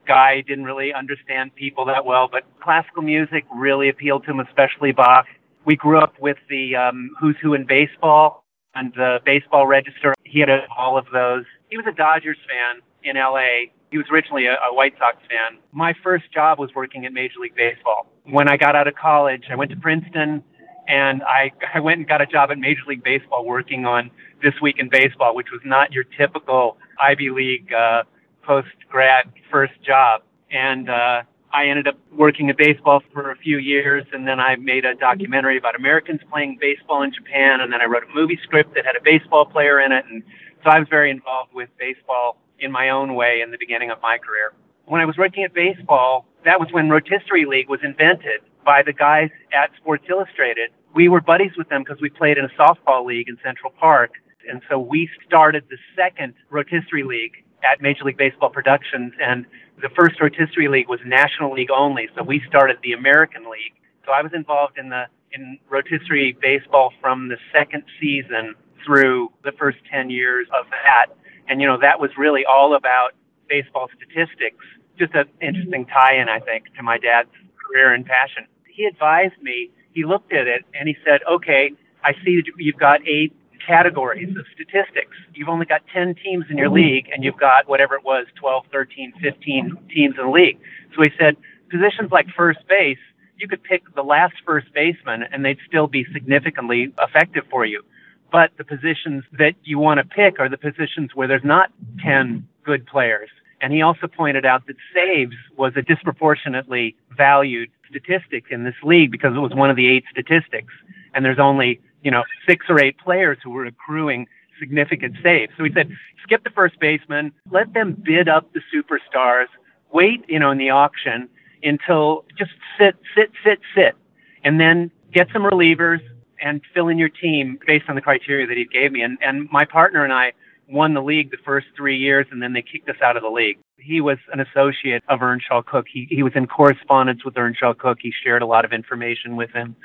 guy, didn't really understand people that well, but classical music really appealed to him, especially Bach. We grew up with the um, Who's Who in Baseball and the Baseball Register. He had all of those. He was a Dodgers fan in LA. He was originally a, a White Sox fan. My first job was working at Major League Baseball. When I got out of college, I went to Princeton and I, I went and got a job at Major League Baseball working on This Week in Baseball, which was not your typical Ivy League uh, post grad first job. And uh, I ended up working at baseball for a few years, and then I made a documentary about Americans playing baseball in Japan, and then I wrote a movie script that had a baseball player in it, and so I was very involved with baseball in my own way in the beginning of my career. When I was working at baseball, that was when Rotisserie League was invented by the guys at Sports Illustrated. We were buddies with them because we played in a softball league in Central Park, and so we started the second rotisserie league at Major League Baseball Productions. And the first rotisserie league was National League only. So we started the American League. So I was involved in the in rotisserie baseball from the second season through the first 10 years of that. And, you know, that was really all about baseball statistics. Just an interesting tie in, I think, to my dad's career and passion. He advised me, he looked at it and he said, okay, I see you've got eight categories of statistics. You've only got 10 teams in your league and you've got whatever it was, 12, 13, 15 teams in the league. So he said positions like first base, you could pick the last first baseman and they'd still be significantly effective for you. But the positions that you want to pick are the positions where there's not 10 good players. And he also pointed out that saves was a disproportionately valued statistic in this league because it was one of the eight statistics. And there's only you know, six or eight players who were accruing significant saves. So he said, skip the first baseman, let them bid up the superstars, wait, you know, in the auction until just sit, sit, sit, sit, and then get some relievers and fill in your team based on the criteria that he gave me. And, and my partner and I won the league the first three years, and then they kicked us out of the league. He was an associate of Earnshaw Cook. He, he was in correspondence with Earnshaw Cook. He shared a lot of information with him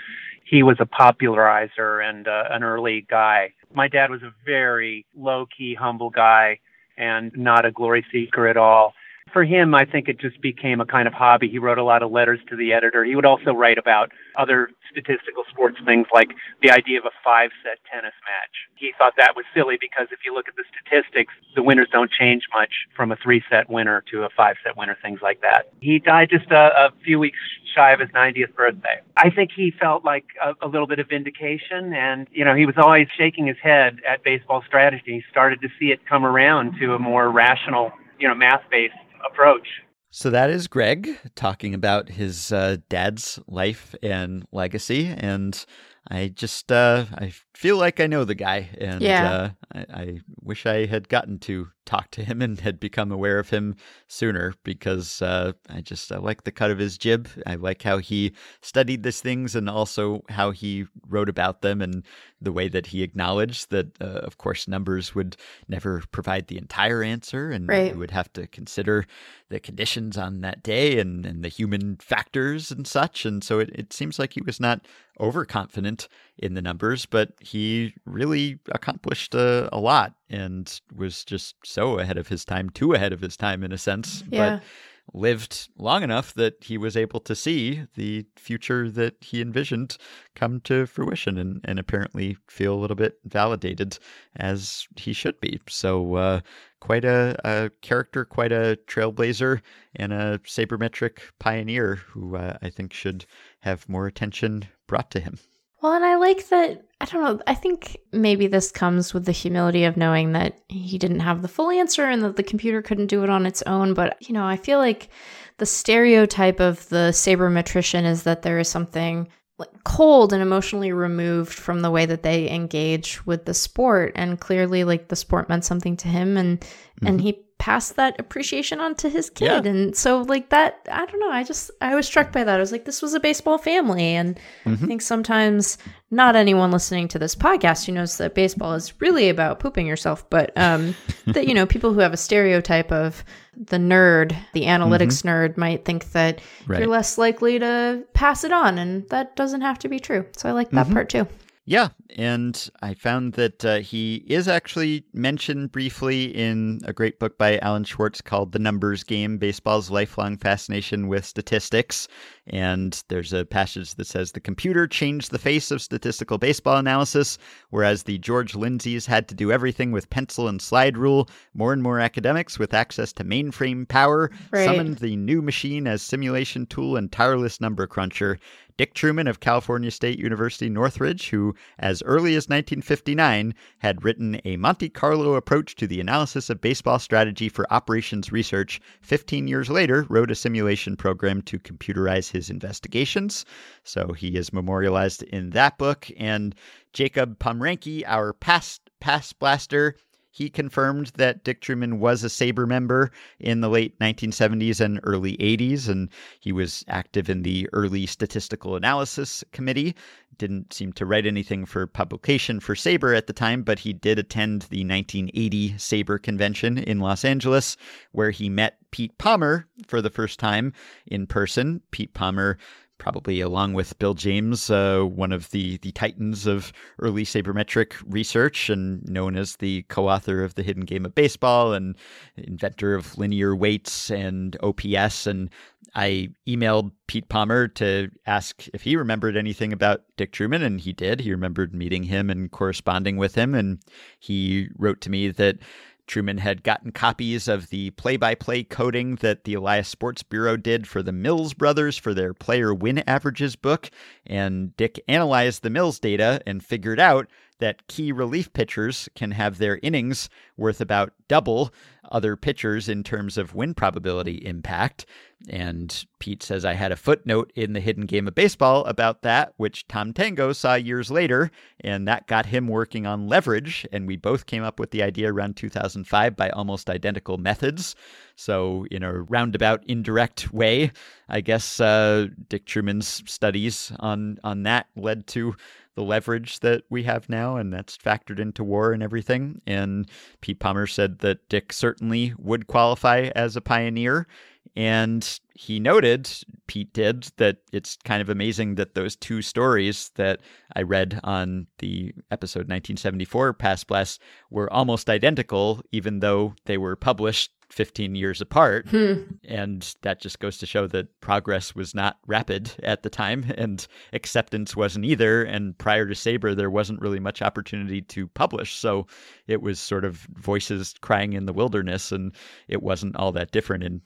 he was a popularizer and uh, an early guy. My dad was a very low key, humble guy and not a glory seeker at all for him, I think it just became a kind of hobby. He wrote a lot of letters to the editor. He would also write about other statistical sports things like the idea of a five set tennis match. He thought that was silly because if you look at the statistics, the winners don't change much from a three set winner to a five set winner, things like that. He died just a, a few weeks shy of his 90th birthday. I think he felt like a, a little bit of vindication and, you know, he was always shaking his head at baseball strategy. He started to see it come around to a more rational, you know, math based approach. So that is Greg talking about his uh, dad's life and legacy, and I just uh, I feel like I know the guy, and yeah. uh, I, I, wish I had gotten to talk to him and had become aware of him sooner because uh, I just I like the cut of his jib. I like how he studied these things and also how he wrote about them and the way that he acknowledged that, uh, of course, numbers would never provide the entire answer, and right. you would have to consider the conditions on that day and, and the human factors and such. And so it, it seems like he was not overconfident in the numbers, but he really accomplished a, a lot and was just so ahead of his time, too ahead of his time in a sense. Yeah. But lived long enough that he was able to see the future that he envisioned come to fruition and, and apparently feel a little bit validated as he should be. So, uh, quite a, a, character, quite a trailblazer, and a sabermetric pioneer who uh, I think should have more attention brought to him. Well, and I like that. I don't know. I think maybe this comes with the humility of knowing that he didn't have the full answer and that the computer couldn't do it on its own. But, you know, I feel like the stereotype of the sabermetrician is that there is something like cold and emotionally removed from the way that they engage with the sport and clearly like the sport meant something to him and mm-hmm. and he passed that appreciation on to his kid. Yeah. And so like that, I don't know. I just I was struck by that. I was like, this was a baseball family. And mm-hmm. I think sometimes not anyone listening to this podcast who knows that baseball is really about pooping yourself, but um that, you know, people who have a stereotype of the nerd, the analytics mm-hmm. nerd might think that right. you're less likely to pass it on. And that doesn't have to be true. So I like that mm-hmm. part too. Yeah, and I found that uh, he is actually mentioned briefly in a great book by Alan Schwarz called The Numbers Game Baseball's Lifelong Fascination with Statistics. And there's a passage that says the computer changed the face of statistical baseball analysis, whereas the George Lindseys had to do everything with pencil and slide rule. More and more academics with access to mainframe power right. summoned the new machine as simulation tool and tireless number cruncher. Dick Trueman of California State University Northridge, who, as early as 1959, had written a Monte Carlo approach to the analysis of baseball strategy for operations research, 15 years later wrote a simulation program to computerize his investigations. So he is memorialized in that book. And Jacob Pomrenke, our past past blaster, he confirmed that Dick Trueman was a SABR member in the late 1970s and early 80s, and he was active in the early statistical analysis committee. Didn't seem to write anything for publication for SABR at the time, but he did attend the 1980 SABR convention in Los Angeles, where he met Pete Palmer for the first time in person. Pete Palmer probably along with Bill James, uh, one of the, the titans of early sabermetric research and known as the co author of The Hidden Game of Baseball and inventor of linear weights and OPS. And I emailed Pete Palmer to ask if he remembered anything about Dick Trueman, and he did. He remembered meeting him and corresponding with him. And he wrote to me that Trueman had gotten copies of the play by play coding that the Elias Sports Bureau did for the Mills brothers for their player win averages book. And Dick analyzed the Mills data and figured out that key relief pitchers can have their innings worth about double other pitchers in terms of win probability impact. And Pete says I had a footnote in the hidden game of baseball about that, which Tom Tango saw years later, and that got him working on leverage. And we both came up with the idea around 2005 by almost identical methods. So, in a roundabout, indirect way, I guess uh, Dick Trueman's studies on on that led to the leverage that we have now, and that's factored into war and everything. And Pete Palmer said that Dick certainly would qualify as a pioneer. And he noted, Pete did, that it's kind of amazing that those two stories that I read on the episode 1974 Past Blast were almost identical, even though they were published 15 years apart. Hmm. And that just goes to show that progress was not rapid at the time and acceptance wasn't either. And prior to SABR, there wasn't really much opportunity to publish. So it was sort of voices crying in the wilderness. And it wasn't all that different in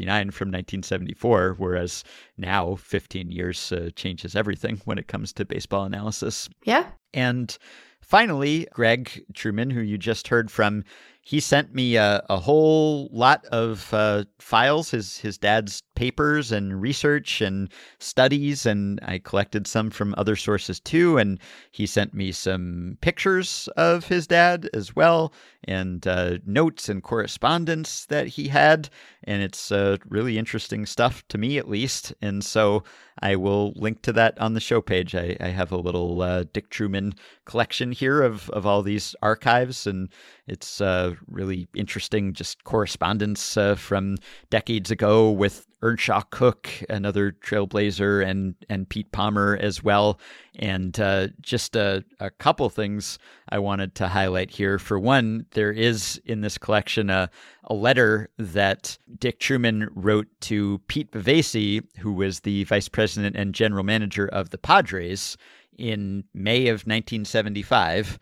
1959 from 1974, whereas now 15 years uh, changes everything when it comes to baseball analysis. Yeah. And finally, Greg Trueman, who you just heard from, he sent me a, a whole lot of uh, files, his his dad's papers and research and studies, and I collected some from other sources too. And he sent me some pictures of his dad as well, and uh, notes and correspondence that he had. And it's uh, really interesting stuff to me, at least. And so I will link to that on the show page. I, I have a little uh, Dick Trueman collection here of, of all these archives, and it's uh, really interesting, just correspondence uh, from decades ago with Earnshaw Cook, another trailblazer, and and Pete Palmer as well. And uh, just a, a couple things I wanted to highlight here. For one, there is in this collection a, a letter that Dick Trueman wrote to Pete Bavasi, who was the vice president and general manager of the Padres in May of 1975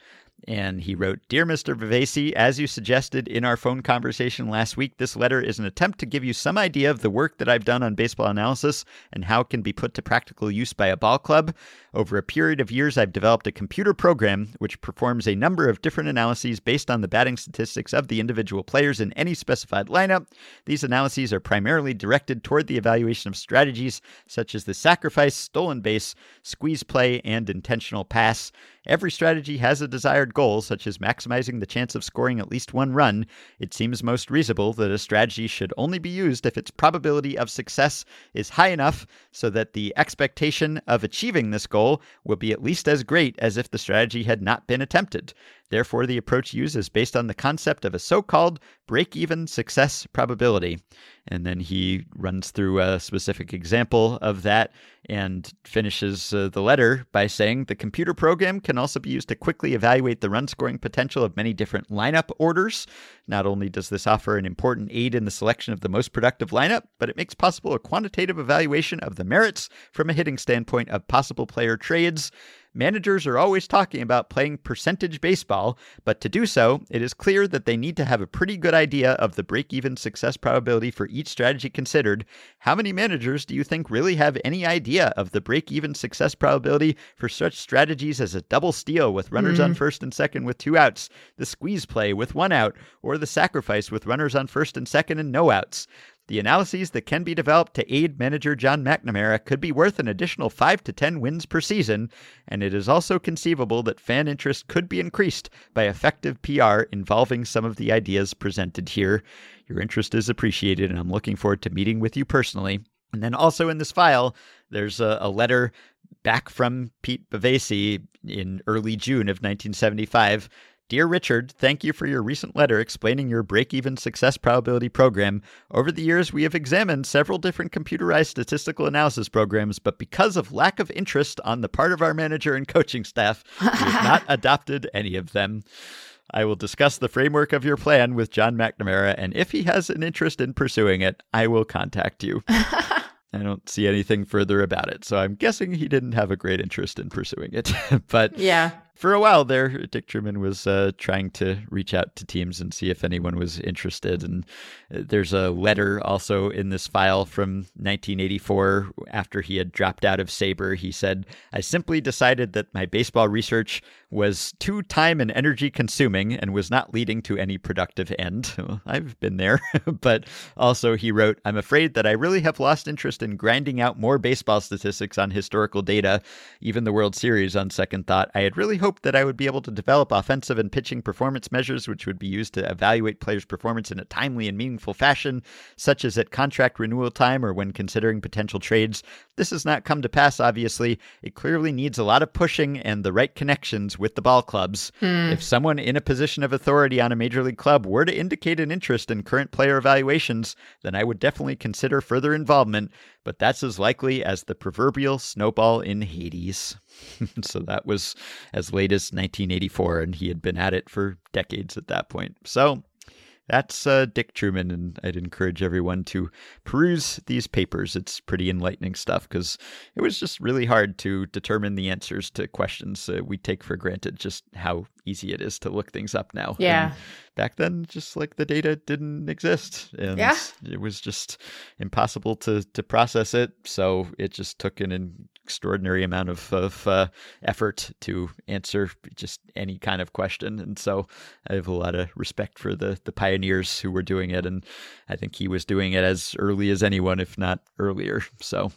and he wrote Dear Mr. Bavasi, as you suggested in our phone conversation last week, this letter is an attempt to give you some idea of the work that I've done on baseball analysis and how it can be put to practical use by a ball club. Over a period of years, I've developed a computer program which performs a number of different analyses based on the batting statistics of the individual players in any specified lineup. These analyses are primarily directed toward the evaluation of strategies such as the sacrifice, stolen base, squeeze play, and intentional pass. Every strategy has a desired goal, such as maximizing the chance of scoring at least one run. It seems most reasonable that a strategy should only be used if its probability of success is high enough so that the expectation of achieving this goal will be at least as great as if the strategy had not been attempted. Therefore, the approach used is based on the concept of a so called break even success probability. And then he runs through a specific example of that and finishes uh, the letter by saying the computer program can also be used to quickly evaluate the run scoring potential of many different lineup orders. Not only does this offer an important aid in the selection of the most productive lineup, but it makes possible a quantitative evaluation of the merits from a hitting standpoint of possible player trades. Managers are always talking about playing percentage baseball, but to do so, it is clear that they need to have a pretty good idea of the break even success probability for each strategy considered. How many managers do you think really have any idea of the break even success probability for such strategies as a double steal with runners mm. on first and second with two outs, the squeeze play with one out, or the sacrifice with runners on first and second and no outs? The analyses that can be developed to aid manager John McNamara could be worth an additional 5 to 10 wins per season, and it is also conceivable that fan interest could be increased by effective PR involving some of the ideas presented here. Your interest is appreciated, and I'm looking forward to meeting with you personally. And then also in this file, there's a, a letter back from Pete Bavasi in early June of 1975 Dear Richard, thank you for your recent letter explaining your break even success probability program. Over the years, we have examined several different computerized statistical analysis programs, but because of lack of interest on the part of our manager and coaching staff, we have not adopted any of them. I will discuss the framework of your plan with John McNamara, and if he has an interest in pursuing it, I will contact you. I don't see anything further about it, so I'm guessing he didn't have a great interest in pursuing it. but yeah, for a while there, Dick Trueman was uh, trying to reach out to teams and see if anyone was interested. And uh, there's a letter also in this file from 1984 after he had dropped out of SABR. He said, I simply decided that my baseball research was too time and energy consuming and was not leading to any productive end. Well, I've been there. but also, he wrote, I'm afraid that I really have lost interest in grinding out more baseball statistics on historical data, even the World Series on second thought. I had really hoped that I would be able to develop offensive and pitching performance measures which would be used to evaluate players' performance in a timely and meaningful fashion, such as at contract renewal time or when considering potential trades. This has not come to pass, obviously. It clearly needs a lot of pushing and the right connections with the ball clubs. Hmm. If someone in a position of authority on a major league club were to indicate an interest in current player evaluations, then I would definitely consider further involvement, but that's as likely as the proverbial snowball in Hades. so that was as late as 1984, and he had been at it for decades at that point. So that's uh, Dick Trueman, and I'd encourage everyone to peruse these papers. It's pretty enlightening stuff because it was just really hard to determine the answers to questions uh, we take for granted, just how easy it is to look things up now. Yeah. And back then, just like the data didn't exist, and yeah. it was just impossible to to process it. So it just took an extraordinary amount of, of uh, effort to answer just any kind of question. And so I have a lot of respect for the the pioneers who were doing it, and I think he was doing it as early as anyone, if not earlier. So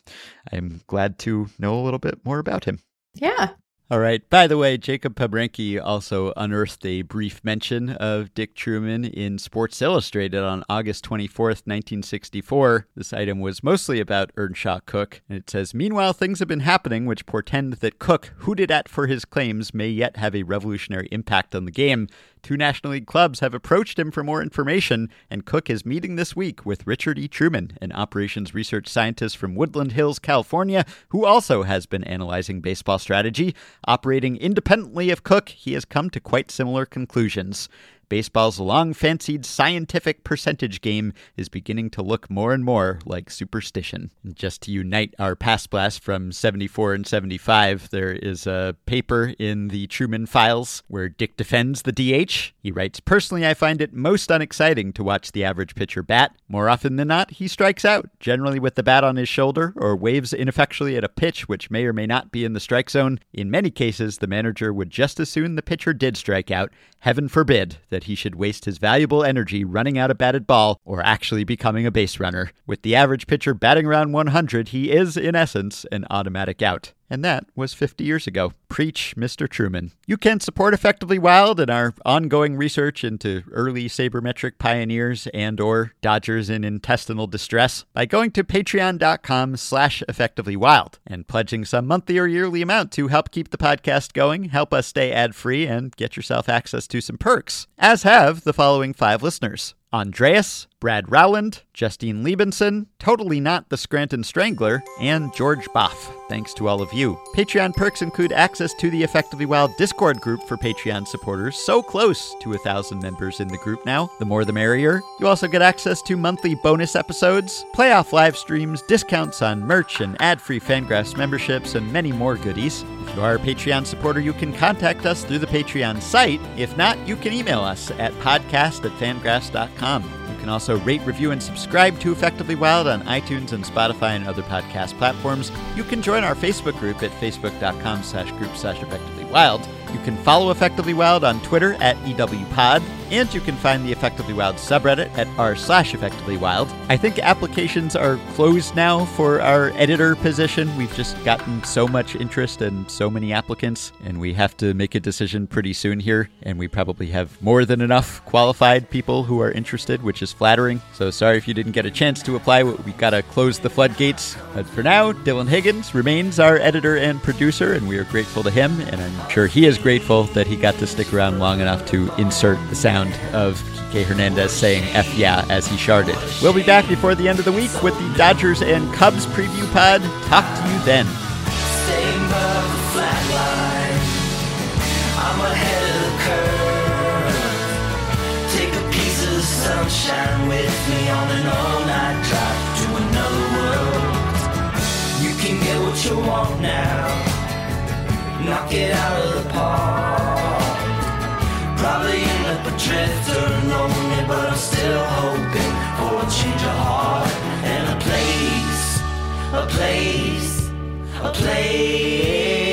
I'm glad to know a little bit more about him. Yeah. All right. By the way, Jacob Pomrenke also unearthed a brief mention of Dick Trueman in Sports Illustrated on August 24th, 1964. This item was mostly about Earnshaw Cook, and it says Meanwhile, things have been happening which portend that Cook, hooted at for his claims, may yet have a revolutionary impact on the game. Two National League clubs have approached him for more information, and Cook is meeting this week with Richard E. Trueman, an operations research scientist from Woodland Hills, California, who also has been analyzing baseball strategy. Operating independently of Cook, he has come to quite similar conclusions. Baseball's long fancied scientific percentage game is beginning to look more and more like superstition. Just to unite our past blast from 74 and 75, there is a paper in the Trueman Files where Dick defends the DH. He writes Personally, I find it most unexciting to watch the average pitcher bat. More often than not, he strikes out, generally with the bat on his shoulder, or waves ineffectually at a pitch which may or may not be in the strike zone. In many cases, the manager would just as soon the pitcher did strike out. Heaven forbid that he should waste his valuable energy running out a batted ball or actually becoming a base runner. With the average pitcher batting around 100, he is, in essence, an automatic out. And that was 50 years ago. Preach, Mr. Trueman. You can support Effectively Wild and our ongoing research into early sabermetric pioneers and or Dodgers in intestinal distress by going to patreon.com slash effectivelywild and pledging some monthly or yearly amount to help keep the podcast going, help us stay ad-free, and get yourself access to some perks, as have the following five listeners. Andreas, Brad Rowland, Justine Liebenson, Totally Not the Scranton Strangler, and George Boff. Thanks to all of you. Patreon perks include access to the Effectively Wild Discord group for Patreon supporters, so close to a thousand members in the group now. The more the merrier. You also get access to monthly bonus episodes, playoff live streams, discounts on merch and ad-free Fangraphs memberships, and many more goodies. If you are a Patreon supporter, you can contact us through the Patreon site. If not, you can email us at podcast at fangraphs.com. You can also rate, review, and subscribe to Effectively Wild on iTunes and Spotify and other podcast platforms. You can join our Facebook group at facebook.com slash group slash effectively wild. You can follow Effectively Wild on Twitter at EWPod, and you can find the Effectively Wild subreddit at r slash Effectively Wild. I think applications are closed now for our editor position. We've just gotten so much interest and so many applicants, and we have to make a decision pretty soon here. And we probably have more than enough qualified people who are interested, which is flattering. So sorry if you didn't get a chance to apply. We gotta close the floodgates. But for now, Dylan Higgins remains our editor and producer, and we are grateful to him, and I'm sure he is grateful that he got to stick around long enough to insert the sound of Kike Hernandez saying F yeah as he sharded. We'll be back before the end of the week with the Dodgers and Cubs preview pod. Talk to you then. Staying above the flat line. I'm ahead of the curve. Take a piece of sunshine with me on an all-night drive to another world. You can get what you want now. Knock it out of the park. Probably drifter lonely, but I'm still hoping for a change of heart and a place, a place, a place.